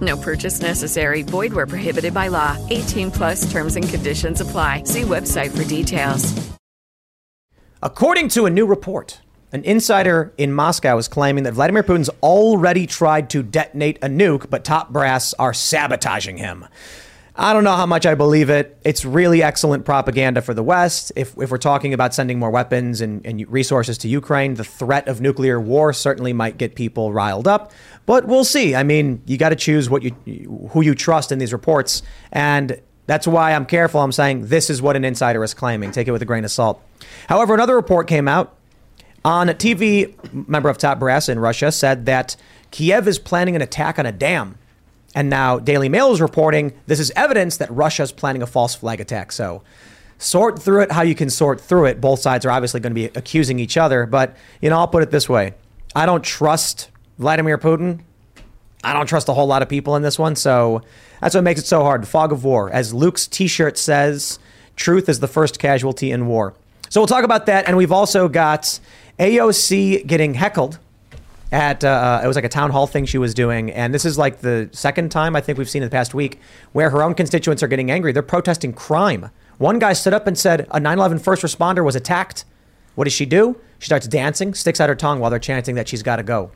No purchase necessary. Void where prohibited by law. 18 plus terms and conditions apply. See website for details. According to a new report, an insider in Moscow is claiming that Vladimir Putin's already tried to detonate a nuke, but top brass are sabotaging him. I don't know how much I believe it. It's really excellent propaganda for the West. If, if we're talking about sending more weapons and, and resources to Ukraine, the threat of nuclear war certainly might get people riled up. But we'll see. I mean, you got to choose what you who you trust in these reports, and that's why I'm careful. I'm saying this is what an insider is claiming. Take it with a grain of salt. However, another report came out on TV. Member of Top Brass in Russia said that Kiev is planning an attack on a dam and now Daily Mail is reporting this is evidence that Russia is planning a false flag attack. So sort through it how you can sort through it. Both sides are obviously going to be accusing each other. But, you know, I'll put it this way I don't trust Vladimir Putin. I don't trust a whole lot of people in this one. So that's what makes it so hard. Fog of war. As Luke's t shirt says, truth is the first casualty in war. So we'll talk about that. And we've also got AOC getting heckled at uh, it was like a town hall thing she was doing, and this is like the second time I think we've seen in the past week where her own constituents are getting angry. They're protesting crime. One guy stood up and said a 9/11 first responder was attacked. What does she do? She starts dancing, sticks out her tongue while they're chanting that she's got to go.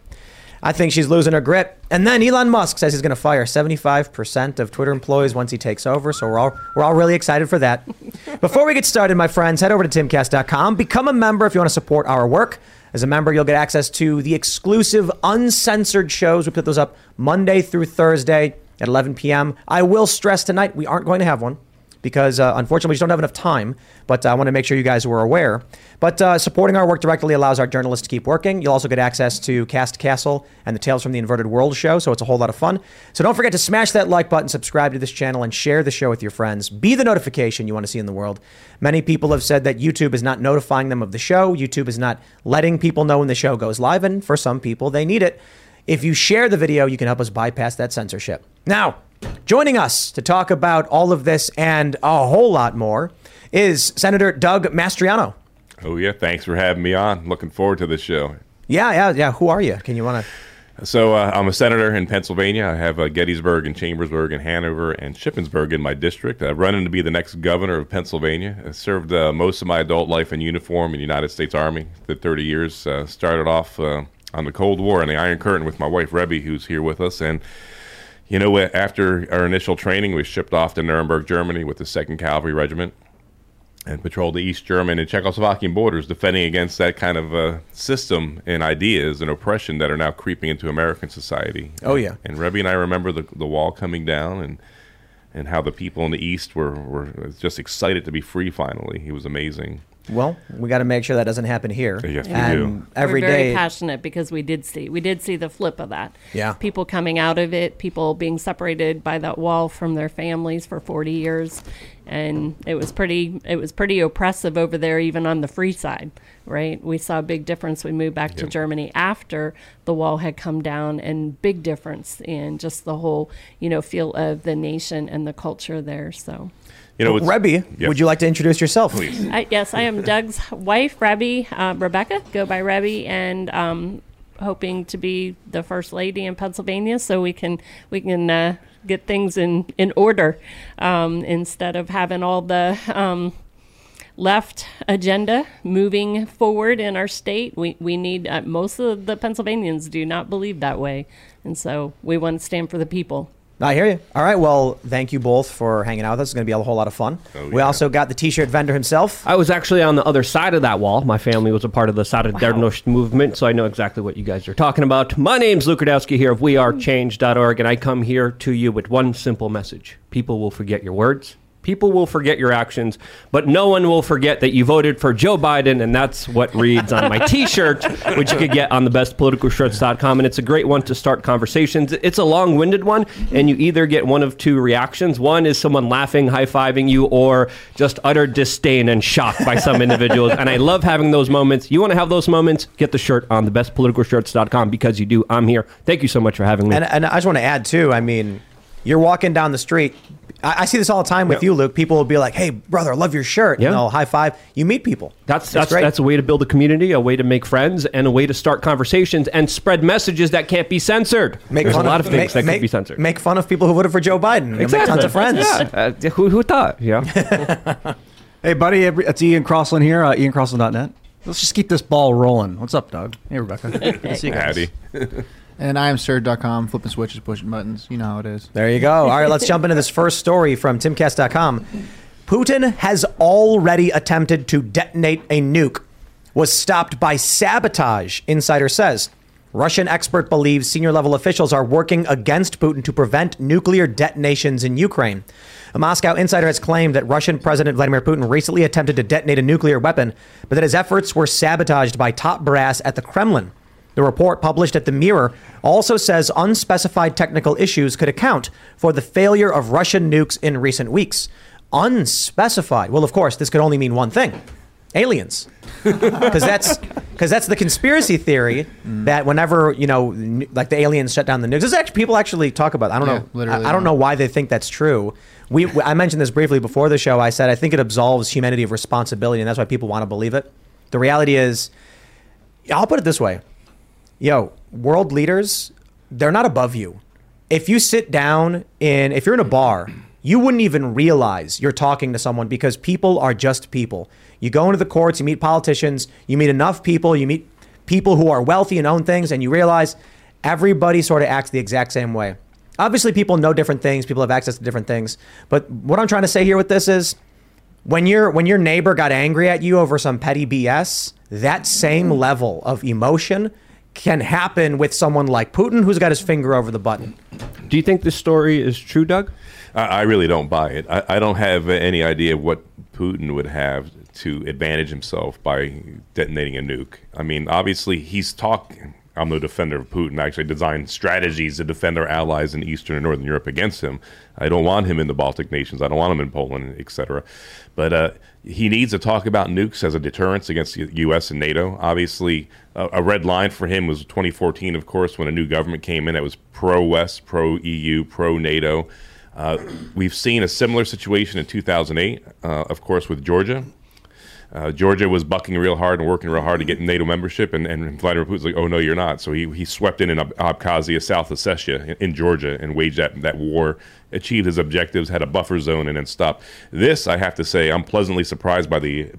I think she's losing her grip. And then Elon Musk says he's going to fire 75% of Twitter employees once he takes over. So we're all, we're all really excited for that. Before we get started, my friends, head over to timcast.com. Become a member if you want to support our work. As a member, you'll get access to the exclusive uncensored shows. We put those up Monday through Thursday at 11 p.m. I will stress tonight we aren't going to have one because uh, unfortunately we just don't have enough time. But uh, I want to make sure you guys were aware. But uh, supporting our work directly allows our journalists to keep working. You'll also get access to Cast Castle and the Tales from the Inverted World show, so it's a whole lot of fun. So don't forget to smash that like button, subscribe to this channel, and share the show with your friends. Be the notification you want to see in the world. Many people have said that YouTube is not notifying them of the show. YouTube is not letting people know when the show goes live, and for some people, they need it. If you share the video, you can help us bypass that censorship. Now, Joining us to talk about all of this and a whole lot more is Senator Doug Mastriano. Oh, yeah. Thanks for having me on. Looking forward to this show. Yeah, yeah, yeah. Who are you? Can you want to? So uh, I'm a senator in Pennsylvania. I have uh, Gettysburg and Chambersburg and Hanover and Shippensburg in my district. I'm running to be the next governor of Pennsylvania. I served uh, most of my adult life in uniform in the United States Army. The 30 years. Uh, started off uh, on the Cold War and the Iron Curtain with my wife Rebbie, who's here with us, and you know, after our initial training, we shipped off to Nuremberg, Germany with the 2nd Cavalry Regiment and patrolled the East German and Czechoslovakian borders, defending against that kind of uh, system and ideas and oppression that are now creeping into American society. Oh, yeah. And Rebbie and I remember the, the wall coming down and and how the people in the East were, were just excited to be free finally. It was amazing. Well, we got to make sure that doesn't happen here. Yes, we do. Every We're very day- passionate because we did see we did see the flip of that. Yeah. people coming out of it, people being separated by that wall from their families for forty years, and it was pretty it was pretty oppressive over there, even on the free side. Right, we saw a big difference. We moved back to Germany after the wall had come down, and big difference in just the whole you know feel of the nation and the culture there. So. You know, it's, Rebbie, Yes. would you like to introduce yourself? Please. I, yes, I am Doug's wife, Rebbie, uh, Rebecca, go by Rebbie, and um, hoping to be the first lady in Pennsylvania, so we can we can uh, get things in in order um, instead of having all the um, left agenda moving forward in our state. We we need uh, most of the Pennsylvanians do not believe that way, and so we want to stand for the people. I hear you. All right. Well, thank you both for hanging out with us. It's going to be a whole lot of fun. Oh, We yeah. also got the T-shirt vendor himself. I was actually on the other side of that wall. My family was a part of the Solidarność movement, so I know exactly what you guys are talking about. My name's Luke Rudkowski here of WeAreChange.org, and I come here to you with one simple message. People will forget your words, People will forget your actions, but no one will forget that you voted for Joe Biden, and that's what reads on my T-shirt, which you could get on thebestpoliticalshirts.com. And it's a great one to start conversations. It's a long-winded one, and you either get one of two reactions. One is someone laughing, high-fiving you, or just utter disdain and shock by some individuals. And I love having those moments. You want to have those moments? Get the shirt on thebestpoliticalshirts.com because you do. I'm here. Thank you so much for having me. And, and I just want to add too. I mean, you're walking down the street. I, I see this all the time with Yeah. you, Luke. People will be like, "Hey, brother, I love your shirt." Yeah. You know, high five. You meet people. That's It's that's great. that's a way to build a community, a way to make friends, and a way to start conversations and spread messages that can't be censored. Make There's a fun lot of things make, that make, could be censored. Make fun of people who voted for Joe Biden. You'll Make tons of friends. Yeah. Uh, who, who thought? Yeah. Hey, buddy, it's Ian Crossland here, uh, iancrossland.net. Let's just keep this ball rolling. What's up, Doug? Hey, Rebecca. Good to see you guys. And I am Serge.com, flipping switches, pushing buttons. You know how it is. There you go. All right, let's jump into this first story from timcast.com. Putin has already attempted to detonate a nuke, was stopped by sabotage, insider says. Russian expert believes senior level officials are working against Putin to prevent nuclear detonations in Ukraine. A Moscow insider has claimed that Russian President Vladimir Putin recently attempted to detonate a nuclear weapon, but that his efforts were sabotaged by top brass at the Kremlin. The report published at the Mirror also says unspecified technical issues could account for the failure of Russian nukes in recent weeks. Unspecified. Well, of course, this could only mean one thing aliens. Because that's because that's the conspiracy theory mm. that whenever you know, n- like the aliens shut down the nukes. This actually people actually talk about. I don't Yeah, know. literally, I, I don't know why they think that's true. We I mentioned this briefly before the show. I said I think it absolves humanity of responsibility, and that's why people want to believe it. The reality is, I'll put it this way yo, world leaders, they're not above you. If you sit down in, if you're in a bar, you wouldn't even realize you're talking to someone because people are just people. You go into the courts, you meet politicians, you meet enough people, you meet people who are wealthy and own things, and you realize everybody sort of acts the exact same way. Obviously, people know different things, people have access to different things. But what I'm trying to say here with this is when your when your neighbor got angry at you over some petty BS, that same level of emotion can happen with someone like Putin who's got his finger over the button. Do you think this story is true, Doug? I, I really don't buy it. I, I don't have any idea what Putin would have to advantage himself by detonating a nuke. I mean, obviously, he's talking. I'm no defender of Putin. I actually designed strategies to defend our allies in Eastern and Northern Europe against him. I don't want him in the Baltic nations. I don't want him in Poland, etc. But uh, he needs to talk about nukes as a deterrence against the U.S. and NATO. Obviously, uh, a red line for him was 2014, of course, when a new government came in that was pro-West, pro-EU, pro-NATO. Uh, we've seen a similar situation in 2008, uh, of course, with Georgia. Uh, Georgia was bucking real hard and working real hard to get NATO membership, and, and Vladimir Putin's like, "Oh no, you're not." So he, he swept in in Ab- Abkhazia, South Ossetia, in, in Georgia, and waged that that war, achieved his objectives, had a buffer zone, and then stopped. This, I have to say, I'm pleasantly surprised by the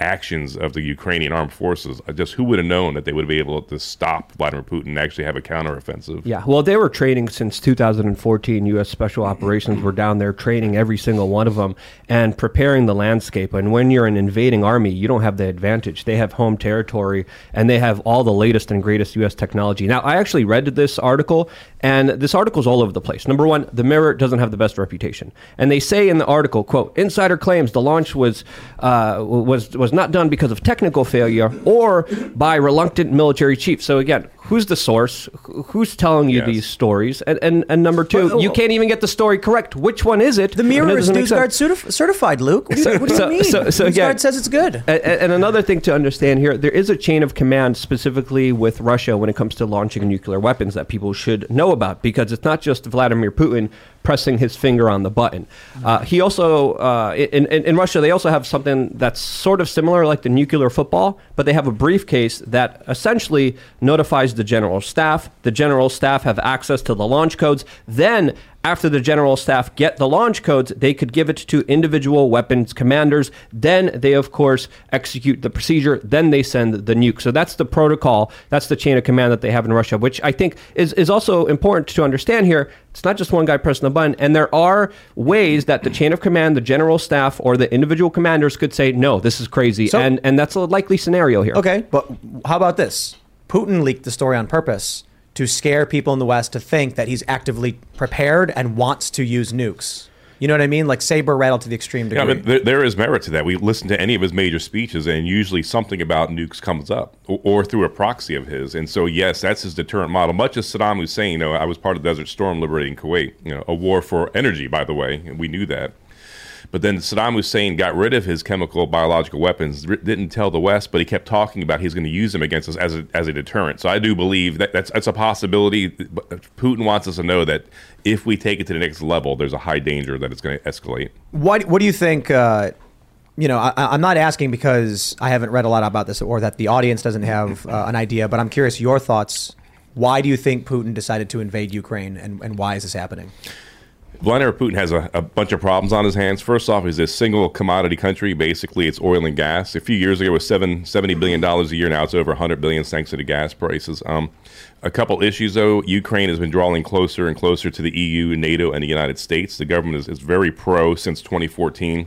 actions of the Ukrainian armed forces. Just who would have known that they would be able to stop Vladimir Putin and actually have a counteroffensive? Yeah, well, they were training since 2014. U.S. Special Operations were down there training every single one of them and preparing the landscape. And when you're an invading army, you don't have the advantage. They have home territory and they have all the latest and greatest U.S. technology. Now, I actually read this article, and this article's all over the place. Number one, the Mirror doesn't have the best reputation, and they say in the article, "quote Insider claims the launch was uh, was was not done because of technical failure or by reluctant military chiefs." So again, who's the source? Who's telling you Yes. these stories? And, and and number two, Well, you can't even get the story correct. Which one is it? The mirror is doesn't NewsGuard certif- certified, Luke. What do you, what do you So- mean? so- so NewsGuard again- says it's good. A- a- And another thing to understand here, there is a chain of command specifically with Russia when it comes to launching nuclear weapons that people should know about because it's not just Vladimir Putin pressing his finger on the button. Uh, he also, uh, in, in, in Russia, they also have something that's sort of similar like the nuclear football, but they have a briefcase that essentially notifies the general staff. The general staff have access to the launch codes. Then after the general staff get the launch codes, they could give it to individual weapons commanders. Then they, of course, execute the procedure. Then they send the nuke. So that's the protocol. That's the chain of command that they have in Russia, which I think is, is also important to understand here. It's not just one guy pressing the button. And there are ways that the chain of command, the general staff, or the individual commanders could say, no, this is crazy. So- and, and that's a likely scenario here. Okay, but how about this? Putin leaked the story on purpose to scare people in the West to think that he's actively prepared and wants to use nukes. You know what I mean? Like saber rattle to the extreme degree. Yeah, but there, there is merit to that. We listen to any of his major speeches, and usually something about nukes comes up, or, or through a proxy of his. And so, yes, that's his deterrent model. Much as Saddam Hussein, you know, I was part of Desert Storm liberating Kuwait, you know, a war for energy, by the way, and we knew that. But then Saddam Hussein got rid of his chemical biological weapons, didn't tell the West, but he kept talking about he's going to use them against us as a, as a deterrent. So I do believe that that's, that's a possibility. Putin wants us to know that if we take it to the next level, there's a high danger that it's going to escalate. What What do you think? Uh, you know, I, I'm not asking because I haven't read a lot about this or that the audience doesn't have uh, an idea, but I'm curious your thoughts. Why do you think Putin decided to invade Ukraine, and, and why is this happening? Vladimir Putin has a, a bunch of problems on his hands. First off, he's a single commodity country. Basically, it's oil and gas. A few years ago, it was seven, $70 billion a year. Now it's over 100 billion thanks to the gas prices. Um, a couple issues, though. Ukraine has been drawing closer and closer to the EU, NATO, and the United States. The government is, is very pro since 2014.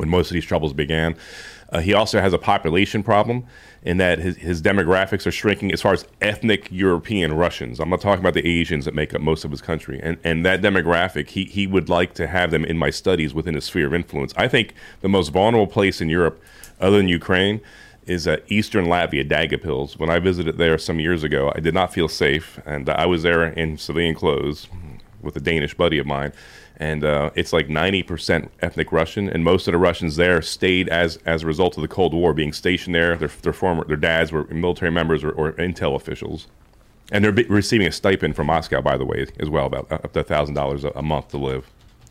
When most of these troubles began. Uh, he also has a population problem in that his, his demographics are shrinking as far as ethnic European Russians. I'm not talking about the Asians that make up most of his country. And, and that demographic, he, he would like to have them in my studies within his sphere of influence. I think the most vulnerable place in Europe, other than Ukraine, is uh, Eastern Latvia, Daugavpils. When I visited there some years ago, I did not feel safe. And I was there in civilian clothes with a Danish buddy of mine and uh, it's like 90% ethnic Russian, and most of the Russians there stayed as as a result of the Cold War, being stationed there. Their, their former their dads were military members or, or intel officials, and they're receiving a stipend from Moscow, by the way, as well, about uh, up to thousand dollars a month to live.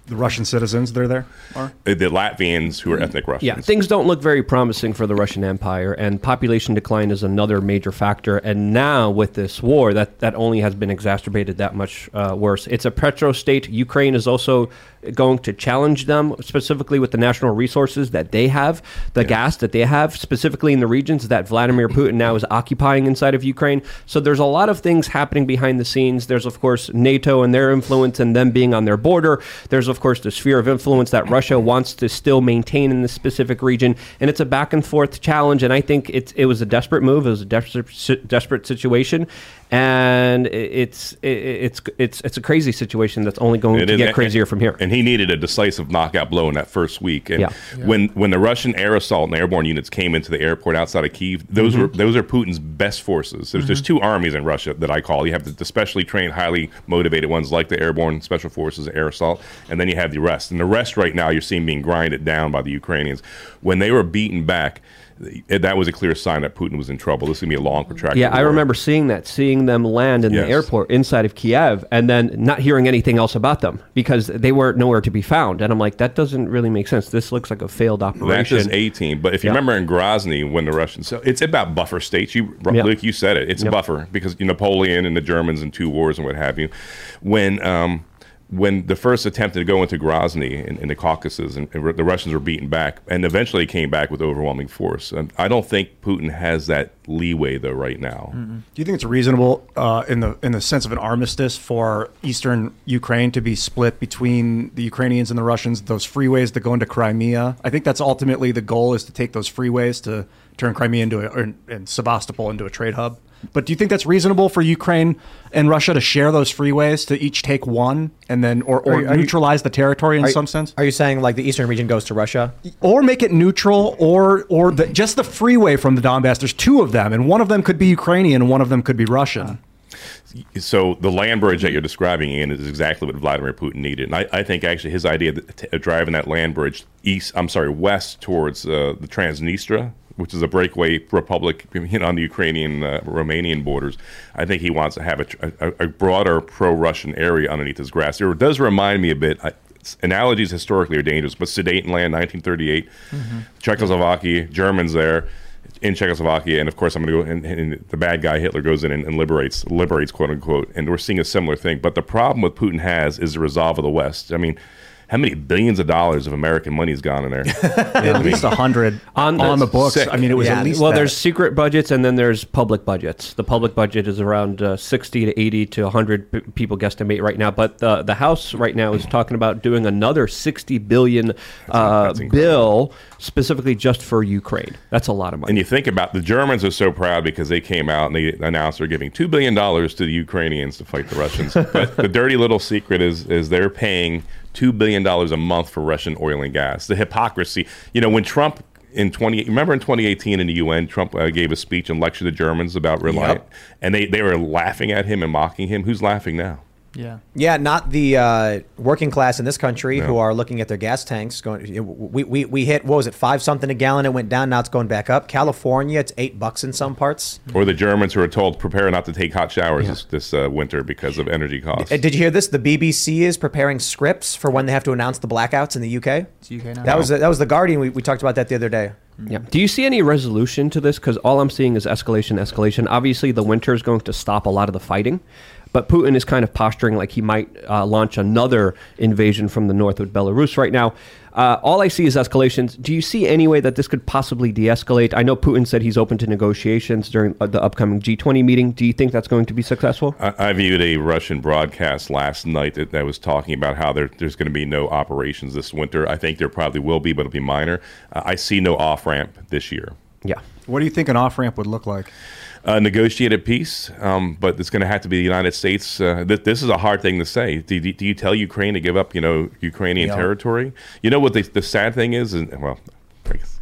The Russian citizens, they're there. Are Uh, The Latvians who are ethnic Russians. Yeah, things don't look very promising for the Russian Empire, and population decline is another major factor. And now with this war, that that only has been exacerbated that much uh, worse. It's a petro state. Ukraine is also going to challenge them specifically with the national resources that they have, the gas that they have, specifically in the regions that Vladimir Putin now is occupying inside of Ukraine. So there's a lot of things happening behind the scenes. There's of course NATO and their influence and them being on their border. There's of course the sphere of influence that Russia wants to still maintain in this specific region, and it's a back and forth challenge. And I think it's it was a desperate move. It was a desperate desperate situation, and it's it's it's it's a crazy situation that's only going It to is- get crazier from here. And he needed a decisive knockout blow in that first week. And Yeah. when when the Russian air assault and airborne units came into the airport outside of Kiev, those Mhm. were those are Putin's best forces. There's there's Mhm. two armies in Russia that I call. You have the, the specially trained, highly motivated ones like the airborne special forces, air assault, and then you have the rest. And the rest right now you're seeing being grinded down by the Ukrainians. When they were beaten back, th- that was a clear sign that Putin was in trouble. This is gonna be a long, protracted. Yeah, I remember seeing that, seeing them land in Yes. the airport inside of Kiev, and then not hearing anything else about them because they were nowhere to be found. And I'm like, that doesn't really make sense. This looks like a failed operation. That's just 18. But if you Yeah. remember in Grozny, when the Russians, so it's about buffer states. You, Yeah. Luke, you said it. It's Yep. a buffer because you Napoleon and the Germans and two wars and what have you. When um, when the first attempt to go into Grozny in, in the Caucasus, and, and the Russians were beaten back, and eventually came back with overwhelming force. And I don't think Putin has that leeway though right now. Do you think it's reasonable uh, in the in the sense of an armistice for eastern Ukraine to be split between the Ukrainians and the Russians? Those freeways that go into Crimea. I think that's ultimately the goal is to take those freeways to turn Crimea into a or, and Sebastopol into a trade hub. But do you think that's reasonable for Ukraine and Russia to share those freeways to each take one and then or, or Are you- are you- neutralize the territory in Are- some sense? Are you saying like the eastern region goes to Russia? or make it neutral, or or the, just the freeway from the Donbass. There's two of them, and one of them could be Ukrainian, and one of them could be Russian. So the land bridge that you're describing, Ian, is exactly what Vladimir Putin needed. And I, I think actually his idea of driving that land bridge east, I'm sorry, west towards uh, the Transnistria, which is a breakaway republic on the Ukrainian uh, Romanian borders. I think he wants to have a, a, a broader pro-Russian area underneath his grasp. It does remind me a bit. I, analogies historically are dangerous, but Sudetenland, 1938, Czechoslovakia, Germans there. in Czechoslovakia, and of course I'm going to go and, and the bad guy Hitler goes in and, and liberates liberates quote unquote, and we're seeing a similar thing. But the problem with Putin has is the resolve of the West. I mean. How many billions of dollars of American money has gone in there? at least a hundred on, the- the books. Sick. I mean, it was Yeah, at least well, that. there's secret budgets and then there's public budgets. The public budget is around uh, 60 to 80 to 100 p- people guesstimate right now. But the the House right now is talking about doing another 60 billion uh, bill specifically just for Ukraine. That's a lot of money. And you think about the Germans are so proud because they came out and they announced they're giving two billion dollars to the Ukrainians to fight the Russians. but the dirty little secret is is they're paying two billion dollars a month for Russian oil and gas. The hypocrisy. You know, when Trump in 20 remember in 2018 in the UN Trump uh, gave a speech and lectured the Germans about Reliant and they they were laughing at him and mocking him. Who's laughing now? Yeah. Yeah, not the uh, working class in this country No. who are looking at their gas tanks. Going, we, we, we hit what was it five something a gallon? It went down. Now it's going back up. California, it's eight bucks in some parts. Or the Germans who are told prepare not to take hot showers this, this uh, winter because of energy costs. Uh, Did you hear this? The BBC is preparing scripts for when they have to announce the blackouts in the UK. It's UK now. That was that was the Guardian. We, we talked about that the other day. Yeah. Do you see any resolution to this? Because all I'm seeing is escalation, escalation. Obviously, the winter is going to stop a lot of the fighting, but Putin is kind of posturing like he might uh, launch another invasion from the north with Belarus right now. Uh, all I see is escalations. Do you see any way that this could possibly de-escalate? I know Putin said he's open to negotiations during uh, the upcoming G20 meeting. Do you think that's going to be successful? I, I viewed a Russian broadcast last night that, that was talking about how there, there's going to be no operations this winter. I think there probably will be, but it'll be minor. Uh, I see no off ramp this year. Yeah. What do you think an off ramp would look like? Uh, negotiated peace, um, but it's going to have to be the United States. Uh, th- this is a hard thing to say. Do, do, do you tell Ukraine to give up, you know, Ukrainian Yeah. territory? You know what the, the sad thing is? is well,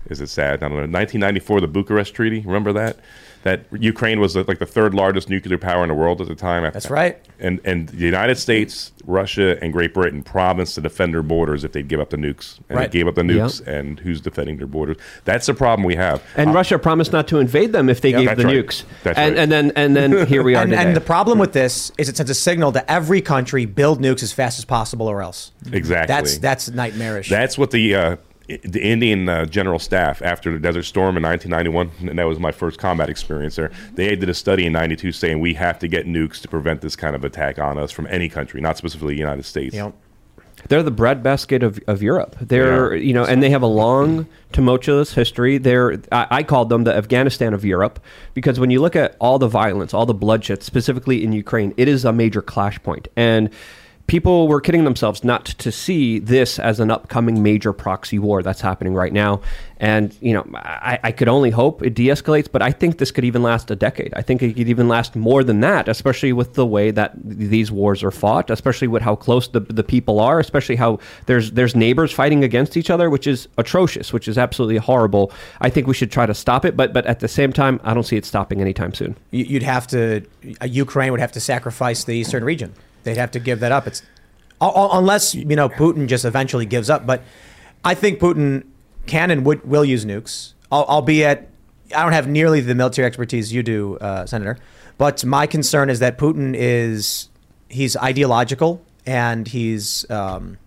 is it sad? I don't know. 1994, the Bucharest Treaty. Remember that? That Ukraine was like the third largest nuclear power in the world at the time. That's right. And and the United States, Russia, and Great Britain promised to defend their borders if they'd give up the nukes. And Right. they gave up the Yep. nukes, and who's defending their borders? That's the problem we have. And Russia promised not to invade them if they Yeah, gave that's the right. nukes. That's and, right. and then and then here we are And, today. and the problem with this is it sends a signal to every country: build nukes as fast as possible, or else. Exactly. That's that's nightmarish. That's what the uh, i- the Indian uh, General Staff after the Desert Storm in 1991, and that was my first combat experience there. They did a study in '92 saying we have to get nukes to prevent this kind of attack on us from any country, not specifically the United States. you know, They're the breadbasket of, of Europe. They're Yeah. you know, and they have a long, tumultuous history. They're I, I called them the Afghanistan of Europe because when you look at all the violence, all the bloodshed, specifically in Ukraine, it is a major clash point. And people were kidding themselves not to see this as an upcoming major proxy war that's happening right now. And you know, I, I could only hope it de-escalates, but I think this could even last a decade. I think it could even last more than that, especially with the way that these wars are fought, especially with how close the, the people are, especially how there's there's neighbors fighting against each other, which is atrocious, which is absolutely horrible. I think we should try to stop it, but but at the same time, I don't see it stopping anytime soon. You- you'd have to. uh, Ukraine would have to sacrifice the eastern region. They'd have to give that up. It's unless you know Putin just eventually gives up. But I think Putin can and would will use nukes, al- albeit I don't have nearly the military expertise you do, uh, Senator. But my concern is that Putin is he's ideological and he's um,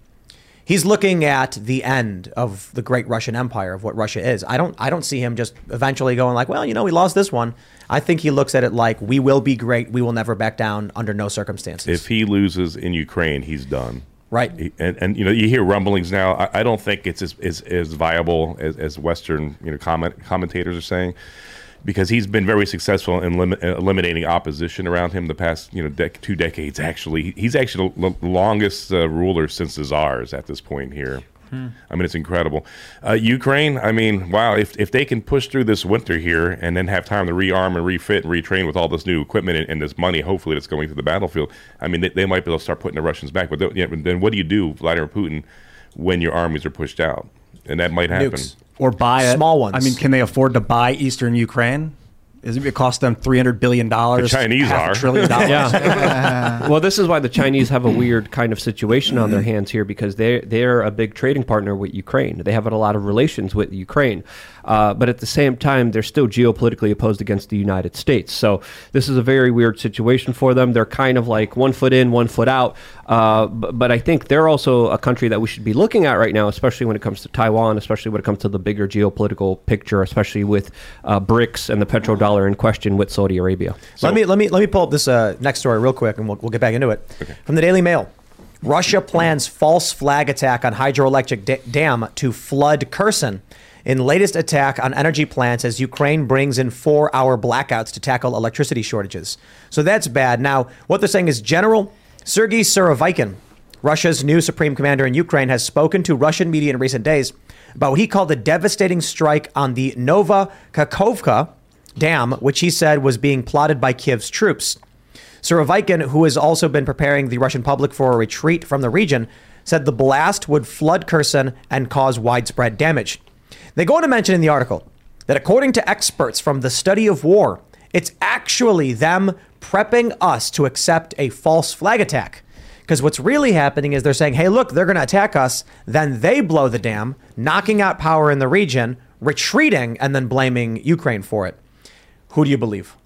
he's looking at the end of the great Russian Empire of what Russia is. I don't I don't see him just eventually going like, well, you know, we lost this one. I think he looks at it like we will be great. We will never back down under no circumstances. If he loses in Ukraine, he's done. Right. He- And, and you know you hear rumblings now. I, I don't think it's as, as, as viable as, as Western you know comment, commentators are saying, because he's been very successful in lim- eliminating opposition around him the past you know dec- two decades. Actually, he's actually the l- longest uh, ruler since the czars at this point here. I mean, it's incredible. Uh, Ukraine, I mean, wow, if, if they can push through this winter here and then have time to rearm and refit and retrain with all this new equipment and, and this money, hopefully, that's going to the battlefield, I mean, they, they might be able to start putting the Russians back. But th- yeah, but then what do you do, Vladimir Putin, when your armies are pushed out? And that might happen. Nukes. Or buy it. Small ones. I mean, can they afford to buy eastern Ukraine? Isn't it cost them three hundred billion dollars? The Chinese half are. a trillion dollars. Yeah. well, this is why the Chinese have a weird kind of situation on their hands here because they they're a big trading partner with Ukraine. They have a lot of relations with Ukraine, uh, but at the same time, they're still geopolitically opposed against the United States. So this is a very weird situation for them. They're kind of like one foot in, one foot out. Uh, but, but I think they're also a country that we should be looking at right now, especially when it comes to Taiwan, especially when it comes to the bigger geopolitical picture, especially with uh, BRICS and the petrodollar in question with Saudi Arabia. let me let me let me pull up this uh, next story real quick, and we'll, we'll get back into it. From the Daily Mail, Russia plans false flag attack on hydroelectric da- dam to flood Kherson. In latest attack on energy plants as Ukraine brings in four-hour blackouts to tackle electricity shortages. So that's bad. Now, what they're saying is General Sergei Surovikin, Russia's new supreme commander in Ukraine, has spoken to Russian media in recent days about what he called a devastating strike on the Nova Kakhovka dam, which he said was being plotted by Kiev's troops. Surovikin, who has also been preparing the Russian public for a retreat from the region, said the blast would flood Kherson and cause widespread damage. They go on to mention in the article that according to experts from the study of war, it's actually them prepping us to accept a false flag attack. Because what's really happening is they're saying, hey, look, they're going to attack us. Then they blow the dam, knocking out power in the region, retreating, and then blaming Ukraine for it. Who do you believe?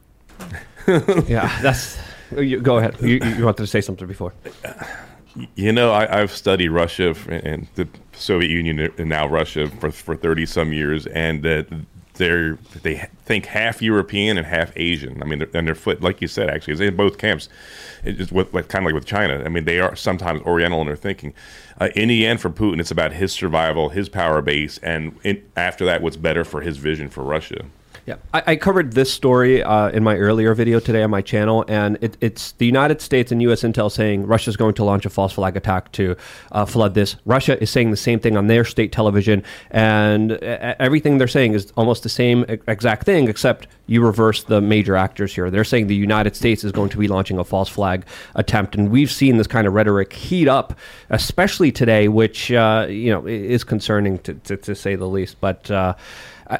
yeah, that's. You, go ahead. You, you wanted to say something before. Uh, You know, I, I've studied Russia and the Soviet Union and now Russia for for thirty some years, and that they're they think half European and half Asian. I mean, they're, and they're foot like you said, actually, it's in both camps. It's with, like, kind of like with China. I mean, they are sometimes Oriental in their thinking. Uh, in the end, for Putin, it's about his survival, his power base, and in, after that, what's better for his vision for Russia. Yeah, I, I covered this story uh, in my earlier video today on my channel, and it, it's the United States and U.S. intel saying Russia's going to launch a false flag attack to uh, flood this. Russia is saying the same thing on their state television, and everything they're saying is almost the same exact thing, except you reverse the major actors here. They're saying the United States is going to be launching a false flag attempt, and we've seen this kind of rhetoric heat up, especially today, which uh, you know is concerning to, to, to say the least. But uh,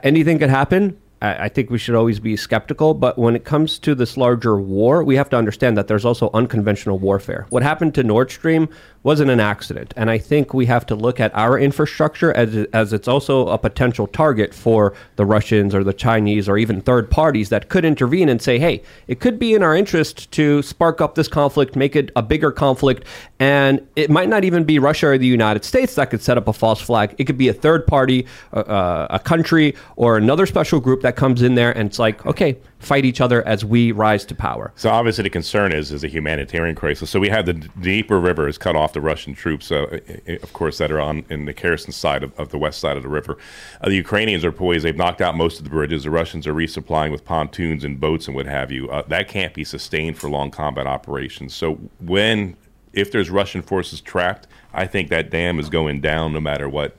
anything could happen. I think we should always be skeptical, but when it comes to this larger war, we have to understand that there's also unconventional warfare. What happened to Nord Stream wasn't an accident, and I think we have to look at our infrastructure as as it's also a potential target for the Russians or the Chinese or even third parties that could intervene and say, "Hey, it could be in our interest to spark up this conflict, make it a bigger conflict, and it might not even be Russia or the United States that could set up a false flag. It could be a third party, uh, uh, a country, or another special group that comes in there and it's like, okay, fight each other as we rise to power. So obviously the concern is is a humanitarian crisis. So we have the Dnieper River has cut off the Russian troops, uh, of course, that are on in the Kherson side of, of the west side of the river. Uh, the Ukrainians are poised; they've knocked out most of the bridges. The Russians are resupplying with pontoons and boats and what have you. Uh, that can't be sustained for long combat operations. So when if there's Russian forces trapped, I think that dam is going down no matter what.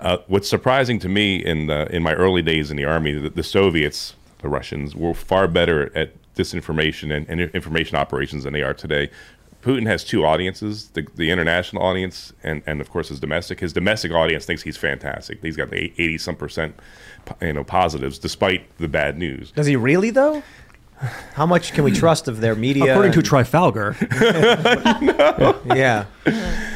Uh, what's surprising to me in the, in my early days in the army, the, the Soviets, the Russians, were far better at disinformation and, and information operations than they are today. Putin has two audiences: the, the international audience and, and of course his domestic. His domestic audience thinks he's fantastic. He's got the eighty some percent, you know, positives despite the bad news. Does he really though? How much can we trust of their media? According to and- Trafalgar. yeah.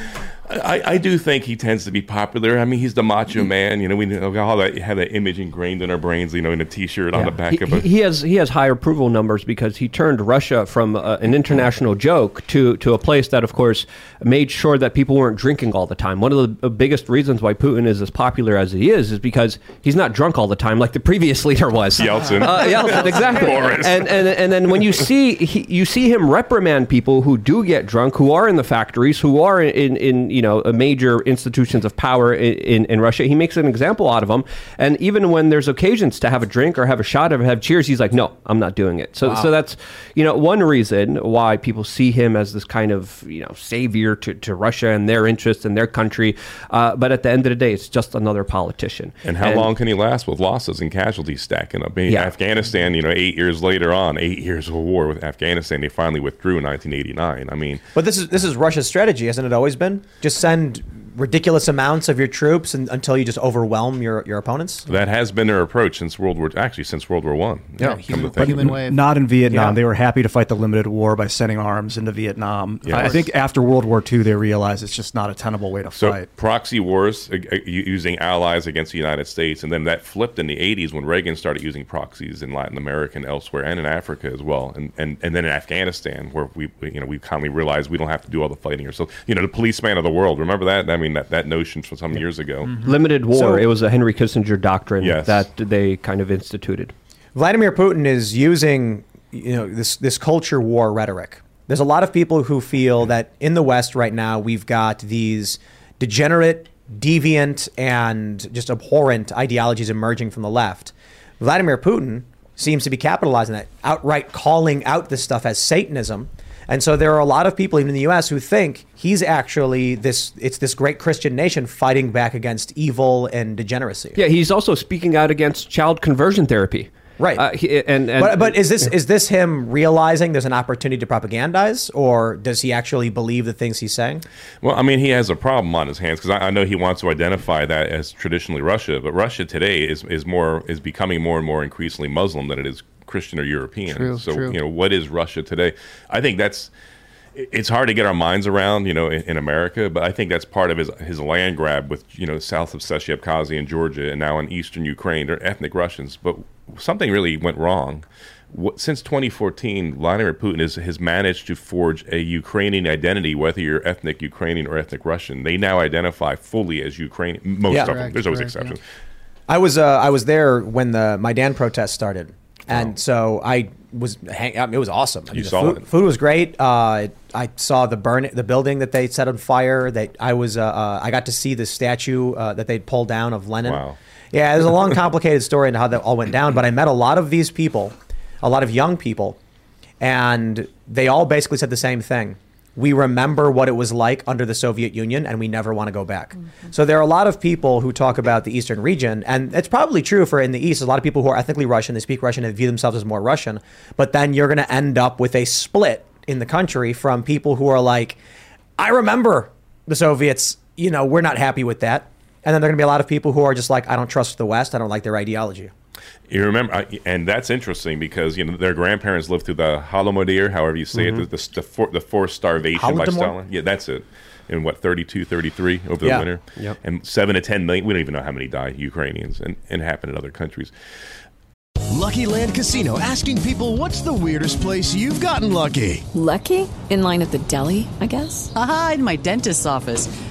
I, I do think he tends to be popular. I mean, he's the macho man. You know, we all that have that image ingrained in our brains. You know, in a T-shirt on the back he, of a. he- has he has high approval numbers because he turned Russia from uh, an international joke to to a place that, of course, made sure that people weren't drinking all the time. One of the biggest reasons why Putin is as popular as he is is because he's not drunk all the time like the previous leader was. Yeltsin. Uh, Yeltsin, exactly. Boris. And, and and then when you see he, you see him reprimand people who do get drunk, who are in the factories, who are in in you know a major institutions of power in, in, in Russia, he makes an example out of them. And even when there's occasions to have a drink or have a shot or have cheers, he's like, no, I'm not doing it. So Wow. so that's you know one reason why people see him as this kind of you know savior to, to Russia and their interests and their country. Uh, but at the end of the day, it's just another politician. And how long can he last with losses and casualties stacking up? I mean, Yeah. Afghanistan, you know, eight years later on, eight years of war with Afghanistan, they finally withdrew in 1989. I mean, But this is this is Russia's strategy, hasn't it always been? Just send ridiculous amounts of your troops and, until you just overwhelm your, your opponents? That has been their approach since World War, actually since World War One. Yeah, come to But think of it. n- Not in Vietnam. Yeah. They were happy to fight the limited war by sending arms into Vietnam. Yeah. I I think after World War II, they realized it's just not a tenable way to So fight. proxy wars uh, uh, using allies against the United States, and then that flipped in the '80s when Reagan started using proxies in Latin America and elsewhere, and in Africa as well, and and, and then in Afghanistan, where we we, you know we finally realized we don't have to do all the fighting ourselves. You know, the policeman of the world. Remember that? I mean, that, that notion from some years ago. Mm-hmm. Limited war. So- it was a Henry Kissinger doctrine Yes. that they kind of instituted. Vladimir Putin is using you know this this culture war rhetoric. There's a lot of people who feel mm-hmm. that in the West right now we've got these degenerate, deviant, and just abhorrent ideologies emerging from the left. Vladimir Putin seems to be capitalizing that, outright calling out this stuff as Satanism. And so there are a lot of people, even in the U.S., who think he's actually this. It's this great Christian nation fighting back against evil and degeneracy. Yeah, he's also speaking out against child conversion therapy. Right. Uh, he, and, and but but is this is this him realizing there's an opportunity to propagandize, or does he actually believe the things he's saying? Well, I mean, he has a problem on his hands because I, I know he wants to identify that as traditionally Russia, but Russia today is, is more is becoming more and more increasingly Muslim than it is Christian or European. True, so true. you know, what is Russia today? I think that's it's hard to get our minds around, you know, in, in America, but I think that's part of his his land grab with you know South Ossetia Abkhazia and Georgia, and now in eastern Ukraine. They're ethnic Russians, but something really went wrong. What, since 2014, Vladimir Putin has, has managed to forge a Ukrainian identity, whether you're ethnic Ukrainian or ethnic Russian. They now identify fully as Ukrainian. Most Yeah. of them. There's always correct, yeah. exceptions. I was uh, I was there when the Maidan protests started, and so I was hang, I mean, it was awesome. I You mean, the saw food, it. food was great. Uh, I saw the burn the building that they set on fire. That I was uh, uh, I got to see the statue uh, that they'd pulled down of Lenin. Wow. Yeah, there's a long, complicated story into how that all went down. But I met a lot of these people, a lot of young people, and they all basically said the same thing. We remember what it was like under the Soviet Union, and we never want to go back. Mm-hmm. So there are a lot of people who talk about the Eastern region, and it's probably true for in the East. A lot of people who are ethnically Russian, they speak Russian, and view themselves as more Russian. But then you're going to end up with a split in the country from people who are like, I remember the Soviets. You know, we're not happy with that. And then there are going to be a lot of people who are just like, I don't trust the West. I don't like their ideology. You remember, I- and that's interesting because you know their grandparents lived through the Holodomor, however you say it, mm-hmm. the, the, the, for, the forced starvation by Stalin. Yeah, that's it. In what 32, 33 over Yeah. the winter, Yep. and seven to ten million. We don't even know how many died Ukrainians, and and happened in other countries. Lucky Land Casino asking people what's the weirdest place you've gotten lucky? Lucky? In line at the deli, I guess? Aha, in my dentist's office.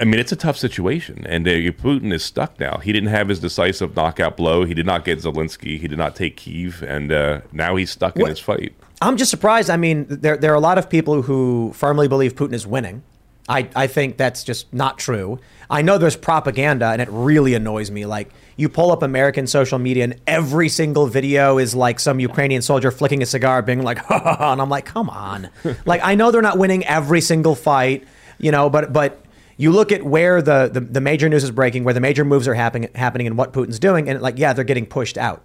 I mean, it's a tough situation, and uh, Putin is stuck now. He didn't have his decisive knockout blow. He did not get Zelensky. He did not take Kiev, and uh, now he's stuck in What- his fight. I'm just surprised. I mean, there, there are a lot of people who firmly believe Putin is winning. I, I think that's just not true. I know there's propaganda, and it really annoys me. Like, you pull up American social media, and every single video is like some Ukrainian soldier flicking a cigar, being like, ha ha ha. And I'm like, come on. like, I know they're not winning every single fight, you know, but, but, you look at where the, the, the major news is breaking, where the major moves are happening, happening, and what Putin's doing, and like, yeah, they're getting pushed out.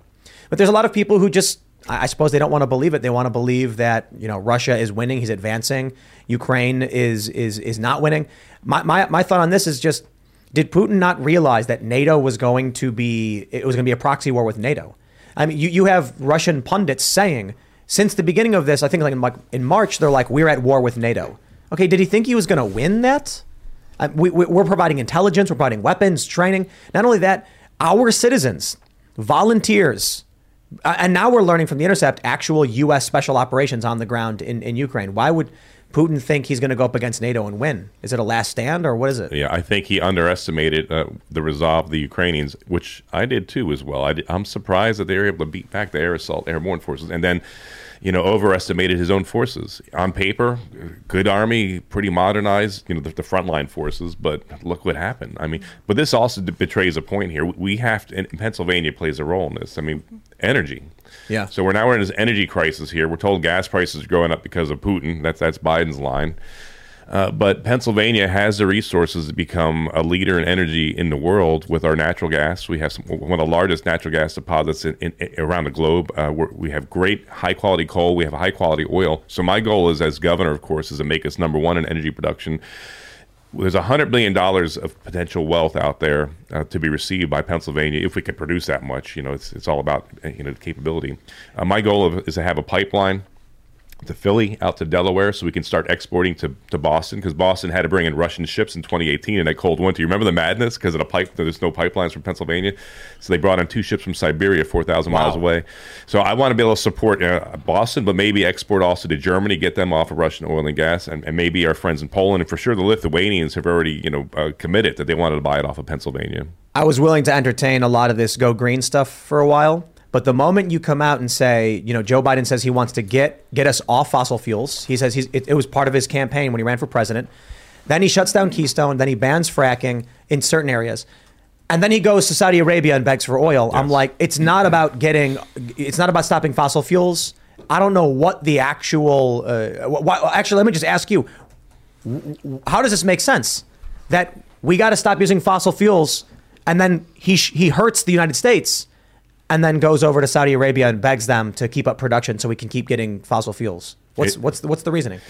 But there's a lot of people who just, I suppose they don't want to believe it. They want to believe that you know Russia is winning, he's advancing, Ukraine is is is not winning. My my my thought on this is just, did Putin not realize that NATO was going to be it was going to be a proxy war with NATO? I mean, you you have Russian pundits saying since the beginning of this, I think like in, like in March, they're like we're at war with NATO. Okay, did he think he was going to win that? We, we, we're providing intelligence, we're providing weapons, training. Not only that, our citizens, volunteers, uh, and now we're learning from the Intercept actual U.S. special operations on the ground in, in Ukraine. Why would Putin think he's going to go up against NATO and win? Is it a last stand or what is it? Yeah, I think he underestimated uh, the resolve of the Ukrainians, which I did too as well. I am surprised that they were able to beat back the air assault airborne forces, and then you know, overestimated his own forces. On paper, good army, pretty modernized, you know, the, the frontline forces, but look what happened. I mean, but this also betrays a point here. We have to, and Pennsylvania plays a role in this. I mean, energy. Yeah. So we're now we're in this energy crisis here. We're told gas prices are going up because of Putin. That's that's Biden's line. Uh, but Pennsylvania has the resources to become a leader in energy in the world with our natural gas. We have some, one of the largest natural gas deposits in, in, around the globe. Uh, we have great high quality coal. We have high quality oil. So my goal is, as governor, of course, is to make us number one in energy production. There's $100 billion of potential wealth out there uh, to be received by Pennsylvania if we can produce that much. You know, it's, it's all about you know capability. Uh, my goal is to have a pipeline to Philly, out to Delaware, so we can start exporting to, to Boston because Boston had to bring in Russian ships in 2018 in that cold winter. You remember the madness because of the pipe? There's no pipelines from Pennsylvania, so they brought in two ships from Siberia, 4,000 wow. miles away. So I want to be able to support uh, Boston, but maybe export also to Germany, get them off of Russian oil and gas, and, and maybe our friends in Poland, and for sure the Lithuanians have already you know uh, committed that they wanted to buy it off of Pennsylvania. I was willing to entertain a lot of this go green stuff for a while. But the moment you come out and say, you know, Joe Biden says he wants to get get us off fossil fuels. He says he's, it, it was part of his campaign when he ran for president. Then he shuts down Keystone. Then he bans fracking in certain areas. And then he goes to Saudi Arabia and begs for oil. Yes. I'm like, it's not about getting, it's not about stopping fossil fuels. I don't know what the actual. Uh, why, actually, let me just ask you: How does this make sense? That we got to stop using fossil fuels, and then he he hurts the United States and then goes over to Saudi Arabia and begs them to keep up production so we can keep getting fossil fuels. What's it, what's the, what's the reasoning?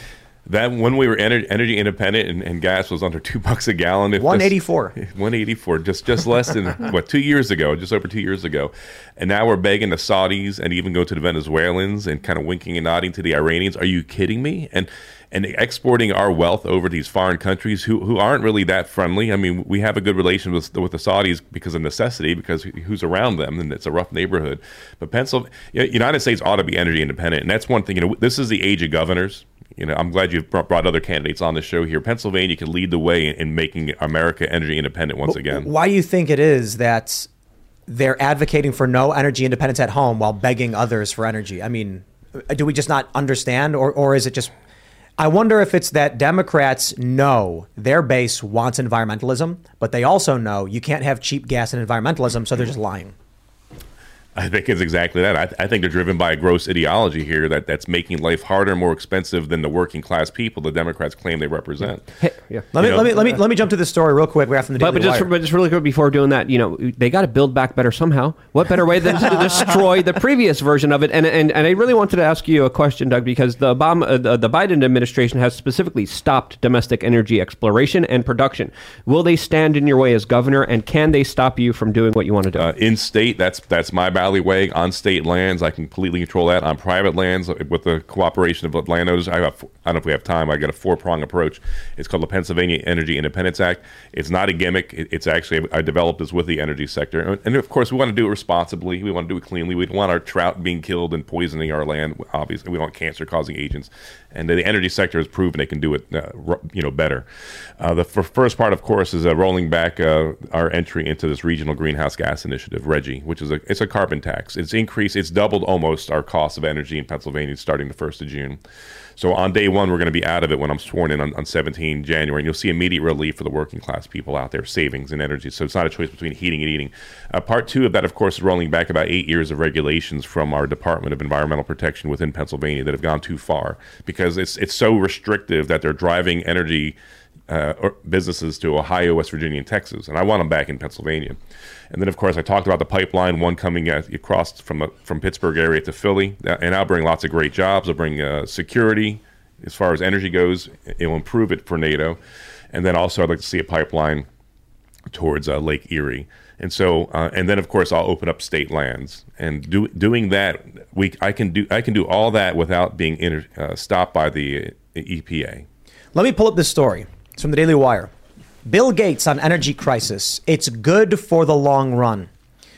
That when we were energy, energy independent and, and, gas was under two bucks a gallon. One eighty four. One eighty four. Just just less than what two years ago, just over two years ago, and now we're begging the Saudis and even go to the Venezuelans and kind of winking and nodding to the Iranians. Are you kidding me? And and exporting our wealth over these foreign countries who, who aren't really that friendly. I mean, we have a good relation with, with the Saudis because of necessity, because who's around them, and it's a rough neighborhood. But Pennsylvania, United States ought to be energy independent, and that's one thing. You know, this is the age of governors. You know, I'm glad you've brought other candidates on the show here. Pennsylvania can lead the way in making America energy independent once again. Why do you think it is that they're advocating for no energy independence at home while begging others for energy? I mean, do we just not understand, or, or is it just I wonder if it's that Democrats know their base wants environmentalism, but they also know you can't have cheap gas and environmentalism, so they're just lying. I think it's exactly that. I, th- I, think they're driven by a gross ideology here that, that's making life harder and more expensive than the working class people the Democrats claim they represent. Hey, yeah. Let me, let me let me let me jump to this story real quick. We're from the but, but just, but just really quick before doing that, you know, they got to build back better somehow. What better way than to destroy the previous version of it? And, and and I really wanted to ask you a question, Doug, because the Obama, uh, the, the Biden administration has specifically stopped domestic energy exploration and production. Will they stand in your way as governor, and can they stop you from doing what you want to do? Uh, in state, that's that's my battle alleyway on state lands. I can completely control that. On private lands, with the cooperation of landowners, I, have, I don't know if we have time. I got a four prong approach. It's called the Pennsylvania Energy Independence Act. It's not a gimmick. It's actually I developed this with the energy sector, and of course we want to do it responsibly. We want to do it cleanly. We don't want our trout being killed and poisoning our land. Obviously, we don't want cancer causing agents, and the energy sector has proven they can do it, uh, you know, better. Uh, the f- first part, of course, is uh, rolling back uh, our entry into this regional greenhouse gas initiative, RGGI, which is a it's a carbon carbon tax. It's increased, it's doubled almost our cost of energy in Pennsylvania starting the 1st of June. So on day one, we're going to be out of it when I'm sworn in on, on 17 January, and you'll see immediate relief for the working class people out there, savings in energy. So it's not a choice between heating and eating. Uh, part two of that, of course, is rolling back about eight years of regulations from our Department of Environmental Protection within Pennsylvania that have gone too far because it's it's so restrictive that they're driving energy uh, businesses to Ohio, West Virginia, and Texas, and I want them back in Pennsylvania. And then, of course, I talked about the pipeline, one coming across from uh, from Pittsburgh area to Philly, and I'll bring lots of great jobs. I'll bring uh, security as far as energy goes. It will improve it for NATO, and then also I'd like to see a pipeline towards uh, Lake Erie. And so, uh, and then of course, I'll open up state lands, and do, doing that, we I can do I can do all that without being inter, uh, stopped by the EPA. Let me pull up this story. It's from the Daily Wire. Bill Gates on energy crisis. It's good for the long run.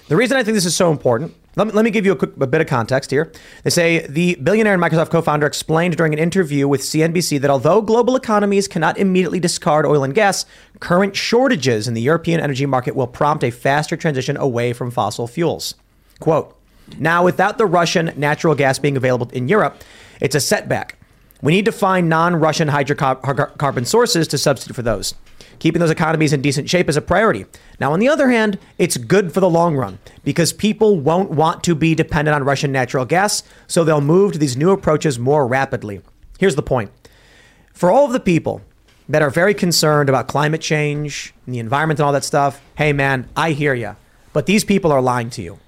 The reason I think this is so important, let me, let me give you a, quick, a bit of context here. They say the billionaire and Microsoft co founder explained during an interview with CNBC that although global economies cannot immediately discard oil and gas, current shortages in the European energy market will prompt a faster transition away from fossil fuels. Quote, Now, without the Russian natural gas being available in Europe, it's a setback. We need to find non Russian hydrocarbon sources to substitute for those. Keeping those economies in decent shape is a priority. Now, on the other hand, it's good for the long run because people won't want to be dependent on Russian natural gas, so they'll move to these new approaches more rapidly. Here's the point for all of the people that are very concerned about climate change and the environment and all that stuff, hey man, I hear you. But these people are lying to you.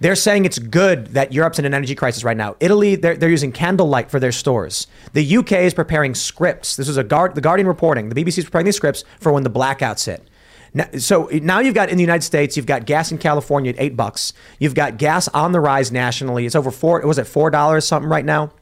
They're saying it's good that Europe's in an energy crisis right now. Italy, they're, they're using candlelight for their stores. The UK is preparing scripts. This is a guard, the Guardian reporting. The BBC is preparing these scripts for when the blackouts hit. Now, so now you've got in the United States, you've got gas in California at eight bucks. You've got gas on the rise nationally. It's over four. Was it four dollars something right now?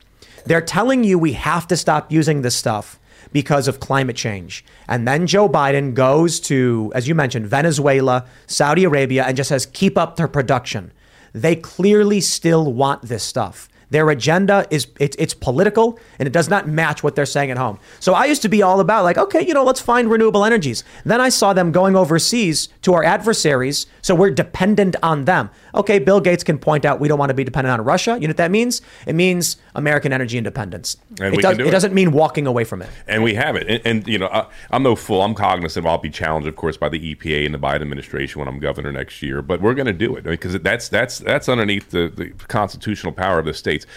They're telling you we have to stop using this stuff because of climate change. And then Joe Biden goes to, as you mentioned, Venezuela, Saudi Arabia, and just says, keep up their production. They clearly still want this stuff. Their agenda is it's, it's political and it does not match what they're saying at home. So I used to be all about like, okay, you know, let's find renewable energies. Then I saw them going overseas to our adversaries, so we're dependent on them. Okay, Bill Gates can point out we don't want to be dependent on Russia. You know what that means? It means American energy independence. And it, we does, can do it it. doesn't mean walking away from it. And we have it. And, and you know, I, I'm no fool. I'm cognizant. I'll be challenged, of course, by the EPA and the Biden administration when I'm governor next year. But we're going to do it because that's that's that's underneath the, the constitutional power of the states.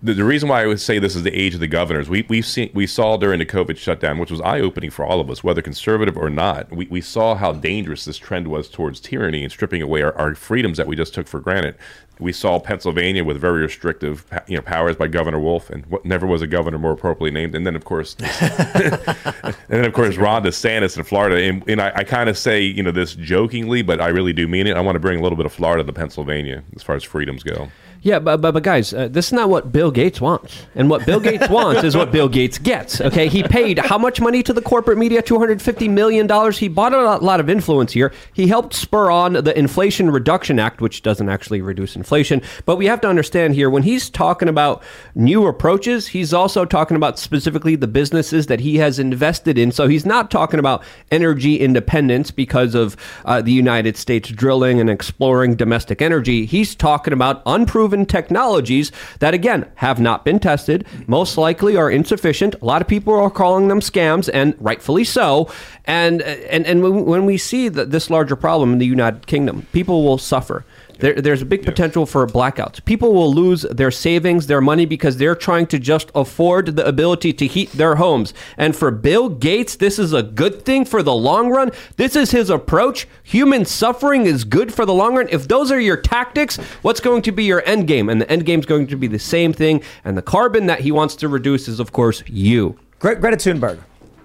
The, the reason why I would say this is the age of the governors, we we've seen we saw during the COVID shutdown, which was eye opening for all of us, whether conservative or not. We, we saw how dangerous this trend was towards tyranny and stripping away our, our freedoms that we just took for granted. We saw Pennsylvania with very restrictive, you know, powers by Governor Wolf, and what never was a governor more appropriately named. And then, of course, and then of course Ron DeSantis in Florida. And, and I, I kind of say you know this jokingly, but I really do mean it. I want to bring a little bit of Florida to Pennsylvania as far as freedoms go. Yeah, but, but, but guys, uh, this is not what Bill Gates wants. And what Bill Gates wants is what Bill Gates gets. Okay, he paid how much money to the corporate media? Two hundred fifty million dollars. He bought a lot, lot of influence here. He helped spur on the Inflation Reduction Act, which doesn't actually reduce inflation. But we have to understand here when he's talking about new approaches, he's also talking about specifically the businesses that he has invested in. So he's not talking about energy independence because of uh, the United States drilling and exploring domestic energy. He's talking about unproven technologies that, again, have not been tested, most likely are insufficient. A lot of people are calling them scams, and rightfully so. And and and when- we see that this larger problem in the United Kingdom, people will suffer. There, there's a big potential for blackouts. People will lose their savings, their money, because they're trying to just afford the ability to heat their homes. And for Bill Gates, this is a good thing for the long run. This is his approach. Human suffering is good for the long run. If those are your tactics, what's going to be your end game? And the end game is going to be the same thing. And the carbon that he wants to reduce is, of course, you. Gre- Greta Thunberg,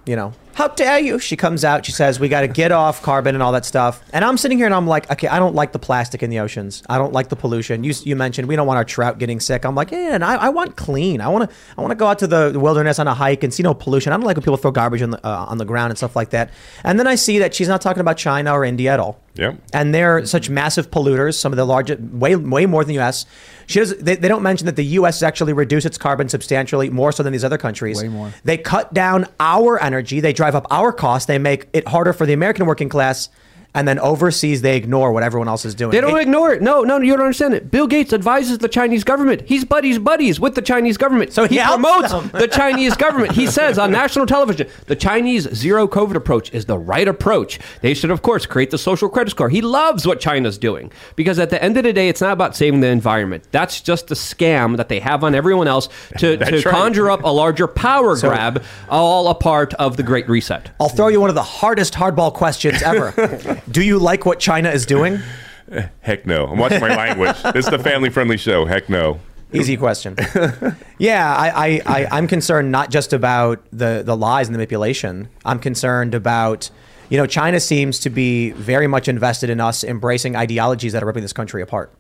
you know, how dare you? She comes out, she says, we got to get off carbon and all that stuff. And I'm sitting here and I'm like, okay, I don't like the plastic in the oceans. I don't like the pollution. You, you mentioned we don't want our trout getting sick. I'm like, yeah, and I, I want clean. I want to I want to go out to the wilderness on a hike and see no pollution. I don't like when people throw garbage on the, uh, on the ground and stuff like that. And then I see that she's not talking about China or India at all. Yep. And they're such massive polluters, some of the largest, way way more than the U.S. She does. They, they don't mention that the U.S. has actually reduced its carbon substantially more so than these other countries. Way more. They cut down our energy. They drive up our costs. They make it harder for the American working class. And then overseas, they ignore what everyone else is doing. They don't It- ignore it. No, no, you don't understand it. Bill Gates advises the Chinese government. He's buddies buddies with the Chinese government. So he he promotes them. the Chinese government. He says on national television, the Chinese zero COVID approach is the right approach. They should, of course, create the social credit score. He loves what China's doing because at the end of the day, it's not about saving the environment. That's just a scam that they have on everyone else to, to right. conjure up a larger power So- grab, all a part of the Great Reset. I'll throw you one of the hardest hardball questions ever. Do you like what China is doing? Heck no. I'm watching my language. This is the family friendly show. Heck no. Easy question. yeah, I, I, I, I'm concerned not just about the, the lies and the manipulation. I'm concerned about, you know, China seems to be very much invested in us embracing ideologies that are ripping this country apart.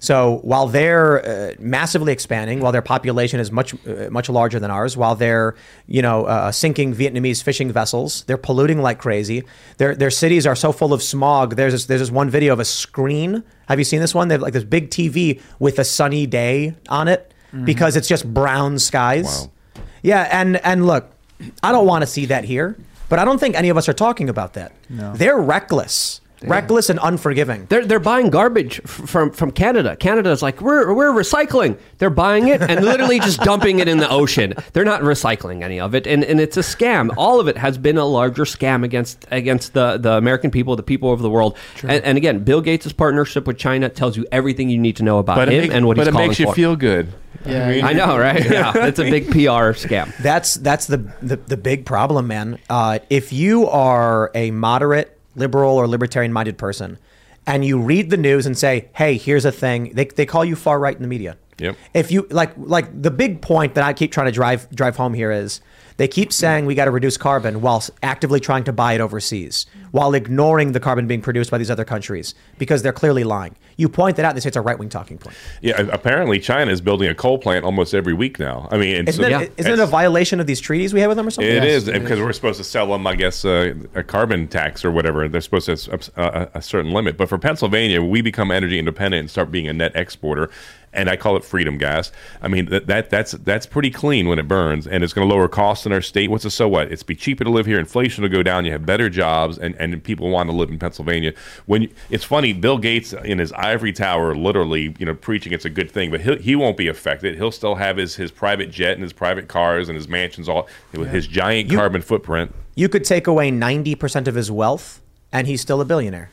So while they're uh, massively expanding, while their population is much uh, much larger than ours, while they're you know uh, sinking Vietnamese fishing vessels, they're polluting like crazy. Their their cities are so full of smog. There's this, there's this one video of a screen. Have you seen this one? They have like this big TV with a sunny day on it because it's just brown skies. Yeah, and and look, I don't want to see that here, but I don't think any of us are talking about that. No. They're reckless reckless and unforgiving. They're, they're buying garbage f- from from Canada. Canada's like we're we're recycling. They're buying it and literally just dumping it in the ocean. They're not recycling any of it, and, and it's a scam. All of it has been a larger scam against against the, the American people, the people of the world. And, and again, Bill Gates' partnership with China tells you everything you need to know about But him it, make- and what he's. but it makes you for. feel good. Yeah, mean- I know, right? Yeah, it's a big PR scam. That's that's the the, the big problem, man. Uh, if you are a moderate, liberal, or libertarian minded person, and you read the news and say, "Hey, here's a thing," they they call you far right in the media. Yep. If you like like the big point that I keep trying to drive drive home here is they keep saying we got to reduce carbon while actively trying to buy it overseas, while ignoring the carbon being produced by these other countries because they're clearly lying. You point that out, and they say it's a right wing talking point. Yeah, apparently China is building a coal plant almost every week now. I mean, Isn't, so- it, isn't it a violation of these treaties we have with them or something? It is because we're supposed to sell them, I guess, uh, a carbon tax or whatever. They're supposed to have a, a certain limit. But for Pennsylvania, we become energy independent and start being a net exporter. And I call it freedom gas. I mean that, that that's that's pretty clean when it burns, and it's going to lower costs in our state. What's the so what? It's be cheaper to live here. Inflation will go down. You have better jobs, and, and people want to live in Pennsylvania. When you, it's funny, Bill Gates in his ivory tower, literally, you know, preaching it's a good thing, but he he won't be affected. He'll still have his his private jet and his private cars and his mansions, all with his giant carbon footprint. You could take away 90% of his wealth, and he's still a billionaire.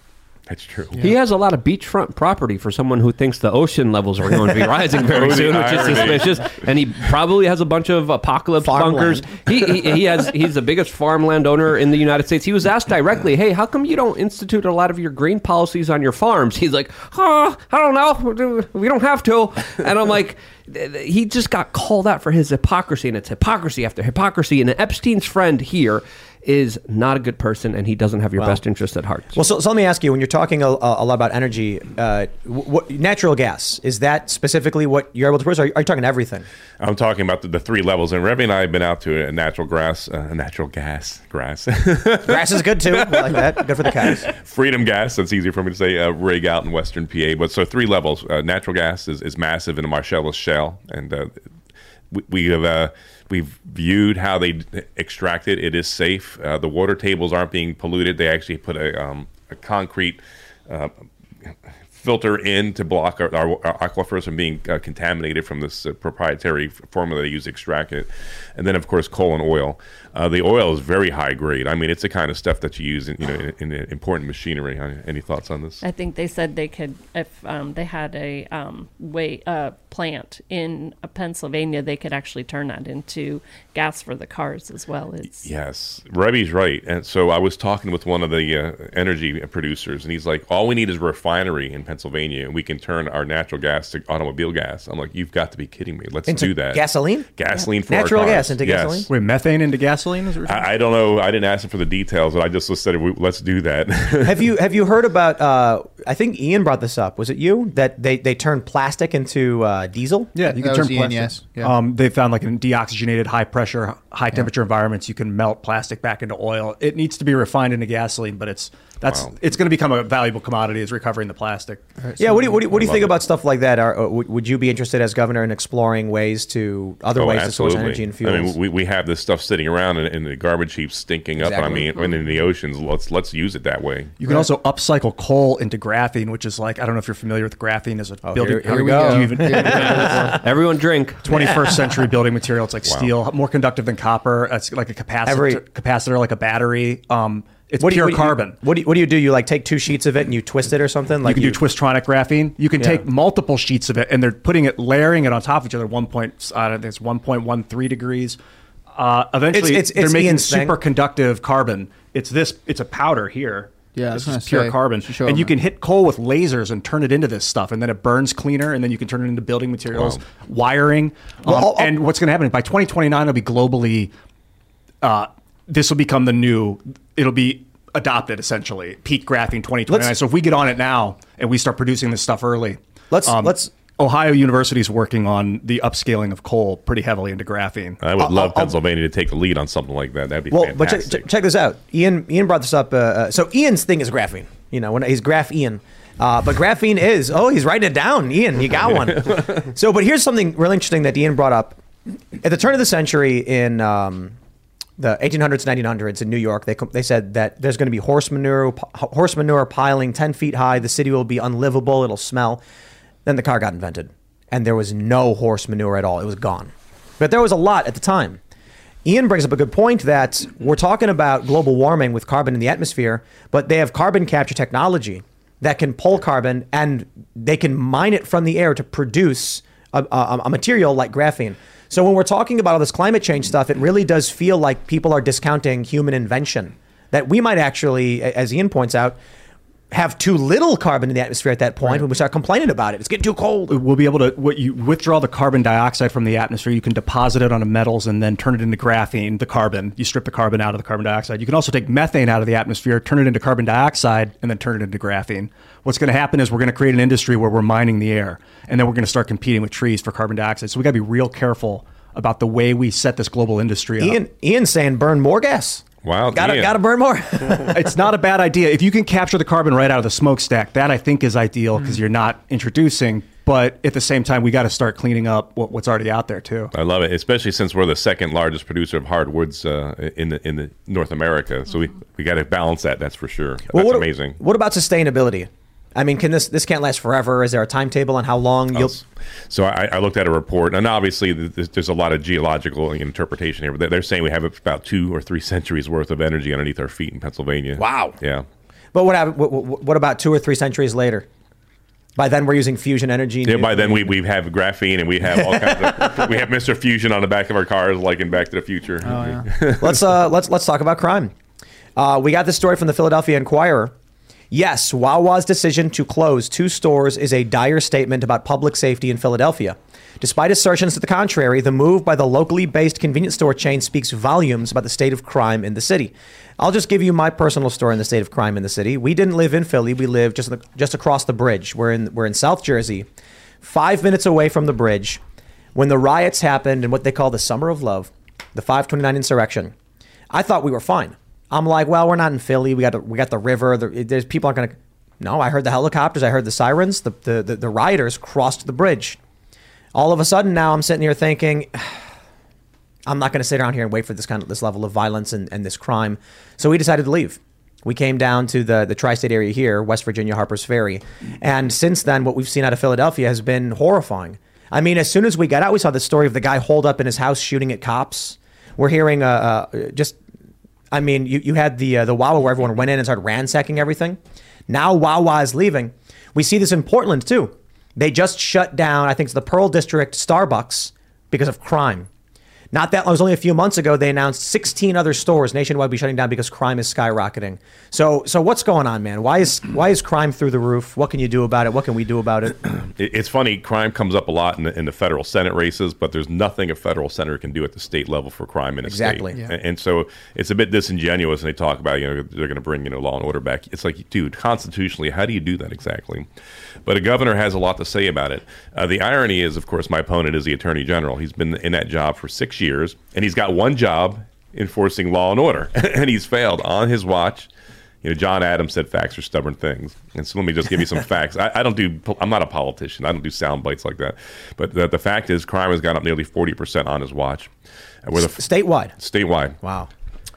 That's true. He has a lot of beachfront property for someone who thinks the ocean levels are going to be rising very soon, which is suspicious. And he probably has a bunch of apocalypse bunkers. He, he he has he's the biggest farmland owner in the United States. He was asked directly, "Hey, how come you don't institute a lot of your green policies on your farms?" He's like, "Oh, I don't know. We don't have to." And I'm like. He just got called out for his hypocrisy, and it's hypocrisy after hypocrisy. And Epstein's friend here is not a good person, and he doesn't have your Wow. best interest at heart. Well, so, so let me ask you: when you're talking a, a lot about energy, uh, what, natural gas is that specifically what you're able to produce? Or are you, are you talking everything? I'm talking about the, the three levels. And Rebbie and I have been out to a natural grass, uh, a natural gas, grass. Grass is good too. I like that. Good for the cows. Freedom gas, that's easier for me to say, uh, rig out in Western PA. But so three levels. Uh, natural gas is, is massive in the Marcellus Shale. And uh, we, we have. We've viewed how they extract it. It is safe. Uh, the water tables aren't being polluted. They actually put a, um, a concrete uh, filter in to block our, our, our aquifers from being uh, contaminated from this uh, proprietary formula they use to extract it. And then, of course, coal and oil. Uh, the oil is very high grade. I mean, it's the kind of stuff that you use in, you know, in, in important machinery. Any thoughts on this? I think they said they could, if um, they had a um, way uh, plant in uh, Pennsylvania, they could actually turn that into gas for the cars as well. It's Yes, Rebbie's right. And so I was talking with one of the uh, energy producers, and he's like, "All we need is a refinery in Pennsylvania, and we can turn our natural gas to automobile gas." I'm like, "You've got to be kidding me! Let's Into do that." gasoline? gasoline for our Natural cars. Gas into Yes. gasoline? Wait, methane into gasoline? Is what? I, I don't know. I didn't ask him for the details, but I just said, we, "Let's do that." have you have you heard about? Uh, I think Ian brought this up. Was it you that they they turned plastic into uh, diesel? Yeah, you can turn Ian, plastic. yes. Yeah. Um, they found like a deoxygenated, high pressure, high temperature environments, you can melt plastic back into oil. It needs to be refined into gasoline, but it's that's Wow. it's going to become a valuable commodity is recovering the plastic. Yeah. What do you what do you, what do you think it. about stuff like that? Are, uh, would, would you be interested as governor in exploring ways to other Oh, ways to source energy and fuels? I mean, we, we have this stuff sitting around in, in the garbage heaps, stinking up. I Exactly. mean, and in the oceans. Let's let's use it that way. You can also upcycle coal into graphene, which is like I don't know if you're familiar with graphene as a building. here- here we we go. go. Even Everyone drink. 21st century building material. It's like steel, more conductive than copper. It's like a capacitor, Every- capacitor like a battery. Um, it's What do you- pure what do you- carbon. What do you, what do you do? You like take two sheets of it and you twist it or something? Like you can do Twistronic graphene. You can Yeah. take multiple sheets of it, and they're putting it, layering it on top of each other. One point, I don't think it's one point one three degrees. Uh, eventually, It's- it's- they're it's making Ian's thing. superconductive carbon. It's this. It's a powder here. Yeah, I was this is pure say, carbon, and them you can hit coal with lasers and turn it into this stuff, and then it burns cleaner, and then you can turn it into building materials, Wow. wiring. Well, Um, I'll- I'll- and what's going to happen by 2029? It'll be globally. Uh, this will become the new. It'll be adopted essentially. Peak graphene 2029. Let's- so if we get on it now and we start producing this stuff early, Let's- let's- Ohio University is working on the upscaling of coal pretty heavily into graphene. I would I'll- love I'll- Pennsylvania to take the lead on something like that. That'd be Well, but check, fantastic. check, check this out. Ian Ian brought this up. Uh, uh, so Ian's thing is graphene. You know, when he's graph Ian. Uh, but graphene is oh he's writing it down. Ian, you got one. so, but here's something really interesting that Ian brought up. At the turn of the century in um, the 1800s, 1900s in New York, they they said that there's going to be horse manure horse manure piling 10 feet high. The city will be unlivable. It'll smell. Then the car got invented, and there was no horse manure at all. It was gone. But there was a lot at the time. Ian brings up a good point that we're talking about global warming with carbon in the atmosphere, but they have carbon capture technology that can pull carbon and they can mine it from the air to produce a, a, a material like graphene. So when we're talking about all this climate change stuff, it really does feel like people are discounting human invention. That we might actually, as Ian points out, have too little carbon in the atmosphere at that point when we start complaining about it. It's getting too cold. Uh, we'll be able to what you withdraw the carbon dioxide from the atmosphere. You can deposit it onto metals and then turn it into graphene, the carbon. You strip the carbon out of the carbon dioxide. You can also take methane out of the atmosphere, turn it into carbon dioxide, and then turn it into graphene. What's going to happen is we're going to create an industry where we're mining the air, and then we're going to start competing with trees for carbon dioxide. So we got to be real careful about the way we set this global industry up. Ian, Ian's saying burn more gas. Wow, Gotta, gotta burn more. it's not a bad idea. If you can capture the carbon right out of the smokestack, that I think is ideal because you're not introducing. But at the same time, we got to start cleaning up what, what's already out there too. I love it, especially since we're the second largest producer of hardwoods uh, in the in the North America. So we, we got to balance that. That's for sure. That's what, amazing. What about sustainability? I mean, can this this can't last forever? Is there a timetable on how long you'll? So I, I looked at a report, and obviously th- th- there's a lot of geological interpretation here. But they're- they're saying we have about two or three centuries worth of energy underneath our feet in Pennsylvania. Wow. Yeah. But what, hap- what what what about two or three centuries later? By then, we're using fusion energy. Yeah, by then we, we have graphene and we have all kinds of we have Mr. Fusion on the back of our cars, like in Back to the Future. Oh, yeah. let's uh, let's let's talk about crime. Uh, we got this story from the Philadelphia Inquirer. Yes, Wawa's decision to close two stores is a dire statement about public safety in Philadelphia. Despite assertions to the contrary, the move by the locally based convenience store chain speaks volumes about the state of crime in the city. I'll just give you my personal story in the state of crime in the city. We didn't live in Philly; we lived just just across the bridge. We're in we're in South Jersey, five minutes away from the bridge, when the riots happened and what they call the Summer of Love, the 529 insurrection. I thought we were fine. I'm like, well, we're not in Philly. We got the, we got the river. There's people aren't gonna. No, I heard the helicopters. I heard the sirens. The, the the the rioters crossed the bridge. All of a sudden, now I'm sitting here thinking, I'm not going to sit around here and wait for this kind of this level of violence and, and this crime. So we decided to leave. We came down to the the tri-state area here, West Virginia, Harper's Ferry, and since then, what we've seen out of Philadelphia has been horrifying. I mean, as soon as we got out, we saw the story of the guy holed up in his house shooting at cops. We're hearing uh, uh, just I mean, you, you had the uh, the Wawa where everyone went in and started ransacking everything. Now Wawa is leaving. We see this in Portland too. They just shut down, I think it's the Pearl District Starbucks because of crime. Not that long, it was only a few months ago they announced 16 other stores nationwide will be shutting down because crime is skyrocketing. So so what's going on, man? Why is why is crime through the roof? What can you do about it? What can we do about it? It- It's funny, crime comes up a lot in the, in the federal Senate races, but there's nothing a federal senator can do at the state level for crime in a Exactly. state. Yeah. And, and so it's a bit disingenuous when they talk about, you know, they're going to bring, you know, law and order back. It's like, dude, constitutionally, how do you do that exactly? But a governor has a lot to say about it. Uh, the irony is, of course, my opponent is the attorney general. He's been in that job for six years, and he's got one job enforcing law and order, and he's failed on his watch. You know, John Adams said facts are stubborn things. And so let me just give you some facts. I, I don't do, I'm not a politician. I don't do sound bites like that. But the, the fact is, crime has gone up nearly 40% on his watch. Uh, we're the, statewide. Statewide. Wow.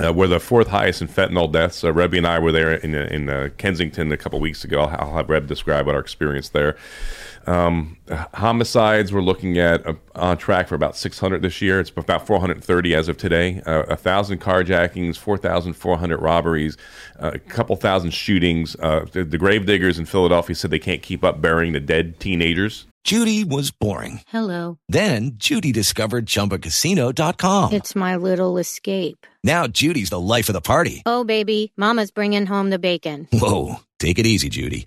Uh, we're the fourth highest in fentanyl deaths. Uh, Rebbie and I were there in, uh, in uh, Kensington a couple weeks ago. I'll, I'll have Reb describe what our experience there. Um, homicides, we're looking at uh, on track for about 600 this year. It's about 430 as of today. Uh, a thousand carjackings, 4,400 robberies, uh, a couple thousand shootings. Uh, the, the gravediggers in Philadelphia said they can't keep up burying the dead teenagers. Judy was boring. Hello. Then Judy discovered ChumbaCasino.com. It's my little escape. Now Judy's the life of the party. Oh, baby, Mama's bringing home the bacon. Whoa, take it easy, Judy.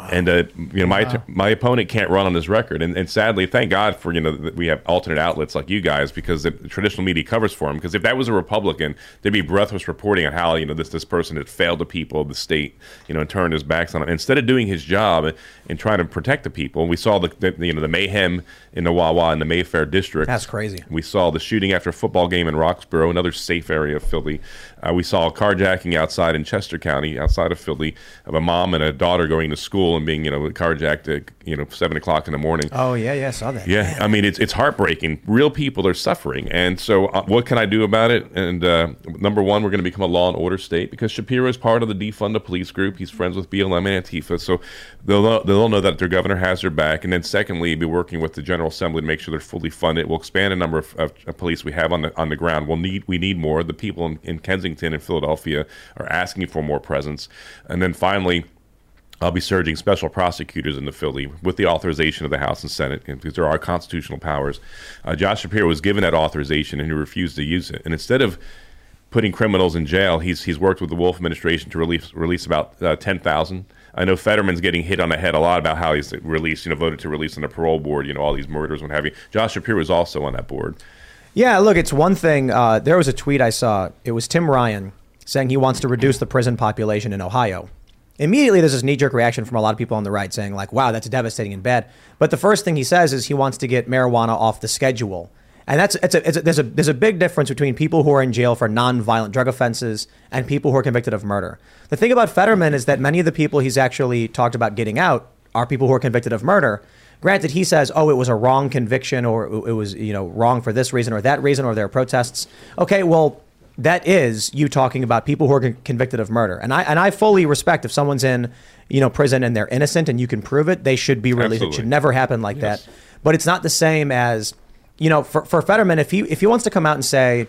And uh, you know, my my opponent can't run on his record, and, and sadly, thank God for you know that we have alternate outlets like you guys because the traditional media covers for him. Because if that was a Republican, there'd be breathless reporting on how you know this this person had failed the people of the state, you know, and turned his backs on him. Instead of doing his job and, and trying to protect the people, we saw the, the you know the mayhem in the Wawa and the Mayfair district. That's crazy. We saw the shooting after a football game in Roxborough, another safe area of Philly. Uh, we saw a carjacking outside in Chester County, outside of Philly, of a mom and a daughter going to school and being, you know, carjacked at, you know, seven o'clock in the morning. Oh yeah, yeah, I saw that. Yeah, I mean it's it's heartbreaking. Real people are suffering, and so uh, what can I do about it? And uh, number one, we're going to become a law and order state because Shapiro is part of the defund the police group. He's friends with BLM and Antifa, so they'll know, they'll know that their governor has their back. And then secondly, be working with the General Assembly to make sure they're fully funded. We'll expand the number of, of, of police we have on the on the ground. We'll need we need more. The people in, in Kensington and Philadelphia are asking for more presence. And then finally. I'll be surging special prosecutors into Philly with the authorization of the House and Senate because there are constitutional powers. Uh, Josh Shapiro was given that authorization and he refused to use it. And instead of putting criminals in jail, he's he's worked with the Wolf administration to release release about uh, ten thousand. I know Fetterman's getting hit on the head a lot about how he's released, you know, voted to release on the parole board, you know, all these murders and what have you. Josh Shapiro was also on that board. Yeah, look, it's one thing. Uh, there was a tweet I saw. It was Tim Ryan saying he wants to reduce the prison population in Ohio. Immediately, there's this knee jerk reaction from a lot of people on the right saying, like, wow, that's devastating and bad. But the first thing he says is he wants to get marijuana off the schedule. And that's it's a, it's a, there's a there's a big difference between people who are in jail for non-violent drug offenses and people who are convicted of murder. The thing about Fetterman is that many of the people he's actually talked about getting out are people who are convicted of murder. Granted, he says, "Oh, it was a wrong conviction, or it was you know wrong for this reason or that reason, or there are protests." Okay, well, that is you talking about people who are convicted of murder, and I and I fully respect if someone's in you know prison and they're innocent and you can prove it, they should be released. It should never happen like that. But it's not the same as you know for for Fetterman if he if he wants to come out and say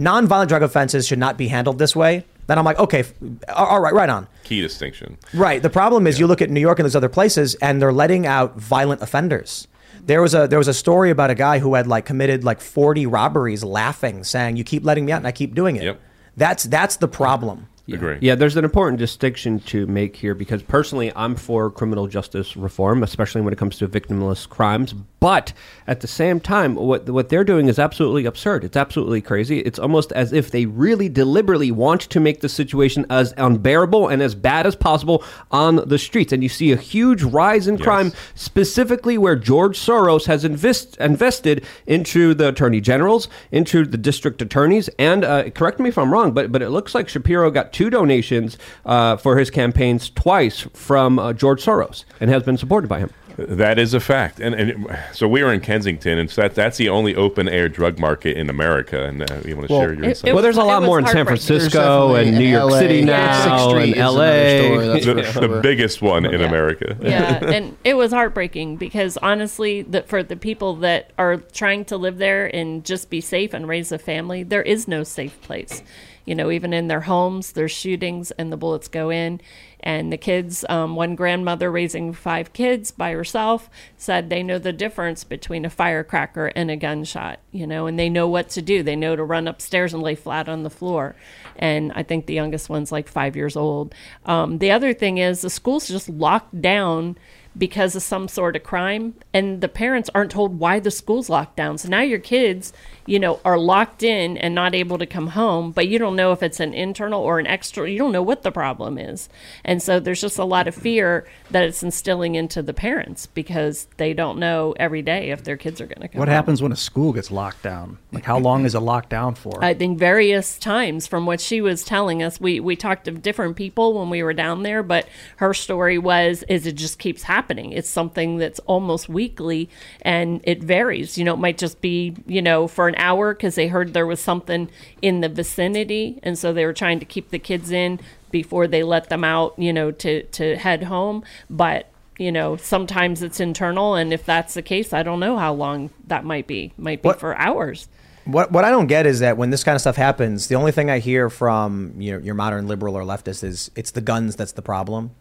nonviolent drug offenses should not be handled this way, then I'm like, okay, f- all right, right on. Key distinction. Right. The problem is you look at New York and those other places, and they're letting out violent offenders. There was a there was a story about a guy who had like committed like 40 robberies, laughing, saying, "You keep letting me out, and I keep doing it." Yep. That's that's the problem. Agree. Yeah, there's an important distinction to make here because personally, I'm for criminal justice reform, especially when it comes to victimless crimes. But at the same time, what what they're doing is absolutely absurd. It's absolutely crazy. It's almost as if they really deliberately want to make the situation as unbearable and as bad as possible on the streets. And you see a huge rise in crime, specifically where George Soros has invest, invested into the attorney generals, into the district attorneys, and uh, correct me if I'm wrong, but but it looks like Shapiro got two donations uh, for his campaigns twice from uh, George Soros and has been supported by him. That is a fact, and and so we are in Kensington, and so that, that's the only open air drug market in America. And uh, you want to Well, share your it- it Well, there's a lot more in San. Francisco and New York definitely City LA. now Sixth Street and LA. story, that's the, the biggest one in America. yeah, and it was heartbreaking because honestly, the, for the people that are trying to live there and just be safe and raise a family, there is no safe place. You know, even in their homes, there's shootings and the bullets go in. And the kids, um, one grandmother raising five kids by herself said they know the difference between a firecracker and a gunshot, you know, and they know what to do. They know to run upstairs and lay flat on the floor. And I think the youngest one's like five years old. Um, the other thing is the school's just locked down because of some sort of crime and the parents aren't told why the school's locked down so now your kids you know are locked in and not able to come home but you don't know if it's an internal or an external you don't know what the problem is and so there's just a lot of fear that it's instilling into the parents because they don't know every day if their kids are going to come What home. happens when a school gets locked down? Like, how long is it locked down for? I think various times from what she was telling us. We we talked to different people when we were down there, but her story was is it just keeps happening. It's something that's almost weekly and it varies. You know, it might just be, you know, for an hour because they heard there was something in the vicinity and so they were trying to keep the kids in before they let them out, you know, to to head home, but you know, sometimes it's internal, and if that's the case, I don't know how long that might be. Might be What- for hours. What what I don't get is that when this kind of stuff happens, the only thing I hear from you know your modern liberal or leftist is it's the guns that's the problem,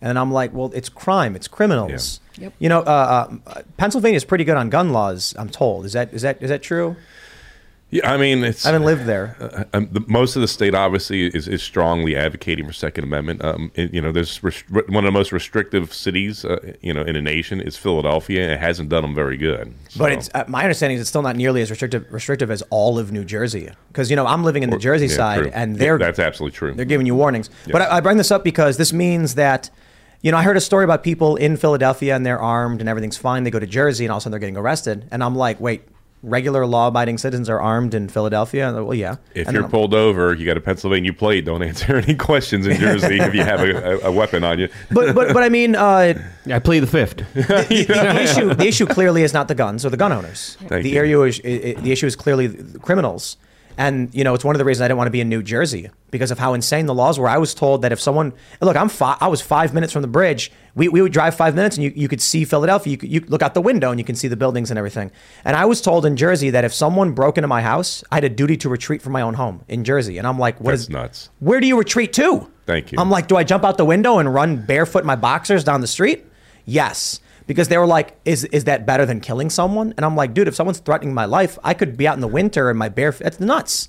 and I'm like, well, it's crime, it's criminals. Yeah. Yep. You know, uh, uh, Pennsylvania is pretty good on gun laws. I'm told. Is that is that is that true? Yeah, I mean, it's. I haven't lived there. Uh, um, the, most of the state obviously is, is strongly advocating for Second Amendment. Um, it- you know, there's rest- one of the most restrictive cities, uh, you know, in a nation is Philadelphia, it hasn't done them very good. But it's uh, my understanding is it's still not nearly as restrictive restrictive as all of New Jersey. Because you know I'm living in the Jersey Yeah, side, true. and they're that's absolutely true. They're giving you warnings. Yeah. But I, I bring this up because this means that, you know, I heard a story about people in Philadelphia and they're armed and everything's fine. They go to Jersey and all of a sudden they're getting arrested, and I'm like, wait, regular law-abiding citizens are armed in Philadelphia? And well, yeah. If And you're I'm- pulled over, you got a Pennsylvania plate. Don't answer any questions in Jersey if you have a, a, a weapon on you. but but but I mean, uh, I plead the fifth. the, the issue the issue clearly is not the guns or the gun owners. Thank the you. area is, i i the issue is clearly the criminals. And you know, it's one of the reasons I didn't want to be in New Jersey because of how insane the laws were. I was told that if someone look, I'm fi- I was five minutes from the bridge. We, we would drive five minutes and you, you could see Philadelphia. You could you look out the window and you can see the buildings and everything. And I was told in Jersey that if someone broke into my house, I had a duty to retreat from my own home in Jersey. And I'm like, what That's is nuts. Where do you retreat to? Thank you. I'm like, do I jump out the window and run barefoot in my boxers down the street? Yes. Because they were like, is is that better than killing someone? And I'm like, dude, if someone's threatening my life, I could be out in the winter in my bare. Feet that's nuts.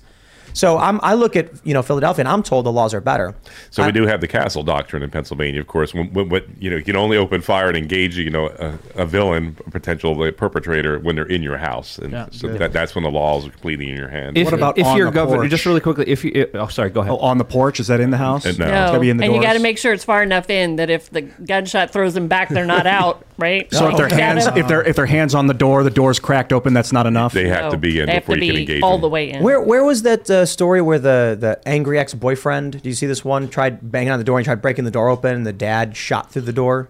So I'm, I look at you know Philadelphia, and I'm told the laws are better. So we do have the castle doctrine in Pennsylvania, of course. When, when, when you know you can only open fire and engage, you know, a, a villain, a potential perpetrator, when they're in your house, and Yeah, so good. that, that's when the laws are completely in your hands. If, What about if on you're the governor? porch? Just really quickly, if you oh sorry, go ahead. Oh, on the porch? Is that in the house? No. It's No, gotta be in the and you doors? got to make sure it's far enough in that if the gunshot throws them back, they're not out, right? So if their hands, if their if their hands on the door, the door's cracked open. That's not enough. they have to be in they have before to you can engage all them. the way in. Where where was that uh, story where the the angry ex boyfriend? Do you see this one? Tried banging on the door and tried breaking the door open, and the dad shot through the door.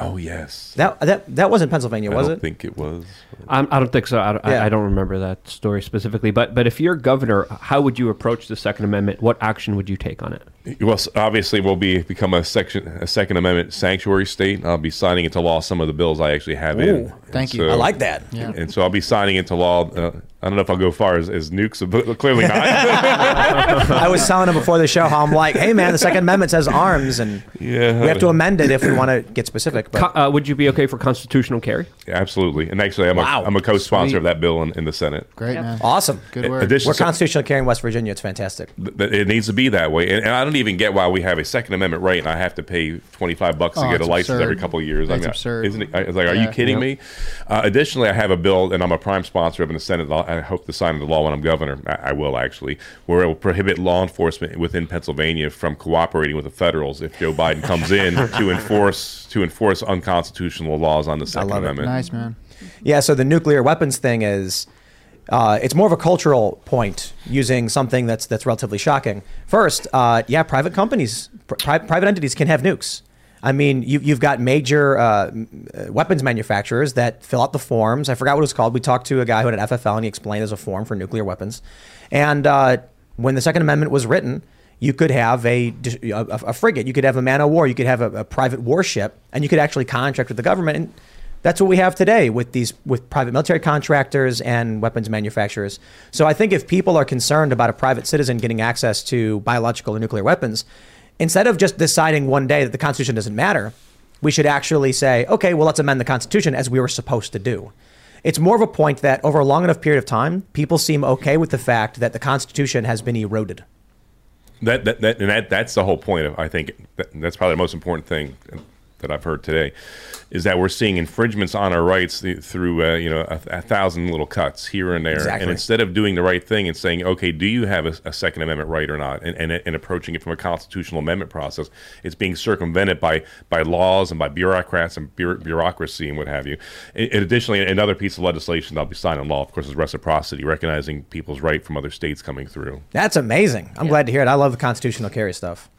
Oh yes, That that that wasn't Pennsylvania, was I was don't it? think it was. I'm, I don't think so. I don't, Yeah. I, I don't remember that story specifically. But but if you're governor, how would you approach the Second Amendment? What action would you take on it? Well, obviously, we'll be become a section, a Second Amendment sanctuary state. I'll be signing into law some of the bills I actually have in. Thank And you. I like that. Yeah. And so I'll be signing into law. Uh, I don't know if I'll go far as, as nukes, but clearly not. I was telling him before the show how I'm like, hey man, the Second Amendment says arms, and Yeah. we have to amend it if we want to get specific. But Co- uh, would you be okay for constitutional carry? Absolutely. And actually, I'm, Wow. a, I'm a co-sponsor Sweet. of that bill in, in the Senate. Great, man. awesome. Good work. We're constitutional carry in West Virginia. It's fantastic. Th- th- It needs to be that way, and, and I don't even get why we have a Second Amendment right, and I have to pay twenty five bucks to Oh, get a license absurd. every couple of years. That's I mean, absurd. Isn't it? I was like, are you kidding Yep. me? Uh, additionally, I have a bill, and I'm a prime sponsor of in the Senate. I'll- hope to sign the law when I'm governor. I, I will actually, where it will prohibit law enforcement within Pennsylvania from cooperating with the federals if Joe Biden comes in to enforce to enforce unconstitutional laws on the Second love it. Amendment. Nice, man. Yeah. So the nuclear weapons thing is, uh, it's more of a cultural point using something that's that's relatively shocking. First, uh, yeah, private companies, pri- private entities can have nukes. I mean, you, you've got major uh, uh, weapons manufacturers that fill out the forms. I forgot what it was called. We talked to a guy who had an FFL, and he explained there's a form for nuclear weapons. And uh, when the Second Amendment was written, you could have a, a, a frigate, you could have a man of war, you could have a, a private warship, and you could actually contract with the government. And that's what we have today with these with private military contractors and weapons manufacturers. So I think if people are concerned about a private citizen getting access to biological or nuclear weapons, instead of just deciding one day that the Constitution doesn't matter, we should actually say, okay, well, let's amend the Constitution as we were supposed to do. It's more of a point that over a long enough period of time, people seem okay with the fact that the Constitution has been eroded. That, that, that and that that's the whole point of I think that, that's probably the most important thing that I've heard today is that we're seeing infringements on our rights th- through uh, you know a, a thousand little cuts here and there Exactly. and instead of doing the right thing and saying okay do you have a, a second amendment right or not and, and, and approaching it from a constitutional amendment process it's being circumvented by by laws and by bureaucrats and bureau- bureaucracy and what have you and, and additionally another piece of legislation that'll be signed in law of course is reciprocity recognizing people's right from other states coming through That's amazing. I'm glad to hear it. I love the constitutional carry stuff.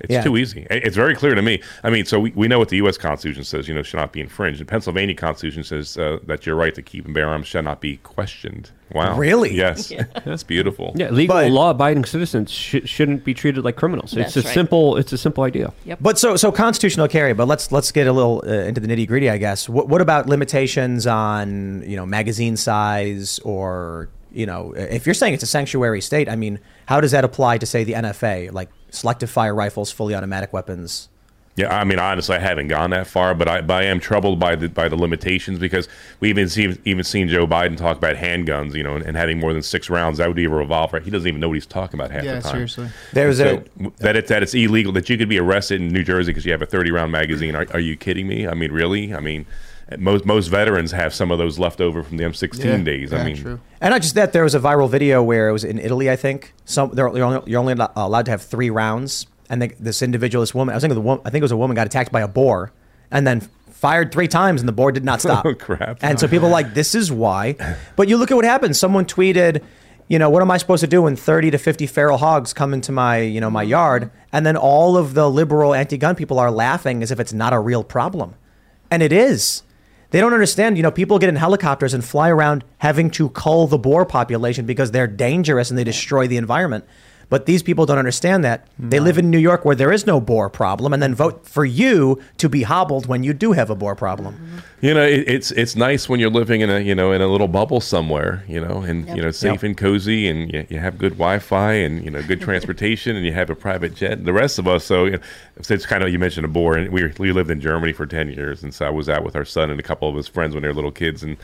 It's Yeah. too easy. It's very clear to me. I mean, so we, we know what the U.S. Constitution says, you know, should not be infringed. The Pennsylvania Constitution says uh, that your right to keep and bear arms shall not be questioned. Wow. Really? Yes. That's beautiful. Yeah, legal But- law-abiding citizens sh- shouldn't be treated like criminals. That's it's a right. simple. It's a simple idea. Yep. But so so constitutional carry. But let's let's get a little uh, into the nitty gritty, I guess. What what about limitations on you know magazine size or you know if you're saying it's a sanctuary state? I mean, how does that apply to say the NFA, like selective fire rifles, fully automatic weapons? Yeah, I mean, honestly, I haven't gone that far, but I, but I am troubled by the by the limitations because we even seen even seen Joe Biden talk about handguns, you know, and, and having more than six rounds. That would be a revolver. He doesn't even know what he's talking about half Yeah, the time. Yeah, seriously. There's so, that it, that it's illegal that you could be arrested in New Jersey because you have a thirty round magazine. Are, are you kidding me? I mean, really? I mean, most most veterans have some of those left over from the M16 Yeah, days. I mean, And not just that, there was a viral video where it was in Italy, I think. Some they're, you're only, you're only allowed to have three rounds, and they, this individual, this woman, I was thinking the woman, I think it was a woman, got attacked by a boar, and then fired three times, and the boar did not stop. Oh, crap. And so people are like, this is why. But you look at what happened. Someone tweeted, you know, what am I supposed to do when 30 to 50 feral hogs come into my, you know, my yard? And then all of the liberal anti-gun people are laughing as if it's not a real problem. And it is. They don't understand, you know, people get in helicopters and fly around having to cull the boar population because they're dangerous and they destroy the environment. But these people don't understand that. They live in New York where there is no boar problem and then vote for you to be hobbled when you do have a boar problem. Mm-hmm. You know, it, it's it's nice when you're living in a you know in a little bubble somewhere, you know, and you know safe Yep. and cozy, and you, you have good Wi-Fi and you know good transportation, and you have a private jet. The rest of us, so you know, so it's kind of you mentioned a bore, and we we lived in Germany for ten years, and so I was out with our son and a couple of his friends when they were little kids, and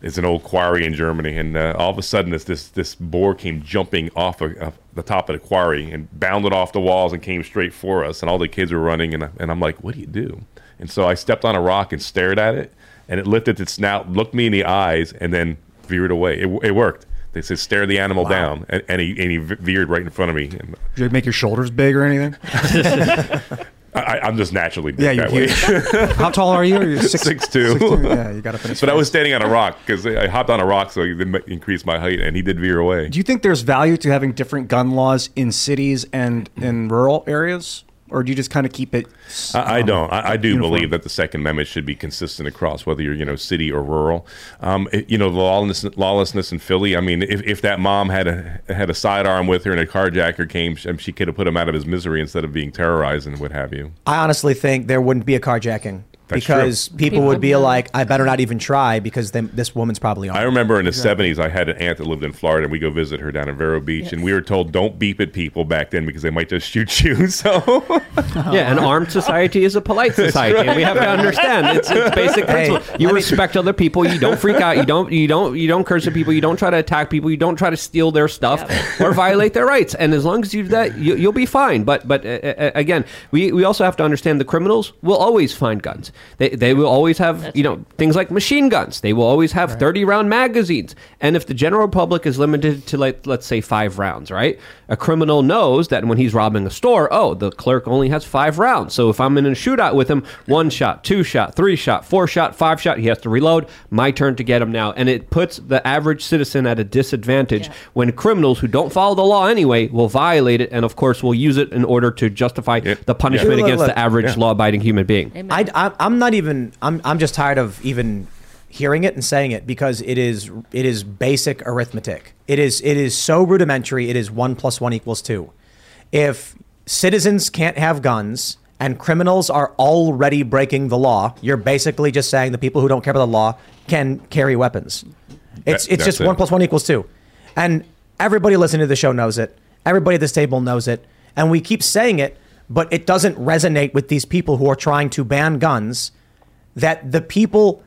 it's an old quarry in Germany, and uh, all of a sudden this this this boar came jumping off of, of the top of the quarry and bounded off the walls and came straight for us, and all the kids were running, and and I'm like, what do you do? And so I stepped on a rock and stared at it, and it lifted its snout, looked me in the eyes, and then veered away. It, it worked. They said stare the animal down, and, and he and he veered right in front of me. And Did you make your shoulders big or anything? I, I'm just naturally big Yeah, that you're way. How tall are you? Are you six- six two? six two? Yeah, you got in his But I was standing on a rock because I hopped on a rock, so it increased my height, and he did veer away. Do you think there's value to having different gun laws in cities and in rural areas, or do you just kind of keep it? I, I don't. I, I do uniform? believe that the Second Amendment should be consistent across, whether you're you know city or rural. Um, it- you know, the lawlessness, lawlessness in Philly. I mean, if, if that mom had a had a sidearm with her and a carjacker came, she, she could have put him out of his misery instead of being terrorized and what have you. I honestly think there wouldn't be a carjacking That's because true. people would be like, I better not even try because then this woman's probably on. I remember in the '70s, I had an aunt that lived in Florida, and we go visit her down in Vero Beach, and we were told don't beep at people back then because they might just shoot you. So yeah, an armed society is a polite society, and we have to understand it's, it's basic Hey, principle. You respect other people. You don't freak out. You don't. You don't. You don't curse at people. You don't try to attack people. You don't try to steal their stuff or violate their rights. And as long as you do that, you, you'll be fine. But but uh, uh, again, we, we also have to understand the criminals will always find guns. They they will always have you know things like machine guns. They will always have thirty round magazines. And if the general public is limited to like let's say five rounds, right? A criminal knows that when he's robbing a store, oh, the clerk only has five rounds. So if I'm in a shootout with him, one shot, two shot, three shot, four shot, five shot, he has to reload. My turn to get him now. And it puts the average citizen at a disadvantage when criminals who don't follow the law anyway will violate it and, of course, will use it in order to justify the punishment Yeah. against Look, the average yeah. law abiding human being. I, I, I'm not even. I'm. I'm just tired of even hearing it and saying it because it is. It is basic arithmetic. It is. It is so rudimentary. It is one plus one equals two. If citizens can't have guns and criminals are already breaking the law, you're basically just saying the people who don't care about the law can carry weapons. It's. That- it's just that's one plus one equals two, and everybody listening to the show knows it. Everybody at this table knows it, and we keep saying it, but it doesn't resonate with these people who are trying to ban guns. That the people,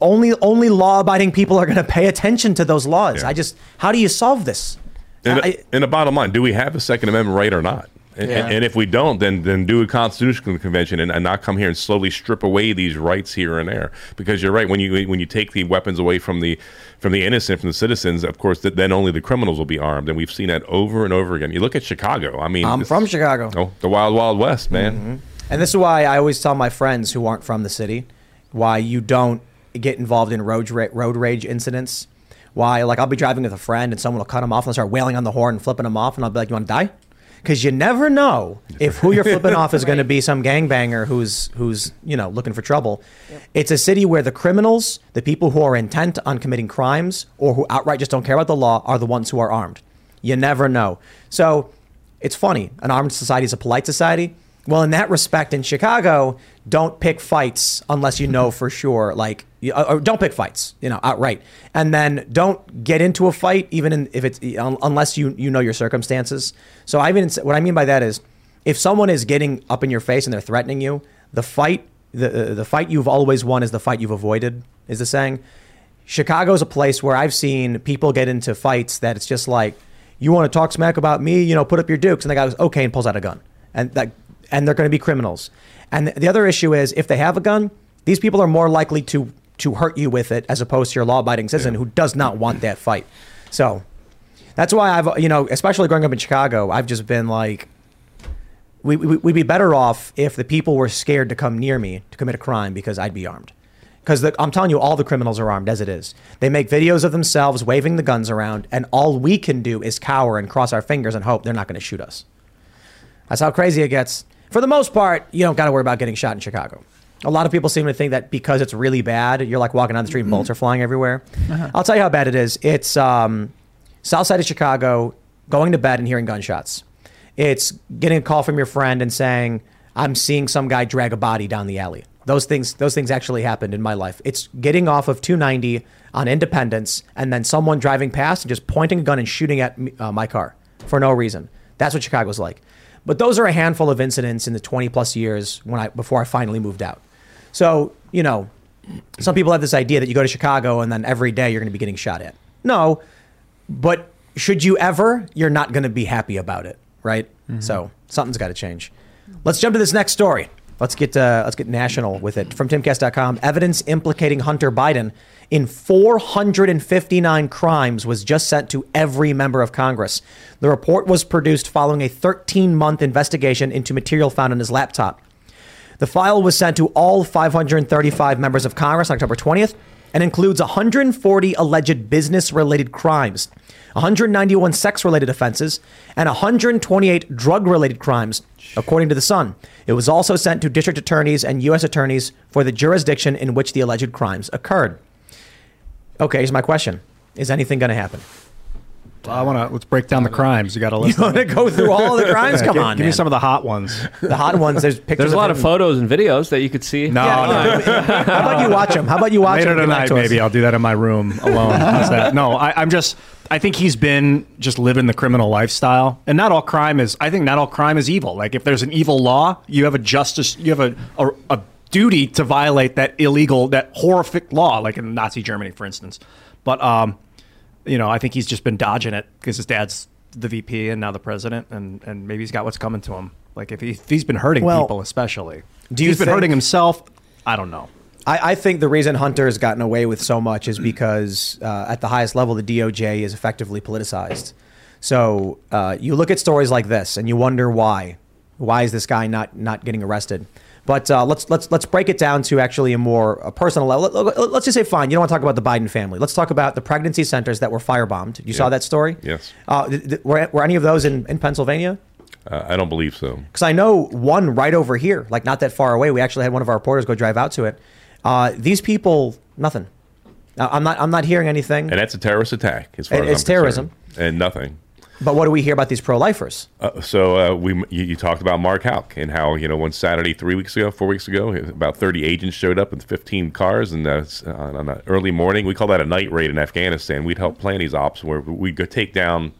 only only law-abiding people are going to pay attention to those laws. I just, how do you solve this? And, I- and the bottom line, do we have a Second Amendment right or not? And, Yeah. and, if we don't, then then do a constitutional convention and, and not come here and slowly strip away these rights here and there. Because you're right when you when you take the weapons away from the from the innocent, from the citizens, of course, th- then only the criminals will be armed, and we've seen that over and over again. You look at Chicago. I mean, I'm this- from Chicago. Oh, the wild, wild west, man. Mm-hmm. And this is why I always tell my friends who aren't from the city why you don't get involved in road ra- road rage incidents. Why, like, I'll be driving with a friend and someone will cut him off and start wailing on the horn and flipping him off, and I'll be like, "You want to die?" Because you never know if who you're flipping off is going to be some gangbanger who's who's you know looking for trouble. It's a city where the criminals, the people who are intent on committing crimes or who outright just don't care about the law, are the ones who are armed. You never know. So it's funny. An armed society is a polite society. Well, in that respect, in Chicago, don't pick fights unless you know for sure. Like, you- uh, or don't pick fights, you know, outright. And then don't get into a fight, even in, if it's unless you you know your circumstances. So I even what I mean by that is, if someone is getting up in your face and they're threatening you, the fight the uh, the fight you've always won is the fight you've avoided. Is the saying? Chicago's a place where I've seen people get into fights that it's just like, you want to talk smack about me, you know, put up your dukes, and the guy goes okay and pulls out a gun, and that and they're going to be criminals. And the other issue is if they have a gun, these people are more likely to to hurt you with it as opposed to your law-abiding citizen who does not want that fight. So that's why I've you know, especially growing up in Chicago, I've just been like, we, we, we'd be better off if the people were scared to come near me to commit a crime because I'd be armed. Because I'm telling you, all the criminals are armed as it is. They make videos of themselves waving the guns around, and all we can do is cower and cross our fingers and hope they're not going to shoot us. That's how crazy it gets. For the most part, you don't got to worry about getting shot in Chicago. A lot of people seem to think that because it's really bad, you're like walking down the street and bullets are flying everywhere. Uh-huh. I'll tell you how bad it is. It's um, south side of Chicago, going to bed and hearing gunshots. It's getting a call from your friend and saying, "I'm seeing some guy drag a body down the alley." Those things, those things actually happened in my life. It's getting off of 290 on Independence and then someone driving past and just pointing a gun and shooting at me, uh, my car for no reason. That's what Chicago's like. But those are a handful of incidents in the 20 plus years when I before I finally moved out. So you know, some people have this idea that you go to Chicago and then every day you're going to be getting shot at. No, but should you ever, you're not going to be happy about it, right? Mm-hmm. So something's got to change. Let's jump to this next story. Let's get uh, let's get national with it from timcast.com. Evidence implicating Hunter Biden in 459 crimes was just sent to every member of Congress. The report was produced following a 13-month investigation into material found on his laptop. The file was sent to all 535 members of Congress on October 20th and includes 140 alleged business related crimes, 191 sex related offenses, and 128 drug related crimes, according to The Sun. It was also sent to district attorneys and U.S. attorneys for the jurisdiction in which the alleged crimes occurred. Okay, here's my question Is anything going to happen? I want to let's break down the crimes. You got to list. You wanna go through all the crimes? Come give, on, give me some of the hot ones. The hot ones, there's pictures There's a lot of him. photos and videos that you could see. No, Yeah, no. How about you watch them? How about you watch Later them? and tonight, to maybe I'll do that in my room alone. How's that? No, I, I'm just. I think he's been just living the criminal lifestyle, and not all crime is. I think not all crime is evil. Like if there's an evil law, you have a justice. You have a a, a duty to violate that illegal, that horrific law, like in Nazi Germany, for instance. But um, you know, I think he's just been dodging it because his dad's the VP and now the president, and and maybe he's got what's coming to him. Like if, he, if he's been hurting Well, people, especially, do you he's been hurting himself? I don't know. I, I think the reason Hunter has gotten away with so much is because uh, at the highest level, the DOJ is effectively politicized. So uh, you look at stories like this and you wonder why. Why is this guy not not getting arrested? But uh, let's let's let's break it down to actually a more uh personal level. Let, us just say, fine, you don't want to talk about the Biden family. Let's talk about the pregnancy centers that were firebombed. You saw that story? Yes. Uh, th- th- were, were any of those in, in Pennsylvania? Uh, I don't believe so. Because I know one right over here, like not that far away. We actually had one of our reporters go drive out to it. Uh, these people, nothing. Uh, I'm not. I'm not hearing anything. And that's a terrorist attack, as far It- as it's I'm terrorism. concerned. and nothing. But what do we hear about these pro-lifers? Uh, so uh, we you, you talked about Mark Houck and how you know one Saturday three weeks ago, four weeks ago, about thirty agents showed up with fifteen cars, and uh, on an early morning, we call that a night raid in Afghanistan. We'd help plan these ops where we'd go take down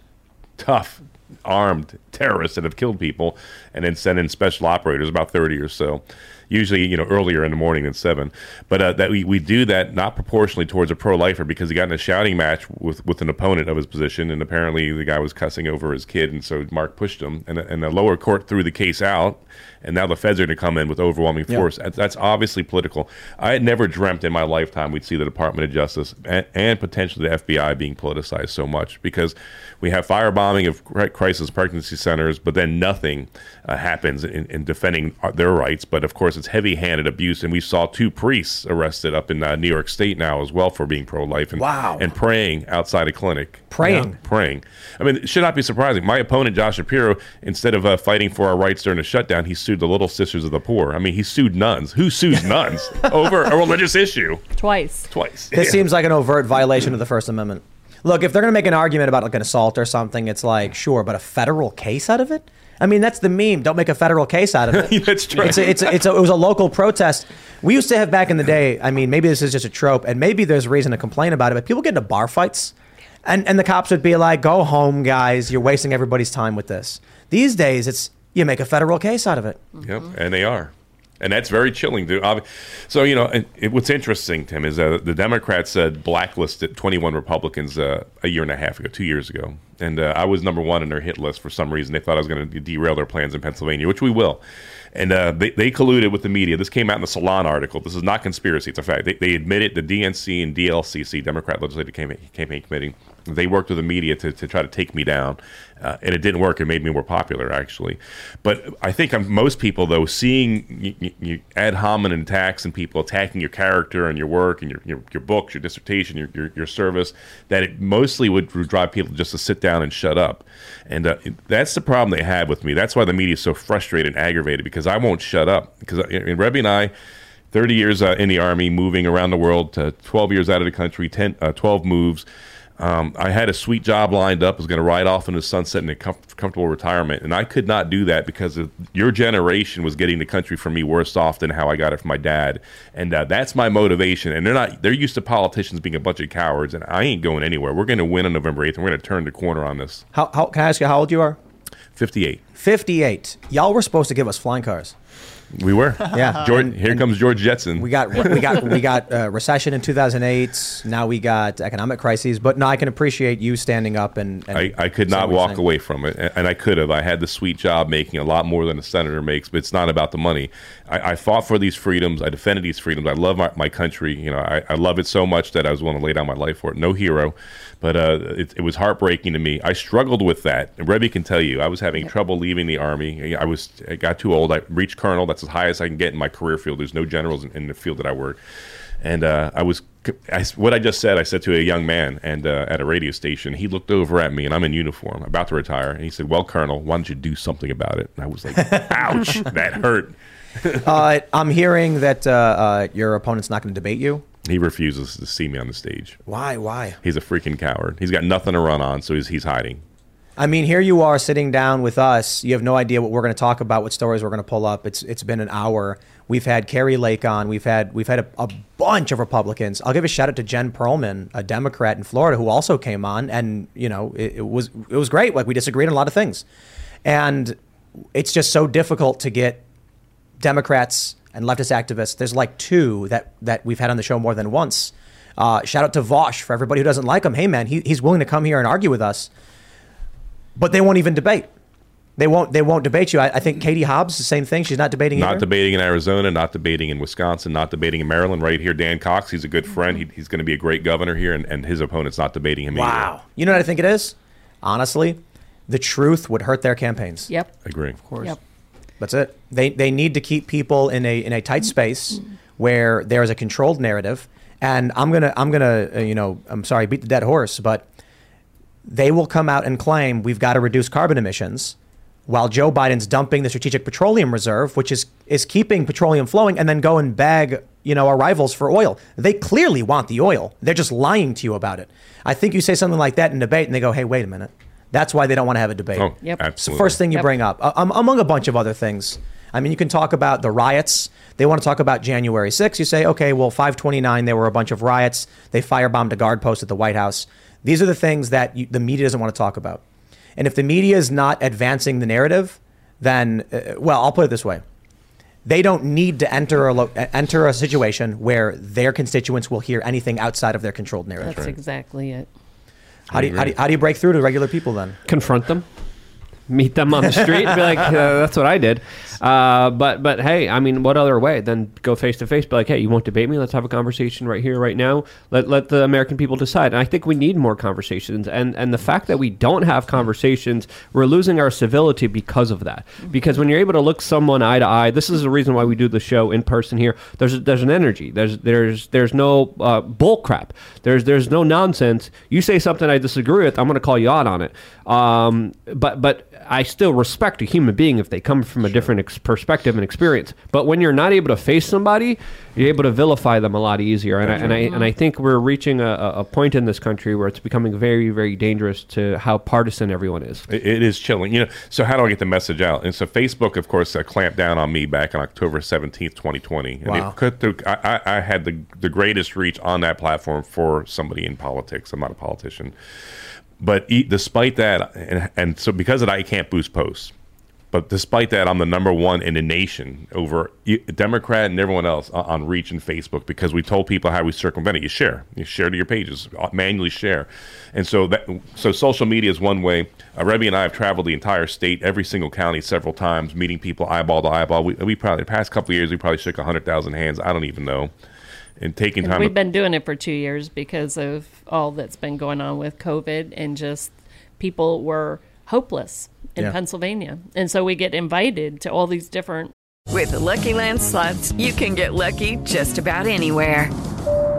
tough armed terrorists that have killed people, and then send in special operators, about thirty or so. Usually, you know, earlier in the morning than seven, but uh, that we, we do that not proportionally towards a pro-lifer because he got in a shouting match with, with an opponent of his position, and apparently the guy was cussing over his kid, and so Mark pushed him, and, and the lower court threw the case out, and now the feds are going to come in with overwhelming force. That's, that's obviously political. I had never dreamt in my lifetime we'd see the Department of Justice and, and potentially the FBI being politicized so much because we have firebombing of crisis pregnancy centers, but then nothing uh, happens in, in defending uh, their rights. But of course, it's heavy-handed abuse, and we saw two priests arrested up in uh, New York State now as well for being pro-life and Wow. and praying outside a clinic. Praying? Yeah, praying. I mean, it should not be surprising. My opponent, Josh Shapiro, instead of uh, fighting for our rights during the shutdown, he sued the Little Sisters of the Poor. I mean, he sued nuns. Who sues nuns over a religious issue? Twice. Twice. This Yeah. seems like an overt violation of the First Amendment. Look, if they're going to make an argument about like an assault or something, it's like sure, but a federal case out of it. I mean, that's the meme. Don't make a federal case out of it. That's true. It's a, it's a, it's a, it was a local protest. We used to have back in the day. I mean, maybe this is just a trope, and maybe there's reason to complain about it. But people get into bar fights, and and the cops would be like, "Go home, guys. You're wasting everybody's time with this." These days, it's You make a federal case out of it. Yep, and they are. And that's very chilling. To, so, you know, it, what's interesting, Tim, is that the Democrats uh, blacklisted 21 Republicans uh, a year and a half ago, two years ago. And uh, I was number one in their hit list for some reason. They thought I was going to derail their plans in Pennsylvania, which we will. And uh, they, they colluded with the media. This came out in the Salon article. This is not conspiracy. It's a fact. They, they admitted the DNC and DLCC, Democrat Legislative Campaign, Campaign Committee, they worked with the media to, to try to take me down. Uh, and it didn't work. It made me more popular, actually. But I think I'm, most people, though, seeing ad hominem attacks and people attacking your character and your work and your, your, your books, your dissertation, your, your, your service, that it mostly would, drive people just to sit down and shut up. And uh, that's the problem they had with me. That's why the media is so frustrated and aggravated because I won't shut up. Because and Rebbie and I, 30 years uh, in the Army, moving around the world, to 12 years out of the country, 10, uh, 12 moves. Um, I had a sweet job lined up. Was going to ride off into the sunset in a com- comfortable retirement, and I could not do that because of your generation was getting the country from me worse off than how I got it from my dad, and uh, that's my motivation. And they're not; they're used to politicians being a bunch of cowards, and I ain't going anywhere. We're going to win on November eighth, and we're going to turn the corner on this. How, how can I ask you how old you are? Fifty-eight. 58. Y'all were supposed to give us flying cars. We were. Yeah. George, here comes George Jetson. We got we got we got uh, recession in 2008. Now we got economic crises. But no, I can appreciate you standing up and. and I, I could not walk away from it, and and I could have. I had the sweet job making a lot more than a senator makes, but it's not about the money. I, I fought for these freedoms. I defended these freedoms. I love my, my country. You know, I, I love it so much that I was willing to lay down my life for it. No hero, but uh, it, it was heartbreaking to me. I struggled with that. And Rebbie can tell you, I was having trouble leaving the army. I was I got too old. I reached colonel. That's as high as I can get in my career field. There's no generals in, in the field that I work. And uh, I was, I, what I just said, I said to a young man and uh, at a radio station. He looked over at me, and I'm in uniform, about to retire, and he said, "Well, Colonel, why don't you do something about it?" And I was like, "Ouch, that hurt." uh, I'm hearing that uh, uh, your opponent's not going to debate you. He refuses to see me on the stage. Why? Why? He's a freaking coward. He's got nothing to run on, so he's he's hiding. I mean, here you are sitting down with us. You have no idea what we're going to talk about, what stories we're going to pull up. It's it's been an hour. We've had Kari Lake on. We've had we've had a, a bunch of Republicans. I'll give a shout out to Jen Perelman, a Democrat in Florida, who also came on, and you know it, it was it was great. Like we disagreed on a lot of things, and it's just so difficult to get Democrats and leftist activists. There's like two that that we've had on the show more than once. Uh, shout out to Vaush for everybody who doesn't like him. Hey man, he, he's willing to come here and argue with us but they won't even debate. They won't. They won't debate you. I, I think Katie Hobbs, the same thing. She's not debating. Not either. debating in Arizona, not debating in Wisconsin, not debating in Maryland. Right here, Dan Cox. He's a good friend. He, he's going to be a great governor here, and, and his opponent's not debating him Wow. You know what I think it is? Honestly, the truth would hurt their campaigns. Yep. either. Agree. Of course. Yep. That's it. They they need to keep people in a in a tight space where there is a controlled narrative. And I'm gonna I'm gonna uh, you know I'm sorry beat the dead horse, but they will come out and claim we've got to reduce carbon emissions while Joe Biden's dumping the strategic petroleum reserve, which is is keeping petroleum flowing, and then go and bag you know our rivals for oil. They clearly want the oil. They're just lying to you about it. I think you say something like that in debate, and they go, "Hey, wait a minute." That's why they don't want to have a debate. Oh, Yep. It's the absolutely. first thing you Yep. bring up, uh, um, among a bunch of other things. I mean, you can talk about the riots. They want to talk about January 6th. You say, okay, well, 529, there were a bunch of riots. They firebombed a guard post at the White House. These are the things that you, the media doesn't want to talk about. And if the media is not advancing the narrative, then, uh, well, I'll put it this way. They don't need to enter a, lo- uh, enter a situation where their constituents will hear anything outside of their controlled narrative. That's exactly it. How do, you, how, do you, how do you break through to regular people then? confront them, meet them on the street, and be like, uh, "That's what I did." Uh, but but hey, I mean, what other way than go face to face? Be like, "Hey, you won't debate me? Let's have a conversation right here, right now. Let let the American people decide." And I think we need more conversations. And and the fact that we don't have conversations, we're losing our civility because of that. Because when you're able to look someone eye to eye, this is the reason why we do the show in person here. There's there's an energy. There's there's there's no uh, bull crap. There's there's no nonsense. You say something I disagree with, I'm going to call you out on it. Um, but but I still respect a human being if they come from a different ex- perspective and experience. But when you're not able to face somebody, you're able to vilify them a lot easier. And I, and I and I think we're reaching a, a point in this country where it's becoming very very dangerous to how partisan everyone is. It, it is chilling. You know, so how do I get the message out? And so Facebook, of course, uh, clamped down on me back on October 17th, 2020. And Wow. through, I, I, I had the, the greatest reach on that platform for somebody in politics. I'm not a politician. But despite that, and, and so because of that, I can't boost posts. But despite that, I'm the number one in the nation over Democrat and everyone else on, reach and Facebook because we told people how we circumvent it. You share, you share to your pages, uh, manually share, and so that so social media is one way. Uh, Rebbie and I have traveled the entire state, every single county, several times, meeting people eyeball to eyeball. We, we probably the past couple years we probably shook hundred thousand hands. I don't even know, and taking And time. we've been doing it for two years because of all that's been going on with COVID and just people were hopeless in Yeah. Pennsylvania. And so we get invited to all these different With the Lucky Land slots, you can get lucky just about anywhere.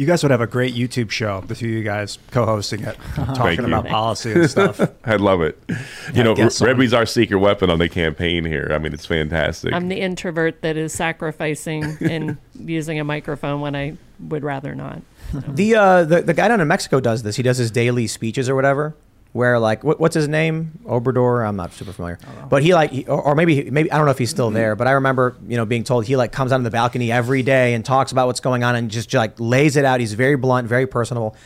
You guys would have a great YouTube show, the two of you guys co-hosting it, talking about policy and stuff. I love it. Yeah, You know, guess. Rebbie's our secret weapon on the campaign here. I mean, it's fantastic. I'm the introvert that is sacrificing and using a microphone when I would rather not. The, uh, the the guy down in Mexico does this. He does his daily speeches or whatever. Where like what, what's his name? Obrador. I'm not super familiar, but he like he, or, or maybe maybe I don't know if he's still there. But I remember you know being told he like comes out on the balcony every day and talks about what's going on and just like lays it out. He's very blunt, very personable.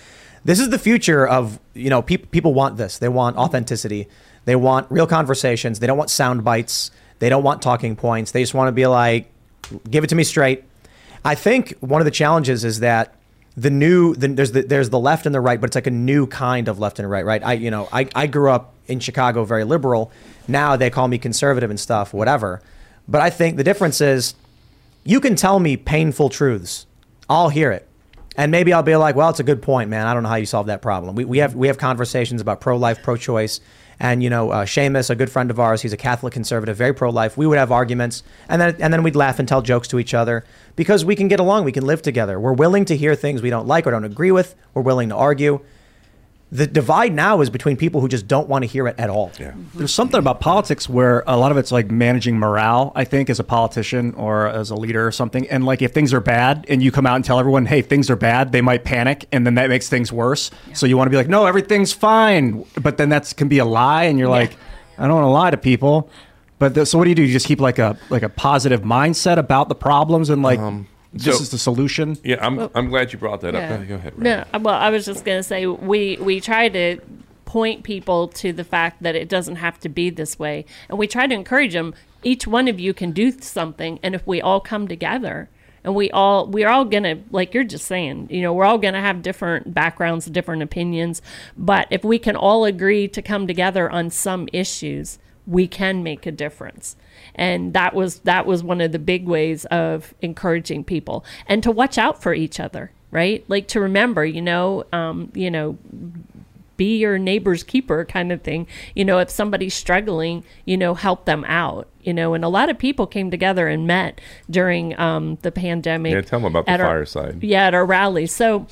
This is the future of you know people people want this. They want authenticity. They want real conversations. They don't want sound bites. They don't want talking points. They just want to be like, give it to me straight. I think one of the challenges is that the new the, there's the there's the left and the right, but it's like a new kind of left and right. Right? I you know I I grew up in Chicago, very liberal. Now they call me conservative and stuff, whatever. But I think the difference is you can tell me painful truths. I'll hear it. And maybe I'll be like, well, it's a good point, man. I don't know how you solve that problem. We, we have we have conversations about pro life, pro choice. And you know, uh, Seamus, a good friend of ours, he's a Catholic conservative, very pro life. We would have arguments, and then and then we'd laugh and tell jokes to each other because we can get along, we can live together. We're willing to hear things we don't like or don't agree with. We're willing to argue. The divide now is between people who just don't want to hear it at all. Yeah. There's something about politics where a lot of it's like managing morale, I think, as a politician or as a leader or something. And like if things are bad and you come out and tell everyone, hey, things are bad, they might panic and then that makes things worse. So you want to be like, no, everything's fine. But then that can be a lie. And you're like, I don't want to lie to people. But the, so what do you do? You just keep like a like a positive mindset about the problems and like um, this so- is the solution. yeah, I'm, I'm glad you brought that Yeah. up. Go ahead, Go ahead. Rebbie. No, well, I was just going to say we we try to point people to the fact that it doesn't have to be this way, and we try to encourage them. Each one of you can do something, and if we all come together. And we all we're all gonna like you're just saying, you know, we're all gonna have different backgrounds, different opinions, but if we can all agree to come together on some issues, we can make a difference. And that was that was one of the big ways of encouraging people and to watch out for each other right? Like to remember you know um, you know be your neighbor's keeper kind of thing. You know if somebody's struggling you know help them out you know? And a lot of people came together and met during um, the pandemic Yeah, them about the our- fireside. yeah at our rally. So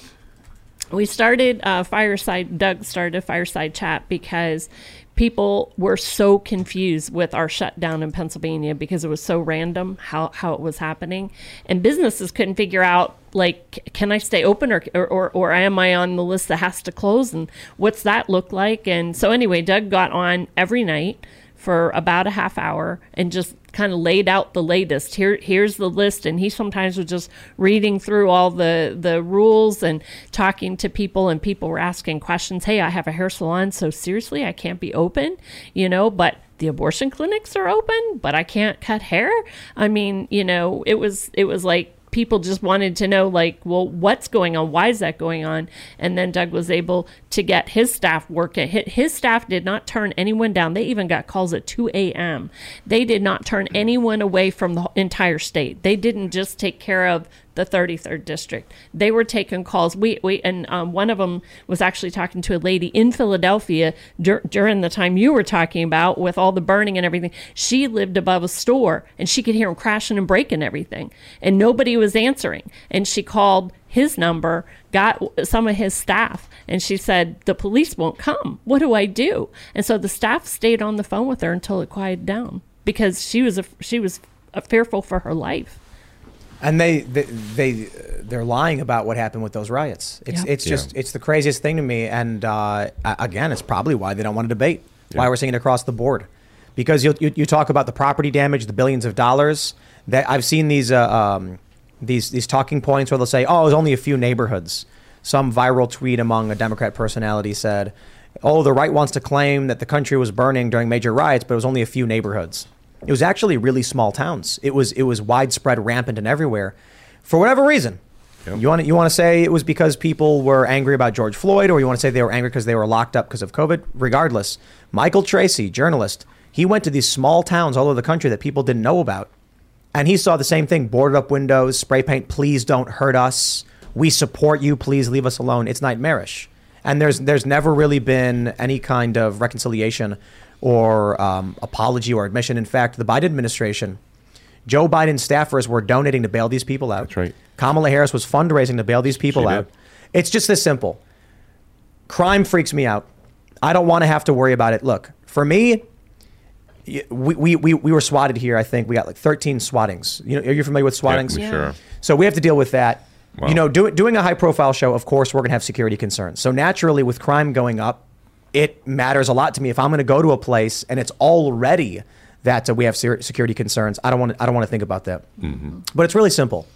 we started uh, fireside doug started a fireside chat because people were so confused with our shutdown in pennsylvania because it was so random how, how it was happening. And businesses couldn't figure out like can i stay open or, or, or, am i on the list that has to close? And what's that look like? And so anyway doug got on every night for about a half hour and just kind of laid out the latest. Here, here's the list, and he sometimes was just reading through all the the rules and talking to people, and people were asking questions. Hey, I have a hair salon, so seriously, I can't be open, you know, but the abortion clinics are open, but I can't cut hair. I mean, you know, it was it was like people just wanted to know like well what's going on? Why is that going on? And then doug was able to get his staff working. Hi- his staff did not turn anyone down. They even got calls at 2 a.m they did not turn anyone away from the entire state. They didn't just take care of the 33rd district. They were taking calls. We, we and um, one of them was actually talking to a lady in Philadelphia dur- during the time you were talking about with all the burning and everything. She lived above a store and she could hear them crashing and breaking everything, and nobody was answering. And she called his number, got some of his staff, and she said, The police won't come. What do I do? And so the staff stayed on the phone with her until it quieted down. because she was a, she was fearful for her life. And they they, they they're lying about what happened with those riots. It's Yeah. it's just it's the craziest thing to me. And uh, again, it's probably why they don't want to debate. Why we're seeing it across the board, because you, you you talk about the property damage, the billions of dollars. That I've seen these uh, um, these these talking points where they'll say, "Oh, it was only a few neighborhoods." Some viral tweet among a Democrat personality said, "Oh, the right wants to claim that the country was burning during major riots, but it was only a few neighborhoods." It was actually really small towns. It was it was widespread, rampant, and everywhere. For whatever reason, you want to, you want to say it was because people were angry about George Floyd, or you want to say they were angry because they were locked up because of COVID. Regardless, Michael Tracey, journalist, he went to these small towns all over the country that people didn't know about, and he saw the same thing: boarded up windows, spray paint. Please don't hurt us. We support you. Please leave us alone. It's nightmarish. And there's there's never really been any kind of reconciliation or um, apology or admission. In fact, the Biden administration, Joe Biden staffers were donating to bail these people out. That's right. Kamala Harris was fundraising to bail these people She out. did. It's just this simple. Crime freaks me out. I don't want to have to worry about it. Look, for me, we, we, we, we were swatted here. I think we got like 13 swattings. You know, are you familiar with swattings? Yeah, sure. So we have to deal with that. Wow. You know, do, doing a high profile show, of course, we're going to have security concerns. So naturally, with crime going up, it matters a lot to me. If I'm going to go to a place and it's already that uh, we have ser- security concerns, I don't want to, I don't want to think about that. Mm-hmm. But it's really simple.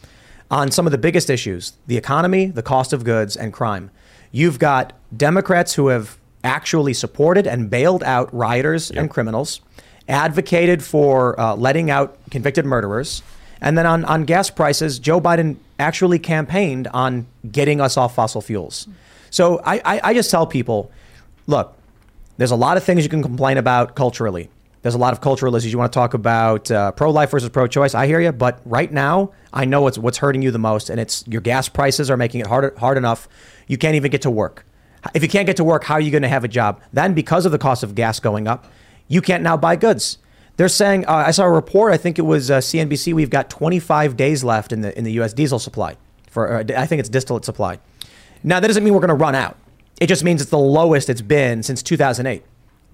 On some of the biggest issues, the economy, the cost of goods, and crime, you've got Democrats who have actually supported and bailed out rioters and criminals, advocated for uh, letting out convicted murderers. And then on, on gas prices, Joe Biden actually campaigned on getting us off fossil fuels. So I, I, I just tell people look, there's a lot of things you can complain about culturally. There's a lot of cultural issues you want to talk about, uh, pro-life versus pro-choice. I hear you, but right now, I know what's what's hurting you the most, and it's your gas prices are making it hard hard enough. You can't even get to work. If you can't get to work, how are you going to have a job? Then, because of the cost of gas going up, you can't now buy goods. They're saying uh, I saw a report. I think it was uh, CNBC. We've got 25 days left in the in the U.S. diesel supply for uh, I think it's distillate supply. Now that doesn't mean we're going to run out. It just means it's the lowest it's been since 2008.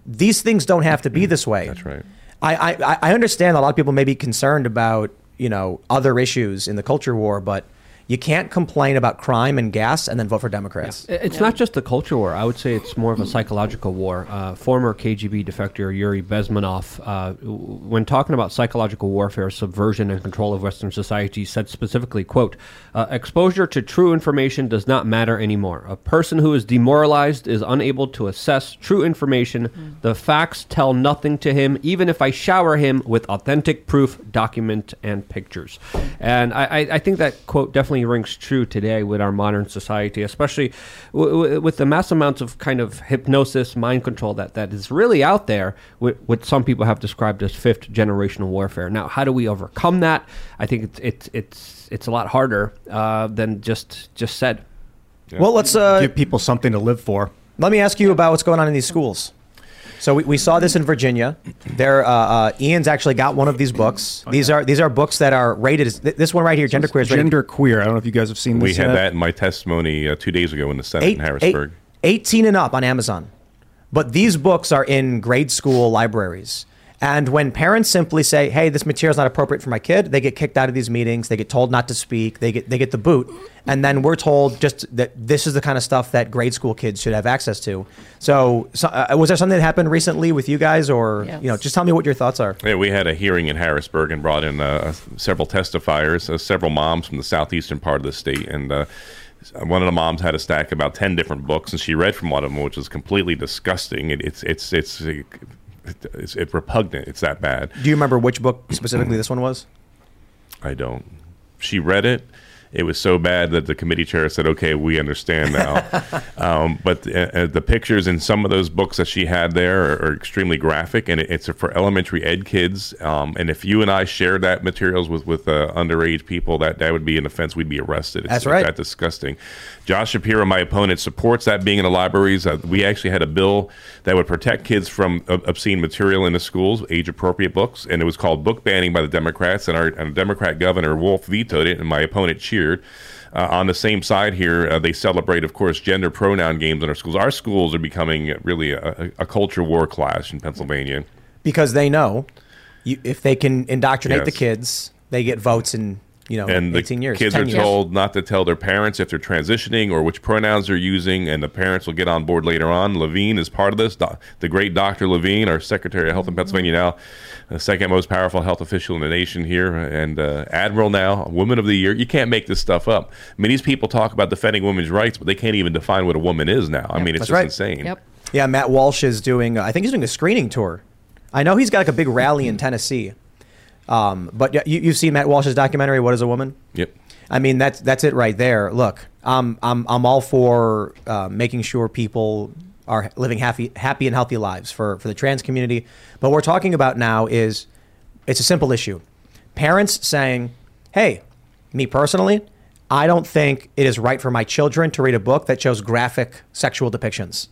These things don't have to be mm, this way. That's right. I, I I understand a lot of people may be concerned about you know other issues in the culture war, but you can't complain about crime and gas and then vote for Democrats. It's not just a culture war. I would say it's more of a psychological war. Uh, former KGB defector Yuri Bezmenov, uh, when talking about psychological warfare, subversion, and control of Western society, said specifically, "quote uh, Exposure to true information does not matter anymore. A person who is demoralized is unable to assess true information. The facts tell nothing to him, even if I shower him with authentic proof, document, and pictures." And I, I think that quote definitely rings true today with our modern society, especially w- w- with the mass amounts of kind of hypnosis, mind control that, that is really out there, with, what some people have described as fifth generational warfare. Now, how do we overcome that? I think it's it's it's it's a lot harder uh, than just just said. Well, let's uh, give people something to live for. Let me ask you about what's going on in these schools. So we, we saw this in Virginia. There, uh, uh, Ian's actually got one of these books. These are these are books that are rated. As, this one right here, Gender Queer, Gender queer. I don't know if you guys have seen this We had yet. that in my testimony uh, two days ago in the Senate eight, in Harrisburg. eight- 18 and up on Amazon. But these books are in grade school libraries. And when parents simply say, "Hey, this material is not appropriate for my kid," they get kicked out of these meetings. They get told not to speak. They get they get the boot, and then we're told just that this is the kind of stuff that grade school kids should have access to. So, so uh, was there something that happened recently with you guys, or you know, just tell me what your thoughts are. Yeah, we had a hearing in Harrisburg and brought in uh, several testifiers, uh, several moms from the southeastern part of the state, and uh, one of the moms had a stack of about ten different books, and she read from one of them, which was completely disgusting. It, it's it's it's it's, it's repugnant. It's that bad. Do you remember which book specifically this one was? I don't. She read it. It was so bad that the committee chair said, "Okay, we understand now." um, but uh, uh, the pictures in some of those books that she had there are, are extremely graphic, and it, it's for elementary ed kids. Um, and if you and I shared that materials with with uh, underage people, that that would be an offense. We'd be arrested. It's, That's right. It's that disgusting. Josh Shapiro, my opponent, supports that being in the libraries. Uh, we actually had a bill that would protect kids from ob- obscene material in the schools, age appropriate books, and it was called book banning by the Democrats. And our, and Democrat governor Wolf vetoed it, and my opponent cheered. Uh, on the same side here, uh, they celebrate, of course, gender pronoun games in our schools. Our schools are becoming really a, a culture war clash in Pennsylvania. Because they know You, if they can indoctrinate the kids, they get votes in you know and the 18 years. kids 10 are years. told not to tell their parents if they're transitioning or which pronouns they're using, and the parents will get on board later on. Levine is part of this. Do- the great Dr. Levine, our Secretary of Health in Pennsylvania now, the second most powerful health official in the nation here, and uh, Admiral now, Woman of the Year. You can't make this stuff up. I mean, these people talk about defending women's rights, but they can't even define what a woman is now. I mean, it's just right. insane. Yeah, Matt Walsh is doing. Uh, I think he's doing a screening tour. I know he's got like a big rally in Tennessee. Um, but yeah, you, you've seen Matt Walsh's documentary, "What Is a Woman?" Yep. I mean, that's that's it right there. Look, I'm I'm I'm all for uh, making sure people are living happy happy and healthy lives for for the trans community. But what we're talking about now is it's a simple issue. Parents saying, "Hey, me personally, I don't think it is right for my children to read a book that shows graphic sexual depictions."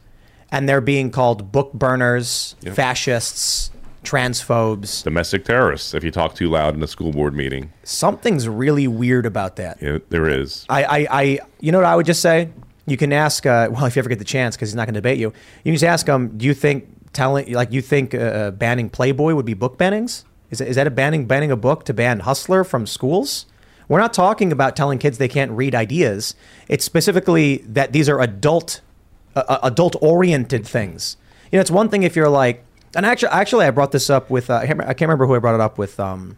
And they're being called book burners, Yep. fascists, transphobes. Domestic terrorists, if you talk too loud in a school board meeting. Something's really weird about that. Yeah, there is. I, I, I, you know what I would just say? You can ask, uh, well, if you ever get the chance, because he's not going to debate you, you can just ask him, do you think telling, like, you think uh, banning Playboy would be book bannings? Is, that- is that a banning, banning a book to ban Hustler from schools? We're not talking about telling kids they can't read ideas. It's specifically that these are adult, uh, adult oriented things. You know, it's one thing if you're like, and actually, actually, I brought this up with, uh, I, can't, I can't remember who I brought it up with. Um,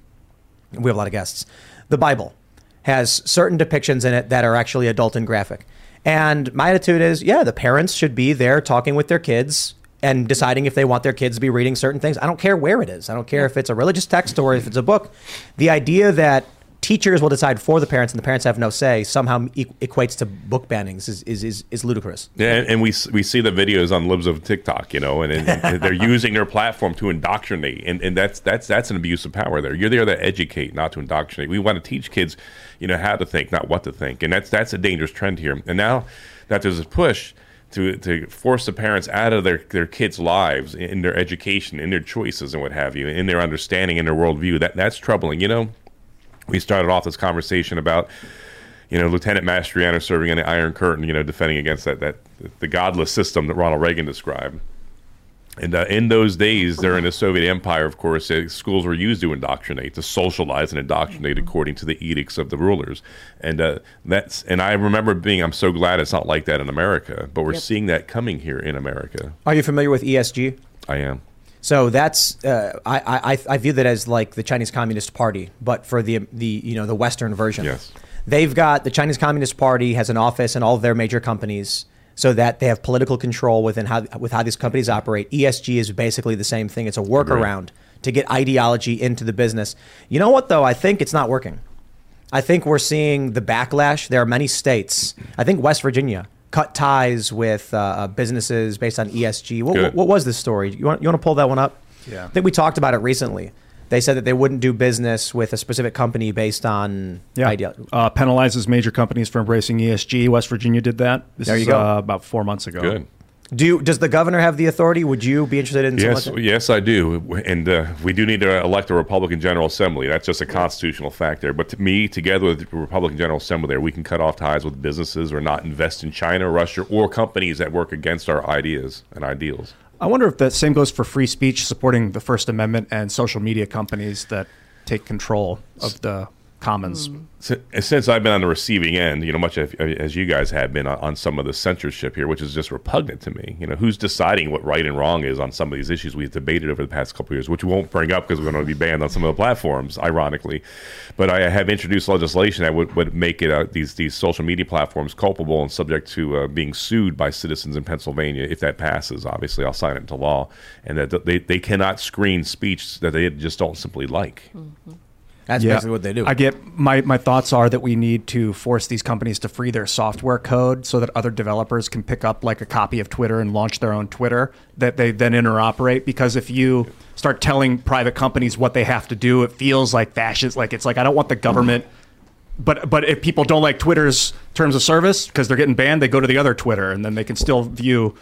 we have a lot of guests. The Bible has certain depictions in it that are actually adult and graphic. And my attitude is, yeah, the parents should be there talking with their kids and deciding if they want their kids to be reading certain things. I don't care where it is. I don't care if it's a religious text or if it's a book. The idea that teachers will decide for the parents and the parents have no say somehow e- equates to book bannings is, is, is, is ludicrous. Yeah, and, and we we see the videos on libs of TikTok, you know, and, and, and they're using their platform to indoctrinate, and, and that's that's that's an abuse of power. There, you're there to educate, not to indoctrinate. We want to teach kids, you know, how to think, not what to think, and that's that's a dangerous trend here. And now that there's a push to to force the parents out of their their kids' lives, in their education, in their choices, and what have you, in their understanding, in their worldview, that that's troubling. You know, we started off this conversation about you know, Lieutenant Mastriano serving in the Iron Curtain, you know, defending against that that the godless system that Ronald Reagan described. And uh, in those days, during the Soviet Empire, of course, uh, schools were used to indoctrinate, to socialize and indoctrinate according to the edicts of the rulers. And uh, that's and I remember being, I'm so glad it's not like that in America, but we're Yep. seeing that coming here in America. Are you familiar with ESG? I am. So that's uh, I, I I view that as like the Chinese Communist Party, but for the the you know the Western version. Yes. They've got the Chinese Communist Party has an office in all of their major companies, so that they have political control within how with how these companies operate. ESG is basically the same thing. It's a workaround to get ideology into the business. You know what though? I think it's not working. I think we're seeing the backlash. There are many states. I think West Virginia cut ties with uh, businesses based on ESG. What, Good. what was the story? You want you want to pull that one up? Yeah. I think we talked about it recently. They said that they wouldn't do business with a specific company based on Yeah. idea. Uh, penalizes major companies for embracing ESG. West Virginia did that. This There you is, go. Uh, about four months ago. Good. Do you, does the governor have the authority? Would you be interested in? Yes, like yes, I do, and uh, we do need to elect a Republican General Assembly. That's just a constitutional fact there. But to me, together with the Republican General Assembly, there we can cut off ties with businesses or not invest in China, Russia, or companies that work against our ideas and ideals. I wonder if the same goes for free speech, supporting the First Amendment and social media companies that take control of the commons. Si- Since I've been on the receiving end, you know, much as, as you guys have been on, some of the censorship here, which is just repugnant to me. You know, who's deciding what right and wrong is on some of these issues we've debated over the past couple of years, which we won't bring up because we're going to be banned on some of the platforms, ironically. But I have introduced legislation that would, would make it uh, these these social media platforms culpable and subject to uh, being sued by citizens in Pennsylvania if that passes. Obviously, I'll sign it into law, and that they, they cannot screen speech that they just don't simply like. That's Yeah. basically what they do. I get my, my thoughts are that we need to force these companies to free their software code so that other developers can pick up like a copy of Twitter and launch their own Twitter that they then interoperate. Because if you start telling private companies what they have to do, it feels like fascist. Like it's like I don't want the government. But but if people don't like Twitter's terms of service because they're getting banned, they go to the other Twitter and then they can still view.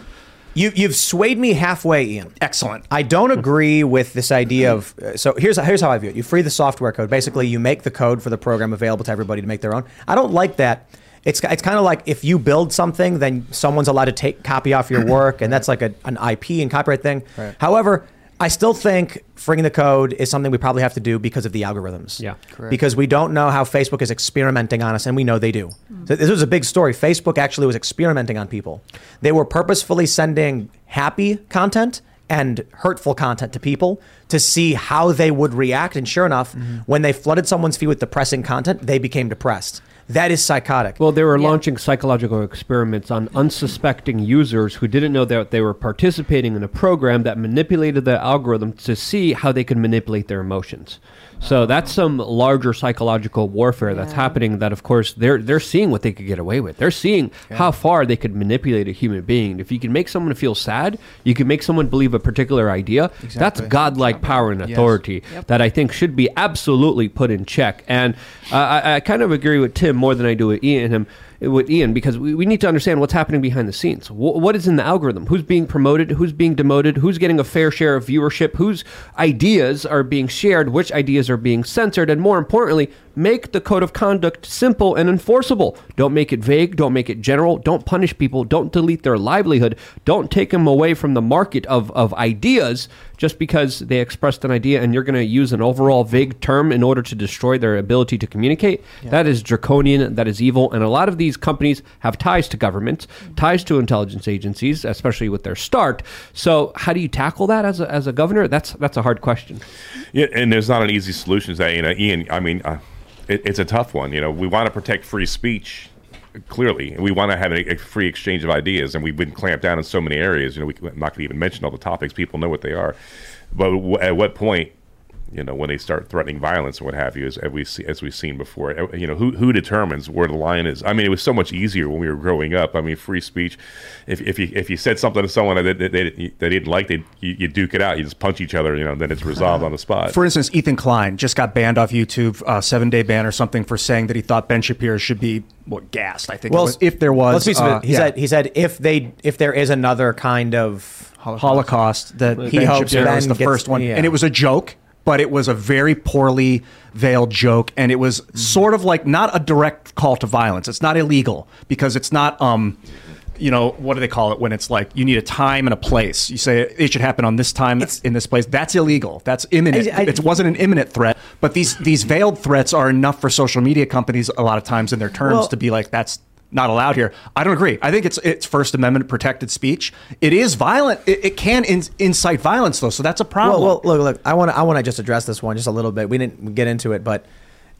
You you've swayed me halfway, Ian. Excellent. I don't agree with this idea of uh, so here's here's how I view it. You free the software code. Basically, you make the code for the program available to everybody to make their own. I don't like that. It's it's kind of like if you build something, then someone's allowed to take copy off your work, and that's like a, an IP and copyright thing. Right. However, I still think freeing the code is something we probably have to do because of the algorithms. Yeah, correct. Because we don't know how Facebook is experimenting on us, and we know they do. Mm-hmm. So this was a big story. Facebook actually was experimenting on people. They were purposefully sending happy content and hurtful content to people to see how they would react. And sure enough, mm-hmm. when they flooded someone's feed with depressing content, they became depressed. That is psychotic. Well, they were yeah. launching psychological experiments on unsuspecting users who didn't know that they were participating in a program that manipulated the algorithm to see how they could manipulate their emotions. So that's some larger psychological warfare that's happening. That of course they're they're seeing what they could get away with. They're seeing how far they could manipulate a human being. If you can make someone feel sad, you can make someone believe a particular idea. Exactly. That's godlike exactly. power and authority yes. yep. that I think should be absolutely put in check. And uh, I, I kind of agree with Tim more than I do with Ian and him with Ian because we, we need to understand what's happening behind the scenes. W- what is in the algorithm? Who's being promoted? Who's being demoted? Who's getting a fair share of viewership? Whose ideas are being shared? Which ideas are being censored? And more importantly, make the code of conduct simple and enforceable. Don't make it vague. Don't make it general. Don't punish people. Don't delete their livelihood. Don't take them away from the market of, of ideas just because they expressed an idea and you're going to use an overall vague term in order to destroy their ability to communicate, yeah. that is draconian, that is evil. And a lot of these companies have ties to governments, mm-hmm. ties to intelligence agencies, especially with their start. So, how do you tackle that as a, as a governor? That's that's a hard question. Yeah, and there's not an easy solution to that. You know, Ian, I mean, uh, it, it's a tough one. You know, we want to protect free speech clearly we want to have a, a, free exchange of ideas and we've been clamped down in so many areas you know we, i'm not going to even mention all the topics people know what they are. But w- at what point you know when they start threatening violence or what have you, as, as we see, as we've seen before. Eh, you know who who determines where the line is? I mean, it was so much easier when we were growing up. I mean, free speech. If, if you if you said something to someone that they, they, they didn't like, they you, you, duke it out. You just punch each other. You know, then it's resolved on the spot. For instance, Ethan Klein just got banned off YouTube, uh, seven day ban or something for saying that he thought Ben Shapiro should be what gassed. I think. Well, was, if there was, let's be uh, he yeah. said he said if they if there is another kind of Holocaust, Holocaust that ben he hopes is the gets, first one, yeah. and it was a joke but it was a very poorly veiled joke, and it was mm-hmm. sort of like not a direct call to violence. It's not illegal because it's not. Um, you know what do they call it when it's like you need a time and a place you say it should happen on this time it's, in this place that's illegal that's imminent I, I, it wasn't an imminent threat but these these veiled threats are enough for social media companies a lot of times in their terms well, to be like that's not allowed here. I don't agree. I think it's it's First Amendment protected speech. It is violent. It, it can in, incite violence though, so that's a problem. Well, well look, look. I want to I want to just address this one just a little bit. We didn't get into it, but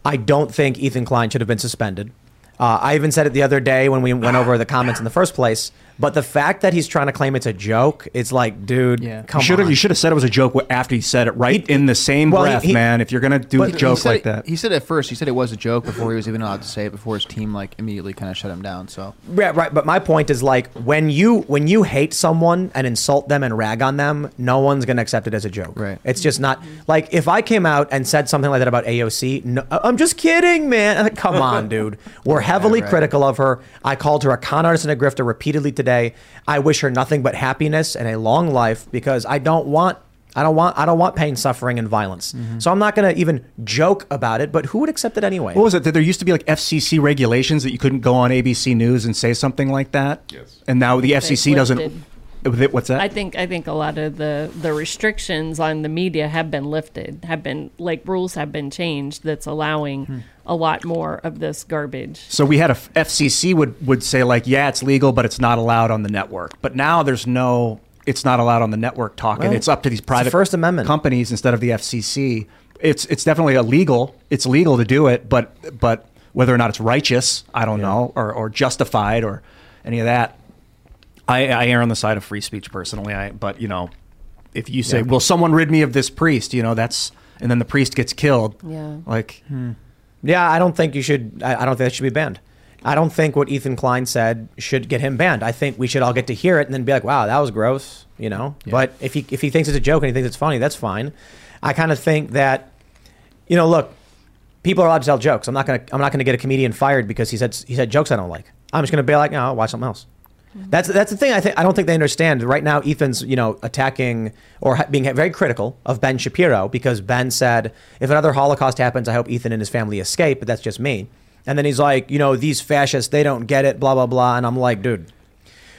I don't think Ethan Klein should have been suspended. Uh, I even said it the other day when we went over the comments in the first place. But the fact that he's trying to claim it's a joke, it's like, dude, yeah. come you should on. Have, you should have said it was a joke after he said it, right? He, in the same well, breath, he, man. If you're gonna do a joke like it, that, he said at first. He said it was a joke before he was even allowed to say it. Before his team like immediately kind of shut him down. So right, right. But my point is like when you when you hate someone and insult them and rag on them, no one's gonna accept it as a joke. Right. It's just not like if I came out and said something like that about AOC. No, uh, I'm just kidding, man. Come on, dude. We're heavily yeah, right. critical of her. I called her a con artist and a grifter repeatedly today today. I wish her nothing but happiness and a long life because I don't want I don't want I don't want pain, suffering, and violence. Mm-hmm. So I'm not going to even joke about it. But who would accept it anyway? What was it that there used to be like FCC regulations that you couldn't go on ABC News and say something like that? Yes. And now the FCC doesn't. What's that? I think I think a lot of the the restrictions on the media have been lifted. Have been like rules have been changed that's allowing. Hmm a lot more of this garbage. So we had a FCC would would say like, yeah, it's legal, but it's not allowed on the network. But now there's no, it's not allowed on the network talking. Right. It's up to these private First Amendment companies instead of the FCC. It's it's definitely illegal. It's legal to do it, but but whether or not it's righteous, I don't yeah. know, or or justified, or any of that. I, I err on the side of free speech personally. I but you know, if you say, yeah. "Will someone rid me of this priest?" You know, that's and then the priest gets killed. Yeah, like. Hmm. Yeah, I don't think you should. I, I don't think that should be banned. I don't think what Ethan Klein said should get him banned. I think we should all get to hear it and then be like, "Wow, that was gross," you know. Yeah. But if he if he thinks it's a joke and he thinks it's funny, that's fine. I kind of think that, you know, look, people are allowed to tell jokes. I'm not gonna I'm not gonna get a comedian fired because he said he said jokes I don't like. I'm just gonna be like, "No, I'll watch something else." That's that's the thing. I think I don't think they understand right now. Ethan's you know attacking or being very critical of Ben Shapiro because Ben said if another Holocaust happens, I hope Ethan and his family escape. But that's just me. And then he's like, you know, these fascists, they don't get it, blah blah blah. And I'm like, dude,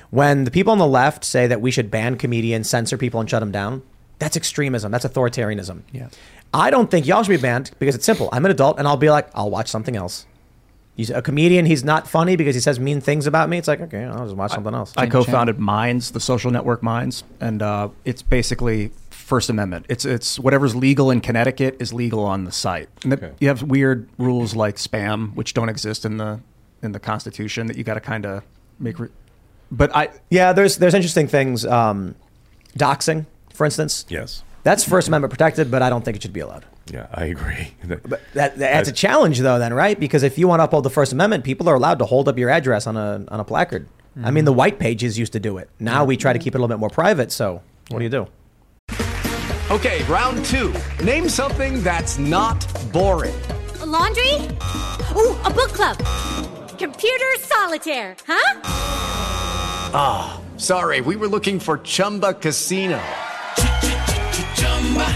when the people on the left say that we should ban comedians, censor people, and shut them down, that's extremism. That's authoritarianism. Yeah. I don't think y'all should be banned because it's simple. I'm an adult and I'll be like, I'll watch something else. He's a comedian. He's not funny because he says mean things about me. It's like, okay, I'll just watch something else. I co-founded Minds, the social network Minds, and uh, it's basically First Amendment. It's it's whatever's legal in Connecticut is legal on the site. And the, you have weird rules like spam, which don't exist in the in the Constitution that you got to kind of make. Re- but I Yeah, there's there's interesting things. Um, doxing, for instance. Yes. That's First Amendment protected, but I don't think it should be allowed. Yeah, I agree. But that, that's a challenge, though, then, right? Because if you want to uphold the First Amendment, people are allowed to hold up your address on a on a placard. I mean, the white pages used to do it. Now we try to keep it a little bit more private. So, what do you do? Okay, round two. Name something that's not boring. A laundry? Ooh, a book club. Computer solitaire, huh? Ah, sorry, we were looking for Chumba Casino.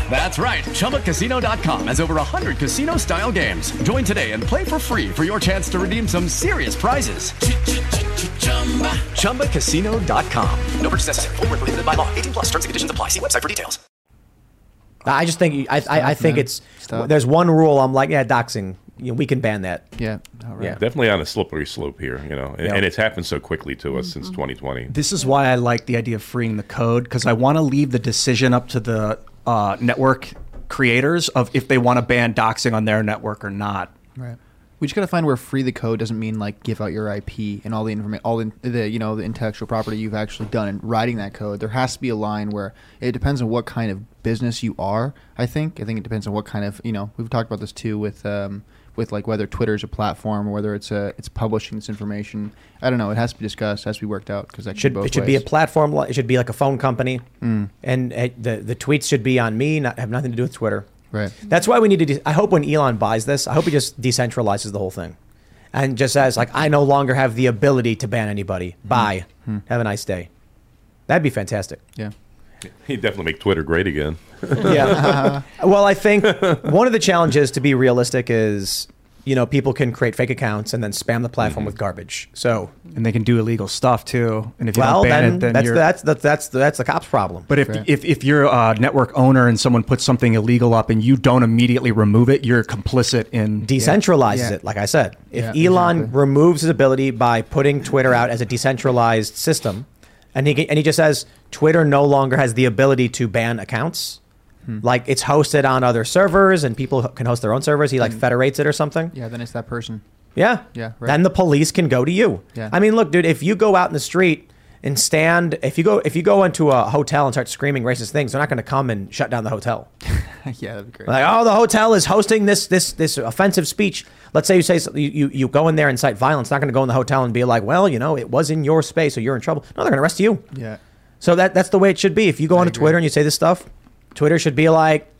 That's right. ChumbaCasino.com has over 100 casino style games. Join today and play for free for your chance to redeem some serious prizes. ChumbaCasino.com. No purchase necessary. Full prohibited by law. 18 plus terms and conditions apply. See website for details. I just think I I, I think it's Stop. there's one rule. I'm like, yeah, doxing. You know, we can ban that. Yeah. Yeah. Definitely on a slippery slope here, you know, and, Yeah. and it's happened so quickly to us Mm-hmm. since 2020. This is why I like the idea of freeing the code because I want to leave the decision up to the uh, network creators of if they want to ban doxing on their network or not. Right. We just gotta find where free the code doesn't mean like give out your IP and all the information, all the, the you know the intellectual property you've actually done and writing that code. There has to be a line where it depends on what kind of business you are. I think. I think it depends on what kind of you know. We've talked about this too with um, with like whether Twitter's a platform or whether it's a it's publishing this information. I don't know. It has to be discussed. It has to be worked out because that Should be both it should be a platform? It should be like a phone company, Mm. and uh, the the tweets should be on me, not have nothing to do with Twitter. Right. That's why we need to. De- I hope when Elon buys this, I hope he just decentralizes the whole thing, and just says like, I no longer have the ability to ban anybody. Bye. Hmm. Have a nice day. That'd be fantastic. Yeah. He'd definitely make Twitter great again. Yeah. well, I think one of the challenges to be realistic is, you know, people can create fake accounts and then spam the platform Mm-hmm. with garbage. So, and they can do illegal stuff too. And if you well, don't ban then, it, then that's, you're that's that's that's that's the cops' problem. But if, if if you're a network owner and someone puts something illegal up and you don't immediately remove it, you're complicit in decentralizes it, like I said. If Yeah, Elon removes his ability by putting Twitter out as a decentralized system, and he and he just says Twitter no longer has the ability to ban accounts, Hmm. like it's hosted on other servers and people can host their own servers. He like Hmm. federates it or something. Yeah. Then it's that person. Yeah. Yeah, right. Then the police can go to you. Yeah. I mean, look, dude, if you go out in the street and stand, if you go if you go into a hotel and start screaming racist things, they're not going to come and shut down the hotel. yeah, that'd be great. Like, oh, the hotel is hosting this this this offensive speech. Let's say you say you you, you go in there and incite violence. Not going to go in the hotel and be like, well, you know, it was in your space, so you're in trouble. No, they're going to arrest you. Yeah. So that that's the way it should be. If you go onto Twitter and you say this stuff, Twitter should be like,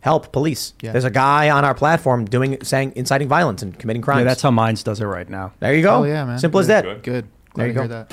help police. Yeah. There's a guy on our platform doing saying inciting violence and committing crimes. Yeah, that's how Minds does it right now. There you go. Oh, yeah, man. Simple as that. Good. There Glad you go.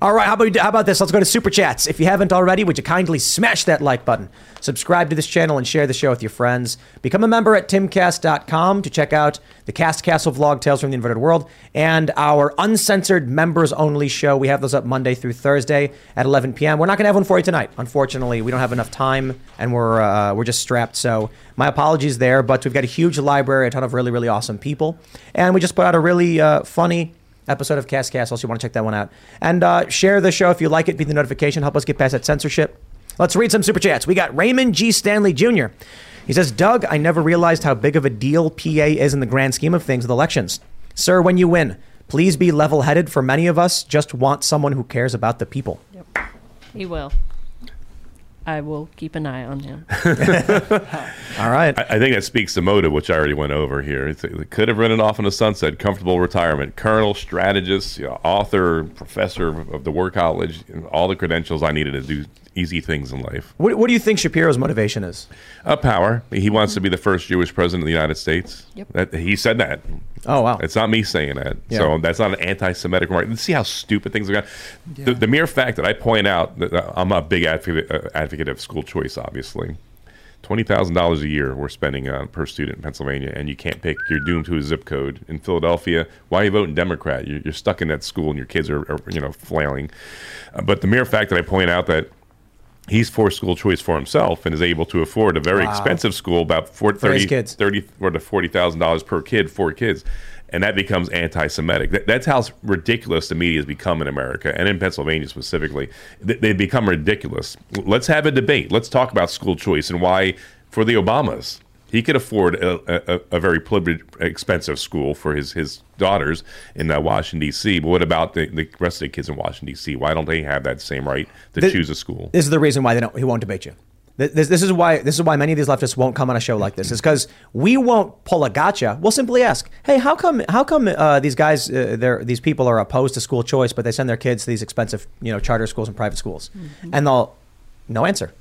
All right, how about, how about this? Let's go to Super Chats. If you haven't already, would you kindly smash that like button? Subscribe to this channel and share the show with your friends. Become a member at timcast.com to check out the Cast Castle vlog, Tales from the Inverted World, and our uncensored members only show. We have those up Monday through Thursday at 11 p.m. We're not going to have one for you tonight. Unfortunately, we don't have enough time and we're, uh, we're just strapped. So my apologies there, but we've got a huge library, a ton of really, really awesome people. And we just put out a really uh, funny episode of Cast Castle, so you want to check that one out. And uh, share the show if you like it, beat the notification, help us get past that censorship. Let's read some super chats. We got Raymond G. Stanley Jr. He says, Doug, I never realized how big of a deal PA is in the grand scheme of things with elections. Sir, when you win, please be level headed. For many of us, just want someone who cares about the people. He will. I will keep an eye on him. All right. I, I think that speaks to motive, which I already went over here. It's, it could have run off in the sunset, comfortable retirement, colonel, strategist, you know, author, professor of the War College, all the credentials I needed to do easy things in life. What, what do you think Shapiro's motivation is? Uh, power. He wants to be the first Jewish president of the United States. Yep. That, he said that. Oh wow! It's not me saying that. Yeah. So that's not an anti-Semitic remark. See how stupid things are going. The, the mere fact that I point out that uh, I'm a big advocate, uh, advocate of school choice, obviously. Twenty thousand dollars a year we're spending uh, per student in Pennsylvania, and you can't pick. You're doomed to a zip code in Philadelphia. Why are you voting Democrat? You're, you're stuck in that school, and your kids are, are you know flailing. Uh, but the mere fact that I point out that He's for school choice for himself and is able to afford a very Wow. expensive school, about four, 30, kids. 30 or to forty thousand dollars per kid, four kids, and that becomes anti-Semitic. That, that's how ridiculous the media has become in America and in Pennsylvania specifically. They, they become ridiculous. Let's have a debate. Let's talk about school choice and why, for the Obamas, he could afford a, a, a very expensive school for his, his daughters in uh, Washington D.C. But what about the, the rest of the kids in Washington D.C.? Why don't they have that same right to Th- choose a school? This is the reason why they don't. He won't debate you. This, this is why. This is why many of these leftists won't come on a show like this. Is because we won't pull a gotcha. We'll simply ask, "Hey, how come? How come uh, these guys, uh, these people are opposed to school choice, but they send their kids to these expensive, you know, charter schools and private schools?" And they'll, no answer.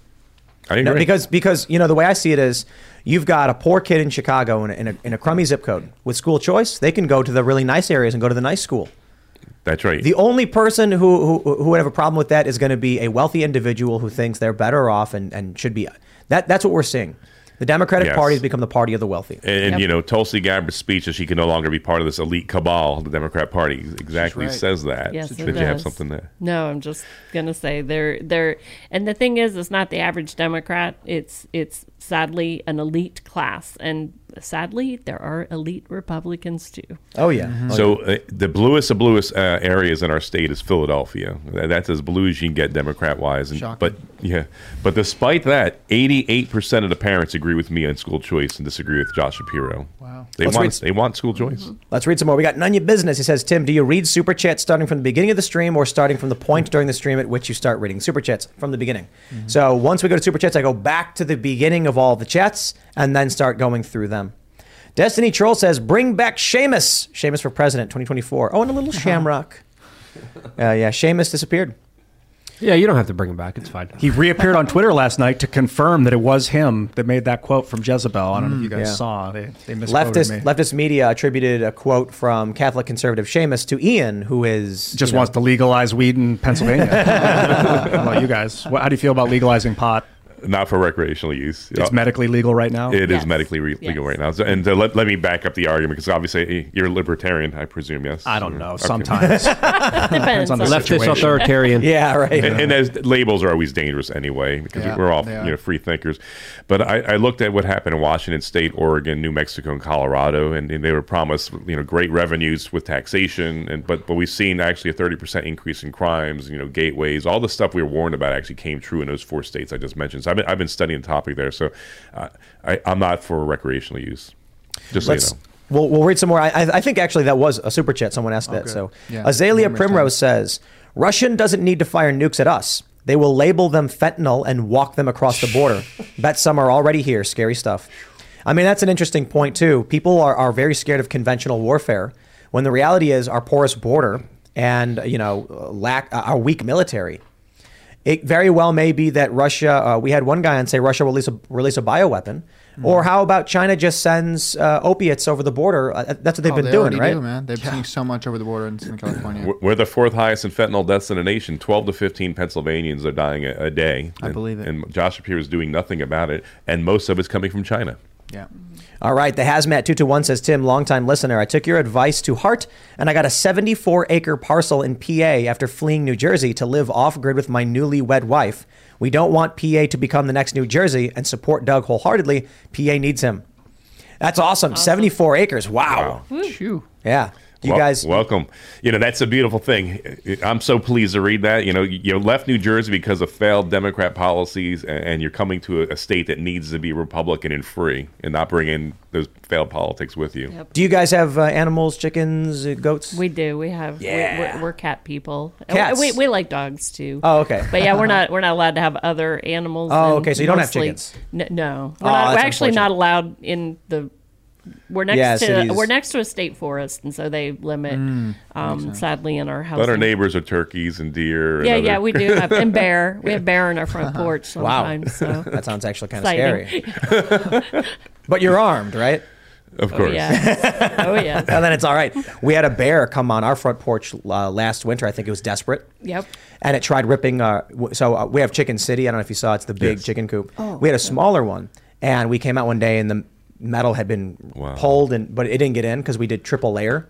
I No, because because you know the way I see it is, you've got a poor kid in Chicago in a, in a, in a crummy zip code with school choice. They can go to the really nice areas and go to the nice school. That's right. The only person who, who who would have a problem with that is going to be a wealthy individual who thinks they're better off and, and should be. That that's what we're seeing. The Democratic Yes. Party has become the party of the wealthy. And, you know, Tulsi Gabbard's speech that she can no longer be part of this elite cabal, the Democrat Party, exactly right. says that. Yes, Did it you have something there? No, I'm just gonna say they're they're and the thing is it's not the average Democrat. It's it's sadly an elite class. And sadly there are elite Republicans too. Oh yeah. So uh, the bluest of bluest uh, areas in our state is Philadelphia. That's as blue as you can get Democrat wise. And Shocking. but yeah, but despite that, eighty-eight percent of the parents agree with me on school choice and disagree with Josh Shapiro. Wow. They Let's want read- they want school choice. Let's read some more. We got none of your business. He says, Tim, do you read super chats starting from the beginning of the stream or starting from the point during the stream at which you start reading super chats from the beginning? So once we go to super chats, I go back to the beginning of all the chats and then start going through them. Destiny Troll says, bring back Seamus. Seamus for president 2024. Oh, and a little shamrock. Uh, yeah, Seamus disappeared. Yeah, you don't have to bring him back. It's fine. He reappeared on Twitter last night to confirm that it was him that made that quote from Jezebel. I don't know if you guys Yeah. saw. They, they misquoted Leftist, me. leftist media attributed a quote from Catholic conservative Seamus to Ian, who is Just you know, wants to legalize weed in Pennsylvania. How about you guys? How do you feel about legalizing pot? Not for recreational use. It's medically legal right now. It is Yes. medically re- legal right now. So, and uh, let, let me back up the argument because obviously eh, you're a libertarian, I presume, yes? I don't know. Okay. Sometimes. Depends on the Leftist situation. authoritarian. Yeah, right. And, and as labels are always dangerous anyway because Yeah, we're all they you know free thinkers. But I, I looked at what happened in Washington State, Oregon, New Mexico, and Colorado, and, and they were promised you know great revenues with taxation, and but but we've seen actually a thirty percent increase in crimes, you know, gateways, all the stuff we were warned about actually came true in those four states I just mentioned. So I've been, I've been studying the topic there. So uh, I, I'm not for recreational use. Just so you Let's know. we'll, we'll read some more. I, I I think actually that was a super chat. Someone asked that. good. So Yeah. Azalea One more time. Primrose says Russian doesn't need to fire nukes at us. They will label them fentanyl and walk them across the border. Bet some are already here. Scary stuff. I mean, that's an interesting point too. People are, are very scared of conventional warfare when the reality is our porous border and you know lack uh, our weak military. It very well may be that Russia. Uh, we had one guy on say Russia will release a release a bioweapon, Hmm. or how about China just sends uh, opiates over the border? Uh, that's what they've Oh, been they doing, right? do, man. They're sending so much over the border in Southern California. We're- We're the fourth highest in fentanyl deaths in the nation. 12 to 15 Pennsylvanians are dying a, a day. I And- believe it. And Josh Shapiro is doing nothing about it. And most of it's coming from China. Yeah. All right, the hazmat two to one says Tim, longtime listener. I took your advice to heart, and I got a 74 acre parcel in PA after fleeing New Jersey to live off grid with my newly wed wife. We don't want PA to become the next New Jersey, and support Doug wholeheartedly. PA needs him. That's awesome. 74 acres. Wow. Phew. Yeah. You Wel- guys. welcome. You know that's a beautiful thing. I'm so pleased to read that. You know, you left New Jersey because of failed Democrat policies, and, and you're coming to a, a state that needs to be Republican and free, and not bring in those failed politics with you. Do you guys have uh, animals, chickens, uh, goats? We do. We have. Yeah. We're, we're cat people. Cats. We, we like dogs too. Oh, okay. But yeah, we're not. We're not allowed to have other animals. Oh, okay, so you don't have mostly- chickens. N- no, we're, Oh, not, we're actually not allowed in the. We're next Yeah, to cities. we're next to a state forest, and so they limit. Mm, um, sadly, in our house. But our neighbors are turkeys and deer. Yeah, and yeah, other- we do have and bear. We have bear on our front porch Wow. sometimes. So That sounds actually kind of scary. but you're armed, right? Of Oh course. yeah. oh yeah. and then it's all right. We had a bear come on our front porch uh, last winter. I think it was desperate. Yep. And it tried ripping. Uh, w- so uh, we have Chicken City. I don't know if you saw. It's the big Yes. chicken coop. Oh, we had a smaller one, and we came out one day, and the metal had been Wow. pulled, and but it didn't get in because we did triple layer.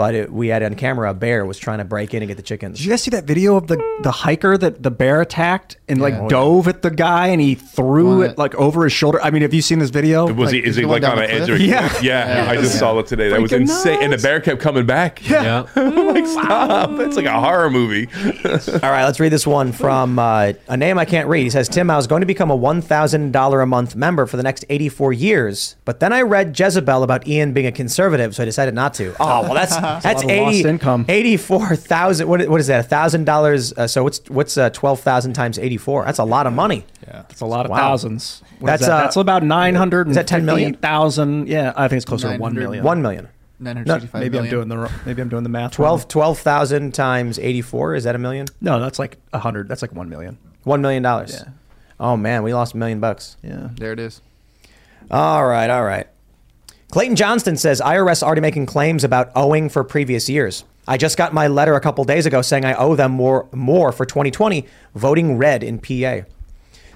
But it, we had on camera a bear was trying to break in and get the chickens. Did you guys see that video of the, the hiker that the bear attacked and like Yeah. Oh, dove at the guy and he threw Well, it like over his shoulder? I mean, have you seen this video? Was he? Is he like on an edge? Of a Yeah. yeah. I just Yeah. saw it today. That was Freaking insane, and the bear kept coming back. Yeah. I'm like stop! It's like a horror movie. All right, let's read this one from uh, a name I can't read. He says, Tim, I was going to become a $1,000 a month member for the next 84 years, but then I read Jezebel about Ian being a conservative, so I decided not to. Oh, well, that's That's that's a lot of lost 80, income. 84,000. What, what is that? $1,000. Uh, so what's what's uh, 12,000 times 84? That's a lot of money. Yeah, that's a lot of Wow. thousands. What That's, that? uh, that's about nine hundred. is that 10 million? thousand? Yeah, I think it's closer to one 900 million. 1 million. Nine hundred No, sixty-five Maybe I'm million. doing the wrong- maybe I'm doing the math. 12 12,000 times 84. Is that a million? No, that's like a hundred. That's like one million. 1 million. dollars. Yeah. Oh, man, we lost a million bucks. Yeah. There it is. All right, all right. Clayton Johnston says IRS already making claims about owing for previous years. I just got my letter a couple days ago saying I owe them more more for 2020 voting red in PA.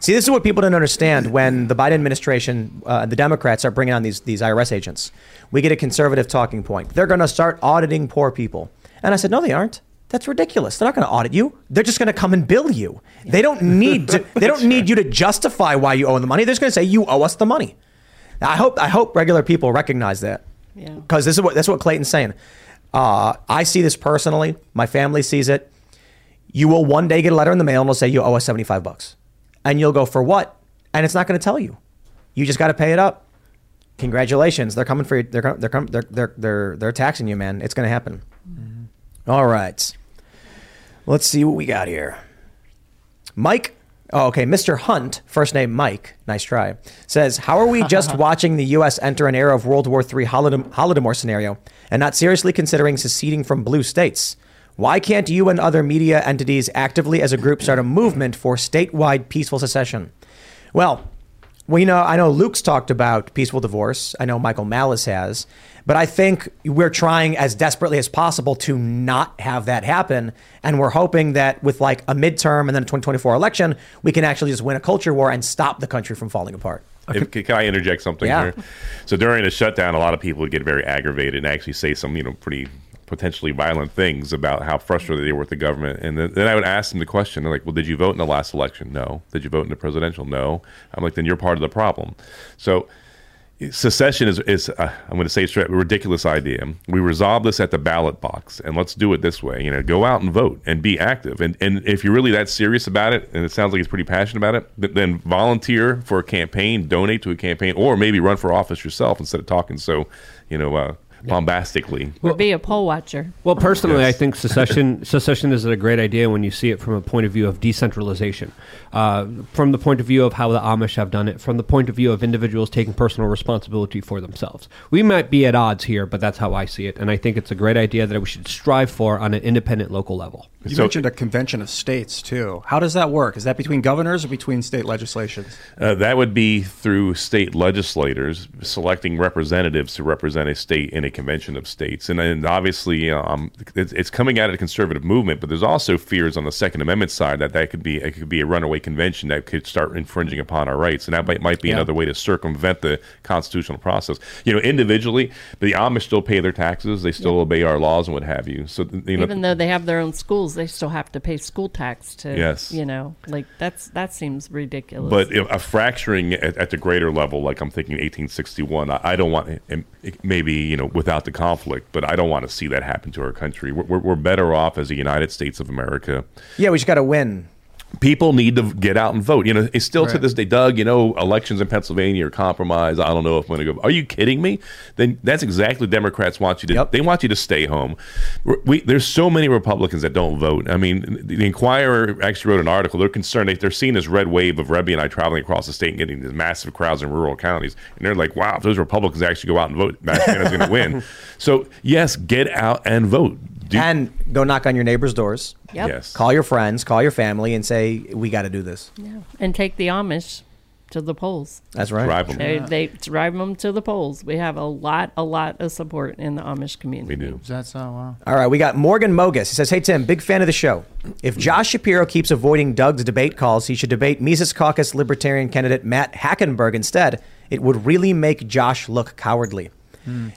See, this is what people don't understand when the Biden administration, uh, the Democrats are bringing on these these IRS agents. We get a conservative talking point. They're going to start auditing poor people. And I said, "No, they aren't. That's ridiculous. They're not going to audit you. They're just going to come and bill you. They don't need to, they don't need you to justify why you owe them the money. They're just going to say you owe us the money." I hope I hope regular people recognize that. Yeah. Because this is what that's what Clayton's saying. Uh, I see this personally. My family sees it. You will one day get a letter in the mail and it'll say you owe us seventy five bucks, and you'll go for what? And it's not going to tell you. You just got to pay it up. Congratulations, they're coming for you. They're com- they're they're they're they're they're taxing you, man. It's going to happen. All right. Let's see what we got here. Mike, oh, okay, Mr. Hunt, first name Mike, nice try, says, How are we just watching the U.S. enter an era of World War III Holodom- Holodomor scenario and not seriously considering seceding from blue states? Why can't you and other media entities actively as a group start a movement for statewide peaceful secession? Well, we know I know Luke's talked about peaceful divorce. I know Michael Malice has, but I think we're trying as desperately as possible to not have that happen, and we're hoping that with like a midterm and then a 2024 election, we can actually just win a culture war and stop the country from falling apart. If, can I interject something Yeah. here? So during the shutdown, a lot of people would get very aggravated and actually say some, you know, pretty potentially violent things about how frustrated they were with the government. And then, then I would ask them the question, they're like, well, did you vote in the last election? No. Did you vote in the presidential? No. I'm like, then you're part of the problem. So secession is, is uh, I'm going to say straight, a ridiculous idea. We resolve this at the ballot box, and let's do it this way. You know, go out and vote and be active. And and if you're really that serious about it, and it sounds like he's pretty passionate about it, th- then volunteer for a campaign, donate to a campaign, or maybe run for office yourself instead of talking so, you know, uh, bombastically. Or be a poll watcher. Well, personally, Yes. I think secession secession is a great idea when you see it from a point of view of decentralization, uh, from the point of view of how the Amish have done it, from the point of view of individuals taking personal responsibility for themselves. We might be at odds here, but that's how I see it, and I think it's a great idea that we should strive for on an independent local level. You mentioned a convention of states too. How does that work? Is that between governors or between state legislations? Uh, that would be through state legislators selecting representatives to represent a state in a convention of states. And, and obviously, um, it's, it's coming out of the conservative movement, but there's also fears on the Second Amendment side that that could be it could be a runaway convention that could start infringing upon our rights, and that might, might be Yeah. another way to circumvent the constitutional process. You know, individually, the Amish still pay their taxes, they still obey our laws and what have you. So you know, Even though they have their own schools, they still have to pay school tax to. Yes. You know, like that's that seems ridiculous. But if a fracturing at, at the greater level, like I'm thinking 1861, I, I don't want maybe you know without the conflict, but I don't want to see that happen to our country. We're, we're, we're better off as the United States of America. Yeah, we just got to win. People need to get out and vote. You know, it's still to this day, Doug. You know, elections in Pennsylvania are compromised. I don't know if I'm going to go. Are you kidding me? Then that's exactly what Democrats want you to. They want you to stay home. We're- there's so many Republicans that don't vote. I mean, the, Inquirer actually wrote an article. They're concerned. They, they're seeing this red wave of Rebbie and I traveling across the state and getting these massive crowds in rural counties, and they're like, "Wow, if those Republicans actually go out and vote, Mastriano's going to win." So yes, get out and vote. Do- and go knock on your neighbor's doors. Yep. Yes. Call your friends, call your family, and say, we got to do this. Yeah. And take the Amish to the polls. That's right. Drive 'em. They, they drive them to the polls. We have a lot, a lot of support in the Amish community. We do. That's so wow. All right, we got Morgan Mogus. He says, Hey, Tim, big fan of the show. If Josh Shapiro keeps avoiding Doug's debate calls, he should debate Mises Caucus Libertarian candidate Matt Hackenburg instead. It would really make Josh look cowardly.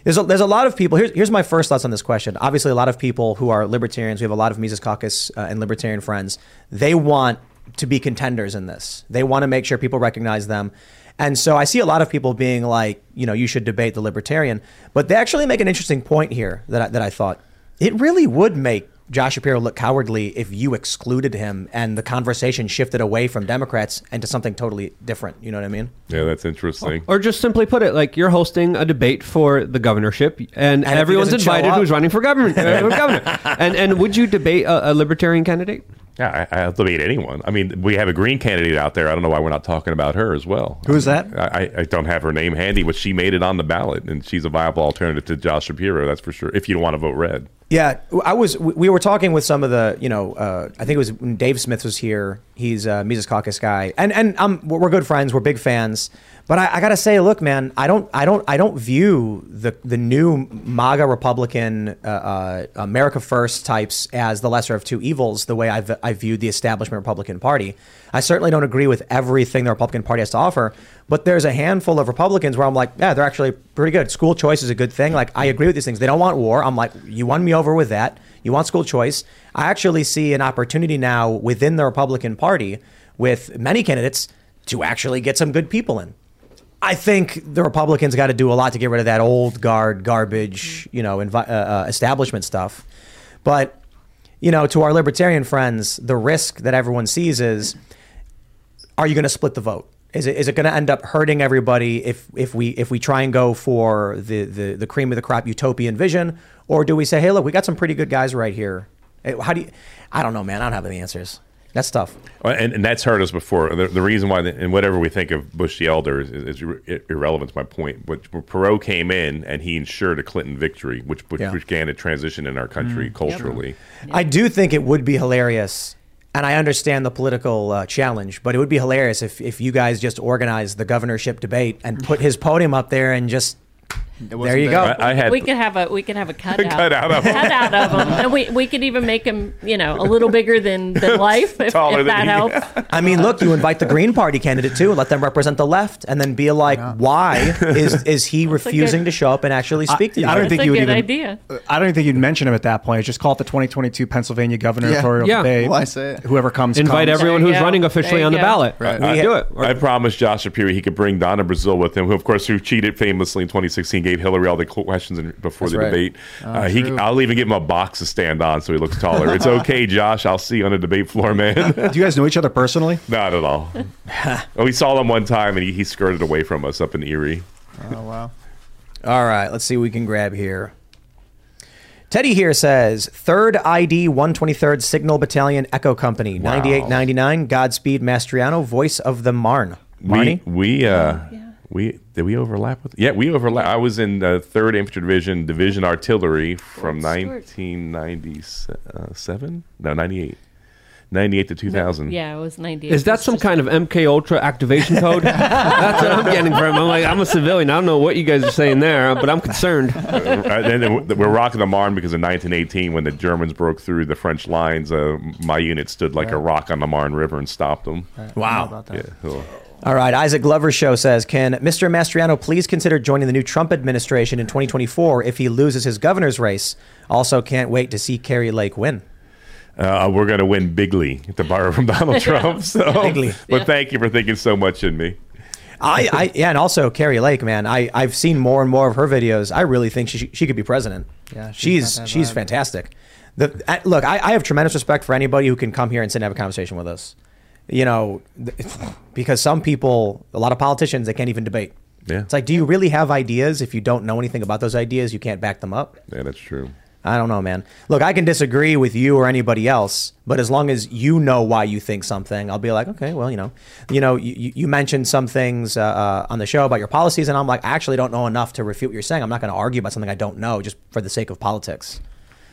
There's a, there's a lot of people. Here's, here's my first thoughts on this question. Obviously, a lot of people who are libertarians, we have a lot of Mises Caucus uh, and libertarian friends, they want to be contenders in this. They want to make sure people recognize them. And so I see a lot of people being like, you know, you should debate the libertarian. But they actually make an interesting point here that I, that I thought it really would make Josh Shapiro look cowardly if you excluded him and the conversation shifted away from Democrats and to something totally different. You know what I mean? Yeah, that's interesting. Or just simply put it, like you're hosting a debate for the governorship, and, And everyone's invited who's running for government. uh, governor. And and would you debate a, a libertarian candidate? Yeah, I, I'll debate anyone. I mean, we have a green candidate out there. I don't know why we're not talking about her as well. Who is that? I, I don't have her name handy, but she made it on the ballot, and she's a viable alternative to Josh Shapiro. That's for sure. If you don't want to vote red, Yeah, I was. We were talking with some of the, you know, uh, I think it was when Dave Smith was here. He's a Mises Caucus guy, and and we're good friends. We're big fans. But I, I gotta say, look, man, I don't, I don't, I don't view the the new MAGA Republican, uh, uh, America First types as the lesser of two evils. The way I've I viewed the establishment Republican Party. I certainly don't agree with everything the Republican Party has to offer. But there's a handful of Republicans where I'm like, yeah, they're actually pretty good. School choice is a good thing. Like, I agree with these things. They don't want war. I'm like, you won me over with that. You want school choice. I actually see an opportunity now within the Republican Party with many candidates to actually get some good people in. I think the Republicans got to do a lot to get rid of that old guard garbage, you know, envi- uh, uh, establishment stuff. But, you know, to our libertarian friends, the risk that everyone sees is are you going to split the vote? Is it, is it going to end up hurting everybody if, if we if we try and go for the, the, the cream of the crop utopian vision, or do we say, hey, look, we got some pretty good guys right here? Eh, How do you? I don't know, man. I don't have any answers. That's tough. And, and that's hurt us before. The, the reason why, and whatever we think of Bush the elder is, is ir- irrelevant to my point. But Perot came in and he ensured a Clinton victory, which, which Yeah. began a transition in our country Mm. culturally. I do think it would be hilarious, and I understand the political uh, challenge, but it would be hilarious if, if you guys just organized the governorship debate and put his podium up there and just there you go. I, I had we could have a we could have a cutout Cutout of them. cutout of him, and we, we could even make them you know a little bigger than, than life if, Taller if than that he- helps. I mean, look, you invite the Green Party candidate too, and let them represent the left, and then be like, why is is he refusing to show up and actually speak to you? I don't think you would even. idea. I don't even think you'd mention him at that point. Just call it the 2022 Pennsylvania gubernatorial Yeah. debate. Well, I say it. Whoever comes, Invite comes. everyone who's running officially on the ballot. I, We do it. I promised Josh Shapiro he could bring Donna Brazile with him, who, of course, who cheated famously in 2016, gave Hillary all the questions in, before That's the right. debate. Oh, uh, he. I'll even give him a box to stand on so he looks taller. it's okay, Josh. I'll see you on the debate floor, man. Do you guys know each other personally? Not at all. oh, we saw him one time and he, he skirted away from us up in Erie. Oh wow. All right, let's see what we can grab here. Teddy here says, Third ID 123rd Signal Battalion Echo Company, Wow. 9899, Godspeed Mastriano, voice of the Marne. We Marnie? we uh we did we overlap with yeah we overlap. I was in the Third Infantry Division Division Artillery from 1997 no 98 98 to 2000. Yeah, it was ninety. Is that some kind of MK Ultra activation code? That's what I'm getting from. I'm like, I'm a civilian. I don't know what you guys are saying there, but I'm concerned. Uh, and then we're rocking the Marne because in 1918, when the Germans broke through the French lines, uh, my unit stood like a rock on the Marne River and stopped them. Wow. Yeah, cool. All right, Isaac Glover Show says, Can Mr. Mastriano please consider joining the new Trump administration in 2024 if he loses his governor's race? Also, can't wait to see Kari Lake win. Uh, we're going to win bigly, to borrow from Donald Trump. So, Bigly. but thank you for thinking so much in me. I, I yeah, and also Kari Lake, man. I I've seen more and more of her videos. I really think she she could be president. Yeah, she's she's got that she's fantastic. The I, look, I, I have tremendous respect for anybody who can come here and sit and have a conversation with us. You know, because some people, a lot of politicians, they can't even debate. Yeah. It's like, do you really have ideas if you don't know anything about those ideas? You can't back them up. Yeah, that's true. I don't know, man. Look, I can disagree with you or anybody else, but as long as you know why you think something, I'll be like, okay, well, you know, you know, you, you mentioned some things uh, uh, on the show about your policies, and I'm like, I actually don't know enough to refute what you're saying. I'm not going to argue about something I don't know just for the sake of politics.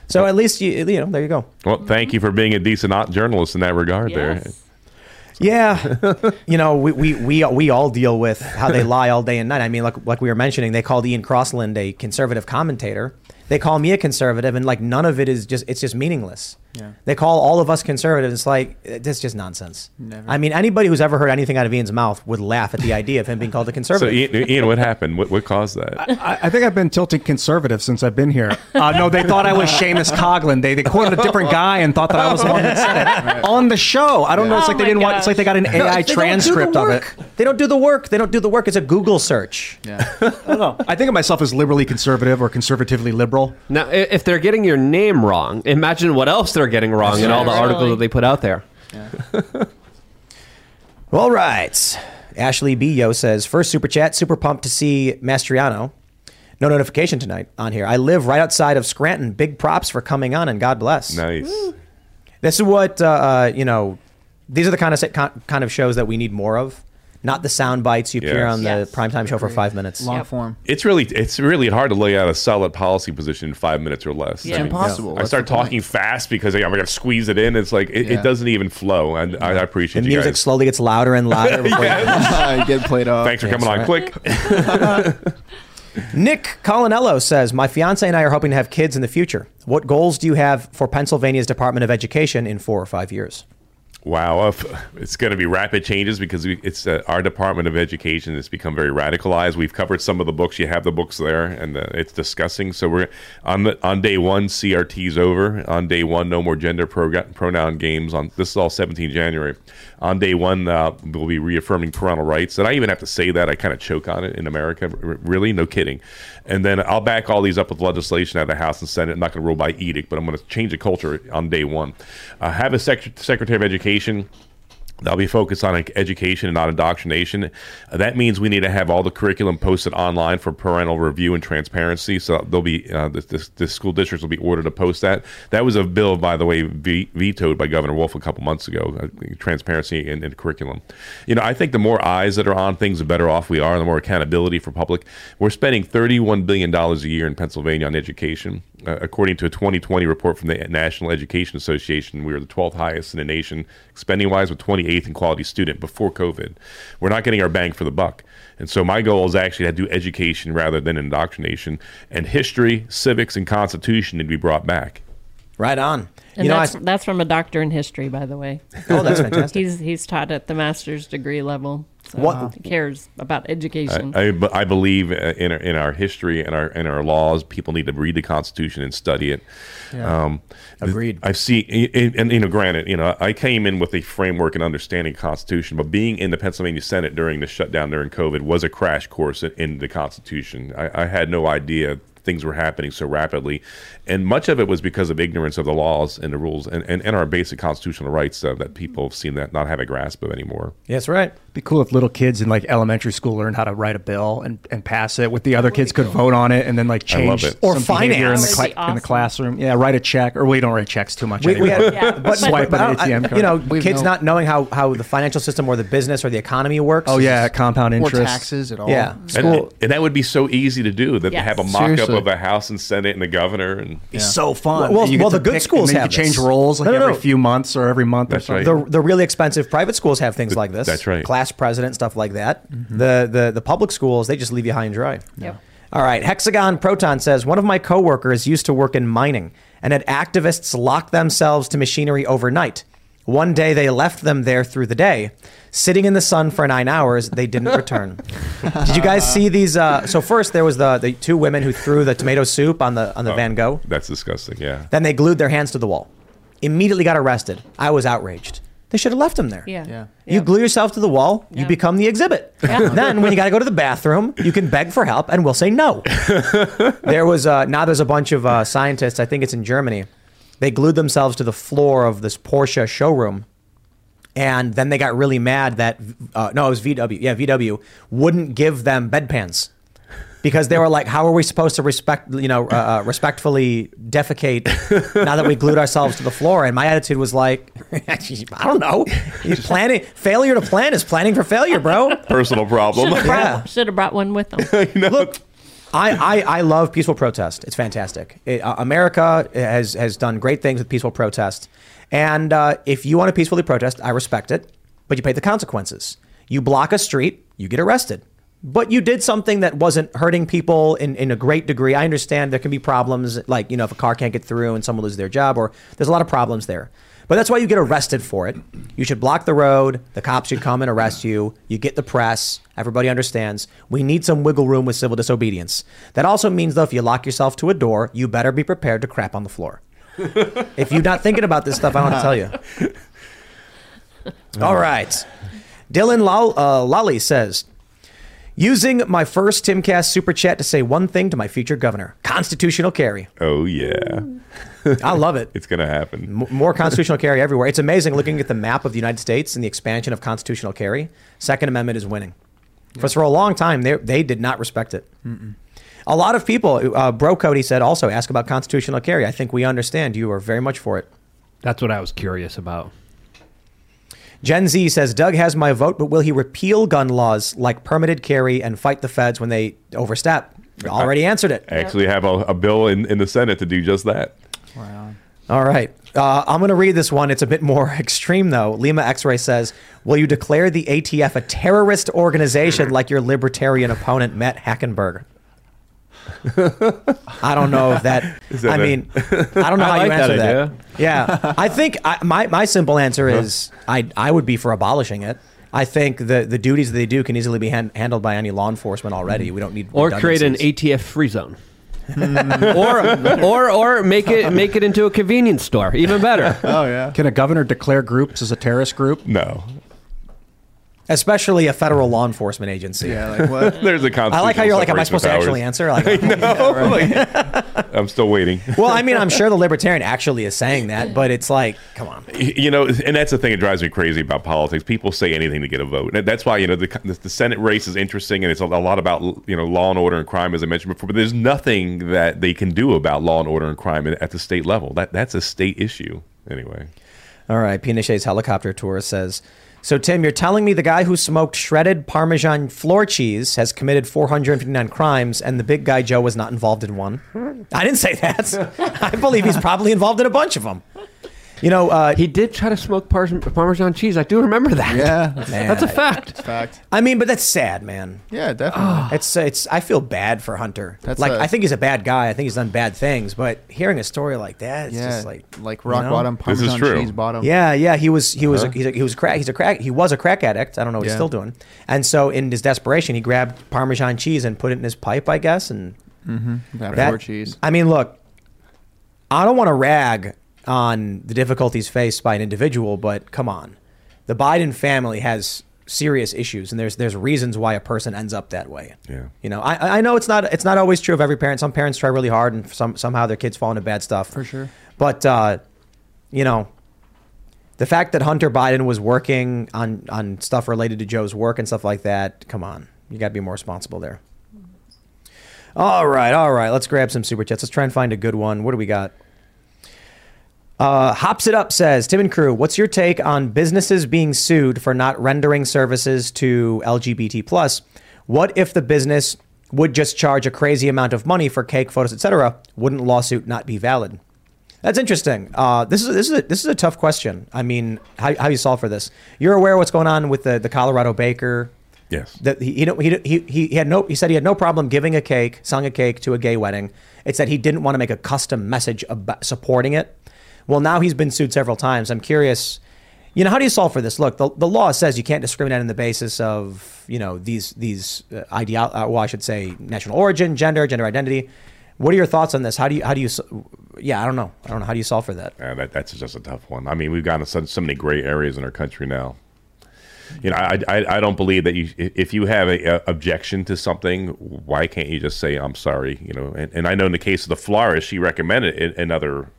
So at least you, you know, there you go. Well, thank you for being a decent journalist in that regard there. Yeah, you know, we, we we we all deal with how they lie all day and night. I mean, like like we were mentioning, they called Ian Crossland a conservative commentator. they call me a conservative, and like none of it is just it's just meaningless. Yeah. They call all of us conservatives. It's like that's just nonsense. Never. I mean, anybody who's ever heard anything out of Ian's mouth would laugh at the idea of him being called a So, conservative. Ian, Ian, what happened? What, what caused that? I, I think I've been tilting conservative since I've been here. Uh, no, they thought I was Seamus Coughlin. They, they quoted a different guy and thought that I was the one that said it on the show. I don't know. It's Oh like they didn't want. It's like they got an AI they don't do transcript of it. They don't do the work. They don't do the work. It's a Google search. Yeah. I don't know. I think of myself as liberally conservative or conservatively liberal. Now, if they're getting your name wrong, imagine what else they're getting wrong in all the right. articles that they put out there. All right. Ashley B. Yo says, first super chat, super pumped to see Mastriano. No notification tonight on here. I live right outside of Scranton. Big props for coming on and God bless. Nice. This is what, uh, uh, you know, these are the kind of, set- kind of shows that we need more of. Not the sound bites you appear Yes. on the Yes. primetime show for five minutes. Long form. It's really it's really hard to lay out a solid policy position in five minutes or less. It's impossible. I start the point. talking fast because I'm going to squeeze it in. It's like it, Yeah. it doesn't even flow, and I, I The appreciate you music guys. slowly gets louder and louder. before you- Get played off. Thanks for coming on. That's Quick. Nick Colinello says, My fiance and I are hoping to have kids in the future. What goals do you have for Pennsylvania's Department of Education in four or five years? Wow, it's going to be rapid changes because it's uh, our Department of Education has become very radicalized. We've covered some of the books. You have the books there, and uh, it's discussing. So we're on the on day one, CRT's over. On day one, no more gender pronoun games. On this is all 17 January. On day one, uh, we'll be reaffirming parental rights. And I even have to say that I kind of choke on it in America. R- really, no kidding. And then I'll back all these up with legislation out of the House and Senate. I'm not going to rule by edict, but I'm going to change the culture on day one. Uh, have a sec- Secretary of Education. That'll be focused on education and not indoctrination. Uh, that means we need to have all the curriculum posted online for parental review and transparency. So there'll be uh, the, the, the school districts will be ordered to post that. That was a bill, by the way, ve- vetoed by Governor Wolf a couple months ago. Uh, transparency in, in curriculum. You know, I think the more eyes that are on things, the better off we are. The more accountability for public. We're spending thirty-one billion dollars a year in Pennsylvania on education. Uh, according to a 2020 report from the National Education Association, we were the 12th highest in the nation, spending wise, with 28th in quality student before COVID. We're not getting our bang for the buck. And so my goal is actually to do education rather than indoctrination. And history, civics, and constitution need to be brought back. Right on. And you know, I, that's, that's from a doctor in history, by the way. Oh, that's fantastic. he's he's taught at the master's degree level. So What- he cares about education? I, I, but I believe uh, in our, in our history and our in our laws. People need to read the Constitution and study it. Yeah. Um, Agreed. I see, and, and you know, granted, you know, I came in with a framework and understanding of Constitution, but being in the Pennsylvania Senate during the shutdown during COVID was a crash course in, in the Constitution. I, I had no idea things were happening so rapidly, and much of it was because of ignorance of the laws and the rules and, and, and our basic constitutional rights uh, that people seem to not have a grasp of anymore. Yes, right. Be cool if little kids in like elementary school learn how to write a bill and, and pass it. With the other kids could vote on it and then like change. Or some behavior in the, finance. cla- That would be in the classroom. Yeah, write a check or we don't write checks too much. We, we had, Yeah. but, Swipe but, an but, ATM card. you know, We've kids no- not knowing how, how the financial system or the business or the economy works. Oh yeah, compound Or interest. taxes at all. Yeah. And, School. and that would be so easy to do. That they Yes. have a mock up of a House and Senate and the governor, and It's so fun. Well, And well, the good pick- schools and then have you change this. roles like No, no, every no. few months or every month. That's or right. something. the, the really expensive private schools have things like this. That's right. Class president, stuff like that. Mm-hmm. The, the the public schools, they just leave you high and dry. Yep. All right. Hexagon Proton says one of my coworkers used to work in mining and had activists lock themselves to machinery overnight. One day they left them there through the day, sitting in the sun for nine hours. They didn't return. Did you guys see these? Uh, so first there was the the two women who threw the tomato soup on the on the Van Gogh. that's disgusting. Yeah. Then they glued their hands to the wall. Immediately got arrested. I was outraged. They should have left them there. Yeah. Yeah. You glue yourself to the wall, you become the exhibit. Yeah. then, when you got to go to the bathroom, you can beg for help, and we'll say no. there was uh, now there's a bunch of uh, scientists. I think it's in Germany. They glued themselves to the floor of this Porsche showroom, and then they got really mad that uh, no, it was VW. Yeah, VW wouldn't give them bedpans because they were like, "How are we supposed to respect, you know, uh, uh, respectfully defecate now that we glued ourselves to the floor?" And my attitude was like, "I don't know. He's planning failure to plan is planning for failure, bro." Personal problem. Should have brought, Yeah. should have brought one with them. Look, I, I, I love peaceful protest. It's fantastic. It, uh, America has has done great things with peaceful protest, and uh, if you want to peacefully protest, I respect it, but you pay the consequences. You block a street, you get arrested. but you did something that wasn't hurting people in, in a great degree. I understand there can be problems, like, you know, if a car can't get through and someone loses their job, or there's a lot of problems there. But that's why you get arrested for it. You should block the road. The cops should come and arrest you. You get the press. Everybody understands. We need some wiggle room with civil disobedience. That also means, though, if you lock yourself to a door, you better be prepared to crap on the floor. if you're not thinking about this stuff, I don't want to tell you. All right. Dylan Lol- uh, Lolly says, using my first Timcast super chat to say one thing to my future governor constitutional carry. Oh yeah, I love it. it's gonna happen. M- more constitutional carry everywhere. It's amazing looking at the map of the United States and the expansion of constitutional carry. Second Amendment is winning. For, for a long time, they, they did not respect it. A lot of people, uh, Bro Cody said also, ask about constitutional carry. I think we understand you are very much for it. That's what I was curious about. Gen Z says Doug has my vote, but will he repeal gun laws like permitted carry and fight the feds when they overstep? Already answered it. I actually have a, a bill in, in the Senate to do just that. All right. Uh, I'm going to read this one. It's a bit more extreme, though. Lima X Ray says Will you declare the ATF a terrorist organization like your libertarian opponent, Matt Hackenburg? I don't know if that. Is that I a- mean, I don't know I how you like that answer that. idea. Yeah, I think I, my my simple answer is I I would be for abolishing it. I think the the duties that they do can easily be han- handled by any law enforcement already. We don't need Or create an. ATF free zone. or or or make it make it into a convenience store. Even better. Oh yeah. Can a governor declare groups as a terrorist group? No. Especially a federal law enforcement agency. Yeah, like what? There's a I like how you're like, am I supposed to actually separation of answer? Like, powers. I'm still waiting. well, I mean, I'm sure the libertarian actually is saying that, but it's like, come on. You know, and that's the thing that drives me crazy about politics. People say anything to get a vote. And That's why you know the, the Senate race is interesting, and it's a, a lot about you know law and order and crime, as I mentioned before. But there's nothing that they can do about law and order and crime at the state level. That that's a state issue anyway. All right, Pinochet's helicopter tour says. So, Tim, you're telling me the guy who smoked shredded Parmesan floor cheese has committed 459 crimes and the big guy Joe was not involved in one? I didn't say that. I believe he's probably involved in a bunch of them. You know, uh, he did try to smoke par- Parmesan cheese. I do remember that. Yeah, that's a fact. It's fact. I mean, but that's sad, man. Yeah, definitely. It's it's. I feel bad for Hunter. That's like a- I think he's a bad guy. I think he's done bad things. But hearing a story like that, it's yeah, just like like you rock know? bottom, This is Parmesan true. cheese bottom. Yeah, yeah. He was he was Uh-huh. a, he's a, he was a crack. He's a crack. He was a crack addict. I don't know what he's Yeah. still doing. And so in his desperation, he grabbed Parmesan cheese and put it in his pipe, I guess. And Mm-hmm. That, that cheese. I mean, look, I don't want to rag on the difficulties faced by an individual, but come on, the Biden family has serious issues, and there's there's reasons why a person ends up that way. Yeah. You know, I I know it's not it's not always true of every parent. Some parents try really hard, and some somehow their kids fall into bad stuff. For sure. But uh, you know, the fact that Hunter Biden was working on on stuff related to Joe's work and stuff like that, come on, you got to be more responsible there. All right, all right. Let's grab some super chats. Let's try and find a good one. What do we got? Uh, Hops It Up says, Tim and crew, what's your take on businesses being sued for not rendering services to LGBT plus? What if the business would just charge a crazy amount of money for cake, photos, etc.? Wouldn't lawsuit not be valid? That's interesting. Uh, this is this is a, this is a tough question. I mean, how how you solve for this? You're aware of what's going on with the, the Colorado baker. Yes. That he, he, don't- he he he he had no he said he had no problem giving a cake, selling a cake to a gay wedding. It's that he didn't want to make a custom message about supporting it. Well, now he's been sued several times. I'm curious. You know, how do you solve for this? Look, the, the law says you can't discriminate on the basis of you know these these uh, ideal. Uh, well, I should say national origin, gender, gender identity. What are your thoughts on this? How do you how do you? Yeah, I don't know. I don't know. How do you solve for that? Yeah, that, that's just a tough one. I mean, we've gotten so, so many gray areas in our country now. You know, I, I, I don't believe that you if you have a, objection to something, why can't you just say I'm sorry? You know, and, and I know in the case of the florist, she recommended another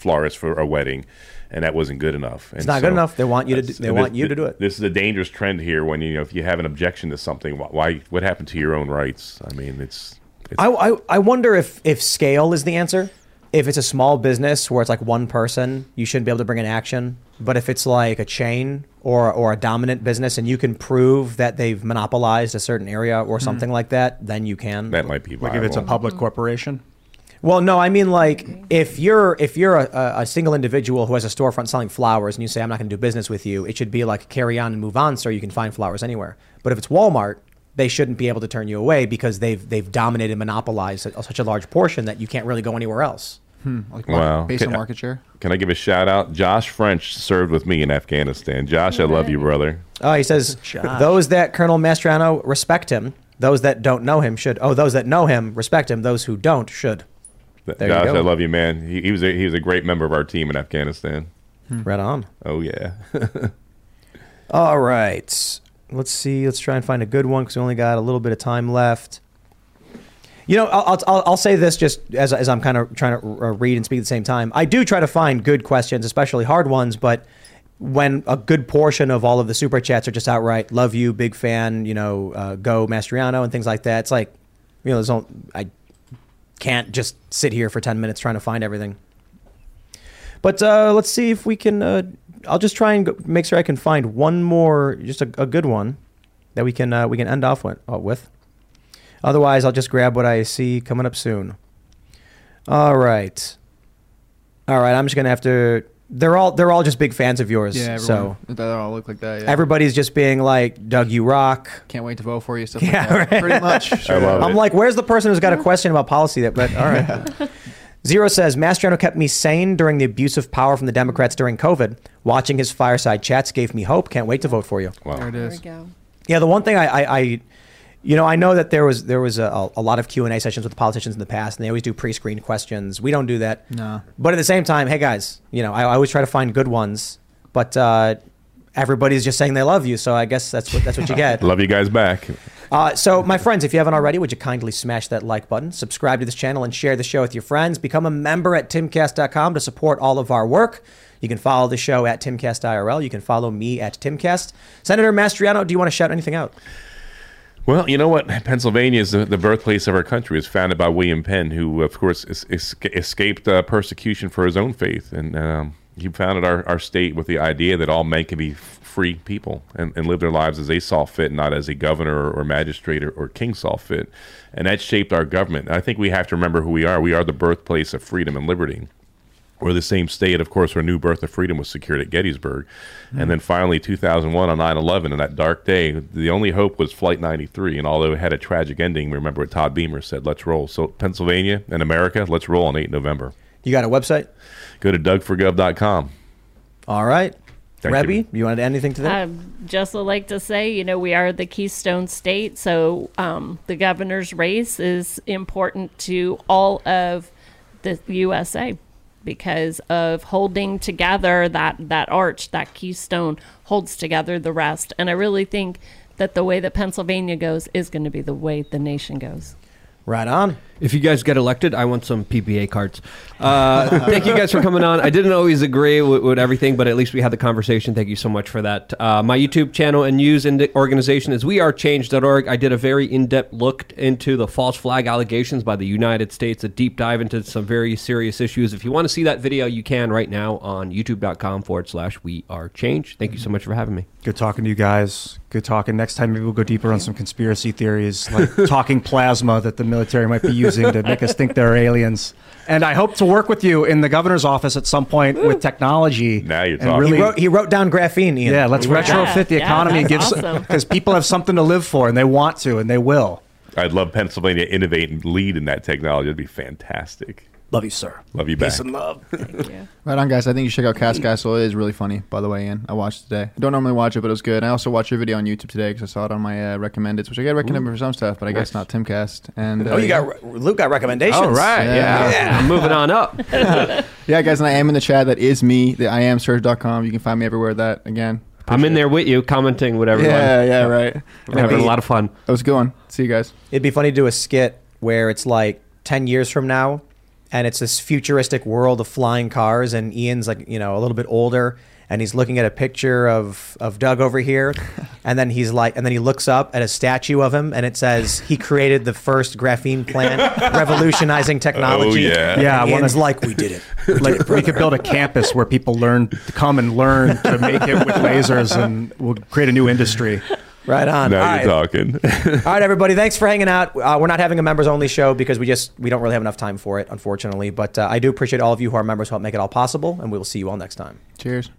florist for a wedding, and that wasn't good enough. It's not good enough. They want you to do- they want this- you to do it. This is a dangerous trend here. When you know if you have an objection to something, why, why what happened to your own rights? I mean, it's I, I I wonder if if scale is the answer. If it's a small business where it's like one person, you shouldn't be able to bring an action. But if it's like a chain or or a dominant business, and you can prove that they've monopolized a certain area or hmm. something like that, then you can. that might be Like if it's a viable. public hmm. corporation? Well, no, I mean like if you're if you're a, a- a single individual who has a storefront selling flowers and you say I'm not going to do business with you, it should be like carry on and move on, sir. you can find flowers anywhere. But if it's Walmart they shouldn't be able to turn you away because they've they've dominated, monopolized such a large portion that you can't really go anywhere else. Hmm, like Wow. based on market share. Can I give a shout out? Josh French served with me in Afghanistan. Josh, I love you, brother. Oh, he says those that Colonel Mastriano respect him. Those that don't know him should. Oh, those that know him respect him. Those who don't should. There you Josh, go. I love you, man. He, he was a, he was a great member of our team in Afghanistan. Right on. Oh yeah. All right. Let's see. Let's try and find a good one because we only got a little bit of time left. You know, I'll, I'll- I'll, I'll say this just as, as I'm kind of trying to uh, read and speak at the same time. I do try to find good questions, especially hard ones, but when a good portion of all of the super chats are just outright love you, big fan, you know, uh, go Mastriano and things like that, it's like, you know, there's no, I can't just sit here for 10 minutes trying to find everything. But uh, let's see if we can. Uh, I'll just try and go, make sure I can find one more, just a, a good one that we can uh, we can end off with, uh, with. Otherwise, I'll just grab what I see coming up soon. All right, all right. I'm just gonna have to. They're all they're all just big fans of yours. Yeah, so they all look like that. Yeah. everybody's just being like, "Doug, you rock." Can't wait to vote for you. Stuff Yeah, like that. right. Pretty much. I'm like, where's the person who's got a question about policy? That, but all right. Zero says Mastriano kept me sane during the abuse of power from the Democrats during COVID. Watching his fireside chats gave me hope. Can't wait to vote for you. Wow. There it There we go. Yeah, the one thing I, I, I you know, I know that there was there was a, a lot of Q and A sessions with politicians in the past, and they always do pre-screened questions. We don't do that. No. But at the same time, hey guys, you know, I, I always try to find good ones, but uh, everybody's just saying they love you, so I guess that's what that's what you get. Love you guys back. Uh, so, my friends, if you haven't already, would you kindly smash that like button, subscribe to this channel, and share the show with your friends? Become a member at timcast.com to support all of our work. You can follow the show at timcastirl. You can follow me at timcast. Senator Mastriano, do you want to shout anything out? Well, you know what? Pennsylvania is the, the birthplace of our country. It was founded by William Penn, who, of course, es- esca- escaped uh, persecution for his own faith. And um, he founded our, our state with the idea that all men can be free people and, and live their lives as they saw fit, not as a governor or, or magistrate or, or king saw fit. And that shaped our government. I think we have to remember who we are. We are the birthplace of freedom and liberty. We're the same state, of course, where New Birth of Freedom was secured at Gettysburg. And then finally, 2001 on 9 11, and that dark day, the only hope was Flight 93. And although it had a tragic ending, remember what Todd Beamer said, let's roll. So, Pennsylvania and America, let's roll on 8 November. You got a website? Go to dougforgov.com. All right. Thank Rebbie, you. you. wanted to add anything to that? Um, just would like to say, you know, we are the Keystone State, so um, the governor's race is important to all of the USA because of holding together that that arch, that keystone holds together the rest. And I really think that the way that Pennsylvania goes is going to be the way the nation goes. right on. If you guys get elected, I want some PPA cards. Uh, thank you guys for coming on. I didn't always agree with, with everything, but at least we had the conversation. Thank you so much for that. Uh, my YouTube channel and news ind- organization is wearechange.org. I did a very in depth look into the false flag allegations by the United States, a deep dive into some very serious issues. If you want to see that video, you can right now on youtube.com forward slash we are change. Thank you so much for having me. Good talking to you guys. Good talking. Next time, maybe we'll go deeper on some conspiracy theories, like talking plasma that the military might be using to make us think they're aliens. And I hope to work with you in the governor's office at some point with technology. Now you're talking. Really, he, wrote, he wrote down graphene, Ian. yeah, let's He wrote down- retrofit the Yeah, economy and give that's awesome. because people have something to live for and they want to and they will. I'd love Pennsylvania to innovate and lead in that technology. It'd be fantastic. Love you, sir. Love you back. Peace and love. Right on, guys. I think you should check out Cast Castle. It is really funny, by the way, Ian. I watched it today. I don't normally watch it, but it was good. I also watched your video on YouTube today because I saw it on my uh, recommended, which I get recommended for some stuff, but I guess not Timcast. And uh, Oh, you got Luke got recommendations. All right. Yeah. Yeah. I'm moving on up. yeah, guys. And I am in the chat. That is me. The I am Serge.com. You can find me everywhere. That again. I'm in there with you, commenting with everyone. Yeah, yeah, right. We're having a lot of fun. That was a good one. See you guys. It'd be funny to do a skit where it's like 10 years from now and it's this futuristic world of flying cars and Ian's like, you know, a little bit older and he's looking at a picture of, of Doug over here and then he's like and then he looks up at a statue of him and it says he created the first graphene plant revolutionizing oh, technology. Oh, yeah. Yeah, I And wanna- Ian's like we did it. like we could build a campus where people learn to come and learn to make it with lasers and we'll create a new industry. Right on. Now All you're right. talking. All right, everybody. Thanks for hanging out. Uh, we're not having a members only show because we just we don't really have enough time for it, unfortunately. But uh, I do appreciate all of you who are members who help make it all possible, and we will see you all next time. Cheers.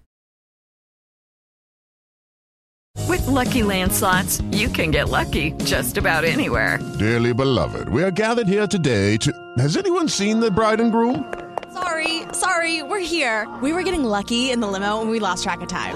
With Lucky Land slots, you can get lucky just about anywhere. Dearly beloved, we are gathered here today to. Has anyone seen the bride and groom? Sorry, sorry, we're here. We were getting lucky in the limo and we lost track of time.